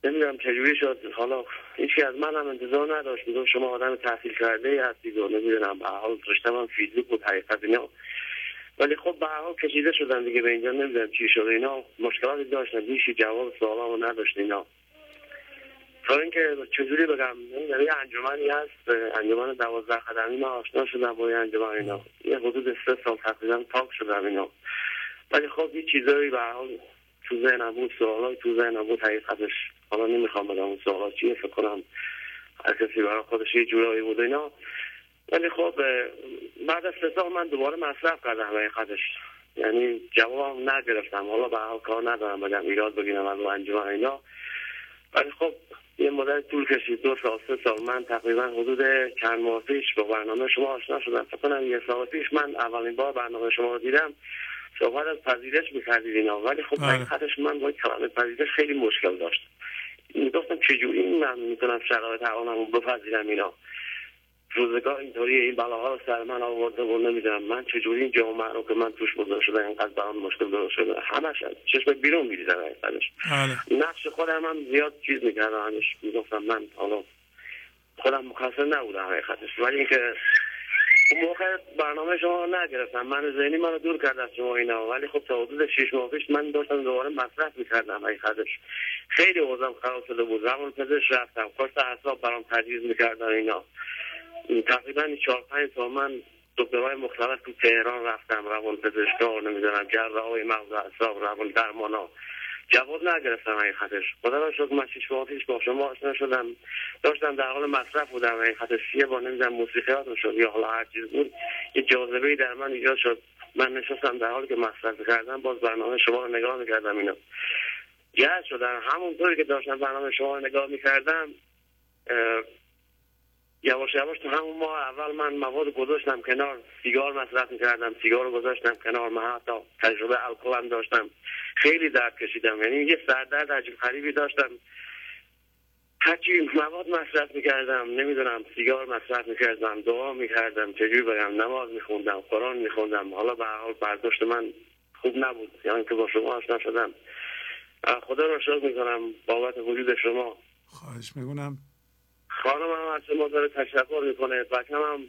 نمی‌دونم چجوری شد. حالا هیچی از منم انتظار نداشت. میگم شما آدم تحصیل کرده ای هستید و نمی‌دونم به حال رشتم هم فیزیک بود حقیقت اینا. ولی خب به حال کشیده شدن دیگه به اینجا نمی‌دونم چی شد اینا. مشکلاتی داشتن هیچی جواب سوالامو نداشت اینا. تا اینکه چجوری بگم یعنی انجمنی هست انجمن دوازده خدمی من آشنا شدم با این انجمن اینا. یه حدود سه سال تقریبا پاک شدم اینا. ولی خب یه چیزایی به حال تو ذهنم بود سوالای تو ذهنم بود حقیقتش حالا نمی‌خوام بگم اون سوالا چیه فکر کنم هر کسی برای خودش یه جورایی بود اینا. ولی خب بعد از سه من دوباره مصرف کردم حقیقتش یعنی جواب نگرفتم. حالا به حال کار ندارم بگم ایراد بگیرم از انجمن اینا. ولی خب یه مدت طول کشید. دو سال سه سال. من تقریبا حدود چند ماه پیش با برنامه شما آشنا شدم. فکر کنم یه سال پیش من اولین بار برنامه شما رو دیدم. صحبت از پذیرش می‌کردید اینا ولی خب حقیقتش من با کلمه پذیرش خیلی مشکل داشت. می‌گفتم چجوری من می‌تونم شرایط رو بپذیرم اینا؟ روزگار اینطوری این بلاها رو سر من آورده و نمی‌دونم من چجوری این جامعه رو که من توش بزرگ شده اینقدر برام مشکل درست شده. همش چشم بیرون میریزم حقیقتش نقش خودم هم زیاد چیز می‌کردم. همش می‌گفتم من حالا خودم مقصر نبودم حقیقتش. ولی اینکه موقع برنامه شما رو نگرفتم. من ذهنی منو دور کرد از شما اینا. ولی خب تا حدود شش ماه پیش من داشتم دوباره مصرف می‌کردم حقیقتش خیلی اوضاعم خراب شده بود. روان پزشک رفتم. کارت اعصاب برام تجویز می‌کردن اینا. تقریبا چهار پنج سال من دکترهای مختلف تو تهران رفتم. روان پزشکا نمی‌دونم جراح های مغز اعصاب روان درمانا. جواب نگرفتم حقیقتش خدا را شکر من شیش پیش با شما آشنا شدم داشتم در حال مصرف بودم. حقیقتش یه بار نمی‌دونم موسیقیاتون شد یا حالا هر چیز بود. یه جاذبه در من ایجاد شد. من نشستم در حالی که مصرف کردم باز برنامه شما رو نگاه می‌کردم اینا جهت شدم همونطوری که داشتم برنامه شما رو نگاه می‌کردم یواش یواش تو همون ماه اول من مواد گذاشتم کنار سیگار مصرف می‌کردم سیگار گذاشتم کنار من حتی تجربه الکل هم داشتم. خیلی درد کشیدم یعنی یه سردرد عجیب غریبی داشتم. هرچی مواد مصرف می‌کردم نمی‌دونم سیگار مصرف می‌کردم دعا می‌کردم چجوری بگم نماز میخوندم قرآن میخوندم. حالا به حال برداشت من خوب نبود یعنی که با شما آشنا شدم. خدا رو شکر می‌کنم بابت وجود شما. خواهش می‌کنم. خانم هم از شما داره تشکر می‌کنه بچه هم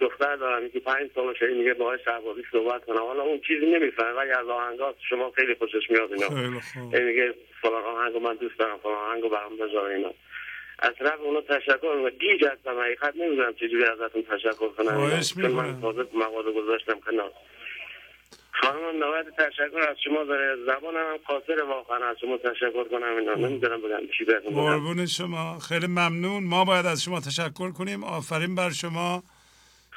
دختر دارم که پنج سال شده میگه باهای شهبازی صحبت کنم. حالا اون چیزی نمی‌فهمه ولی از آهنگات شما خیلی خوشش میاد اینا. میگه فلان آهنگو من دوست دارم فلان آهنگو برام بذار اینا. از طرف اونا تشکر می‌کنم گیج هستم حقیقت نمی‌دونم چجوری ازتون تشکر کنم من تازه مواد گذاشتم کنار. خانم نوید تشکر از شما داره. زبانم هم قاصر واقعا از شما تشکر کنم. اینا نمی‌دونم بگم چی بهتون قربون شما. خیلی ممنون. ما باید از شما تشکر کنیم. آفرین بر شما.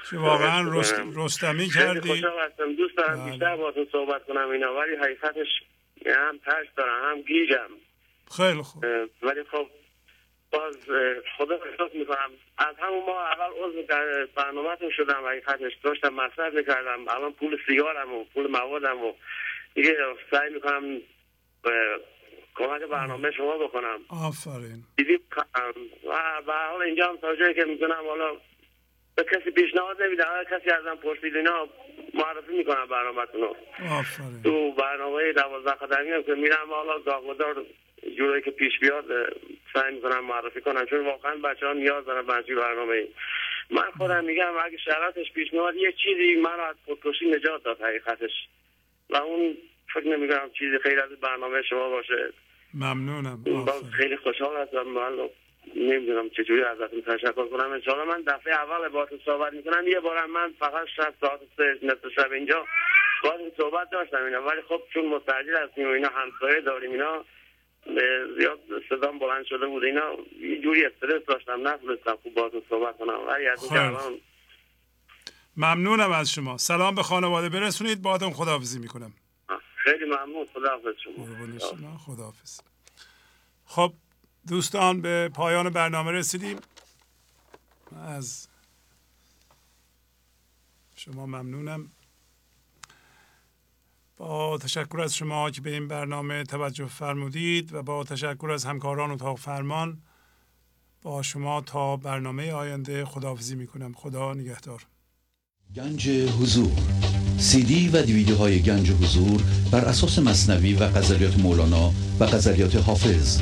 که واقعا رست... رستمی کردی. خوشحال هستم. دوست دارم بیشتر باهاتون صحبت کنم اینا. ولی حقیقتش هم ترس دارم. هم گیجم. خیلی خوب. ولی خب باز خدا احساس می‌کنم. از همون ما اول عضو در برنامهتون شدم حقیقتش داشتم مصرف می‌کردم. الان پول سیگارم و پول موادم و دیگه سعی می‌کنم کمک برنامه شما بکنم. آفرین. دیدیم و به حال اینجا هم تا جایی که می‌تونم حالا به کسی پیشنهاد نمیدم. هر کسی ازم پرسید اینا معرفی می‌کنم برنامهتون رو. آفرین. تو برنامه دوازده قدمی هم که میرم حالا داغدار جوری که پیش بیاد سعی می‌کنم معرفی کنم. چون واقعا بچه ها نیاز دارن به برنامه ای. من خودم میگم اگه شرایطش پیش میاد یه چیزی من از خودکشی نجات داد حقیقتش. و اون فکر نمی‌کنم چیزی خیلی از برنامه شما باشه. ممنونم. خیلی خوشحال هستم. من نمی‌دونم چجوری ازتون تشکر کنم. انشاءالله من دفعه اول باهاتون صحبت می‌کنم. یه بارم من فقط شب ساعت سه نصف شب اینجا باهاتون صحبت داشتم اینا. ولی خب چون مستعجل هستیم و اینا همسایه داریم اینا زیاد صدام بلند شده بود. اینا یه جوری استرس داشتم نتونستم خوب باهاتون صحبت کنم. ولی از این ممنونم از شما. سلام به خانواده. برسونید باهاتون خداحافظی می‌کنم. خیلی ممنون. خداحافظ شما. شما. خداحافظ. خب دوستان به پایان برنامه رسیدیم. از شما ممنونم. با تشکر از شما که به این برنامه توجه فرمودید و با تشکر از همکاران اتاق فرمان با شما تا برنامه آینده خداحافظی می‌کنم. خدا نگهدار. گنج حضور. سی دی و دیویدیو های گنج حضور بر اساس مصنوی و غزلیات مولانا و غزلیات حافظ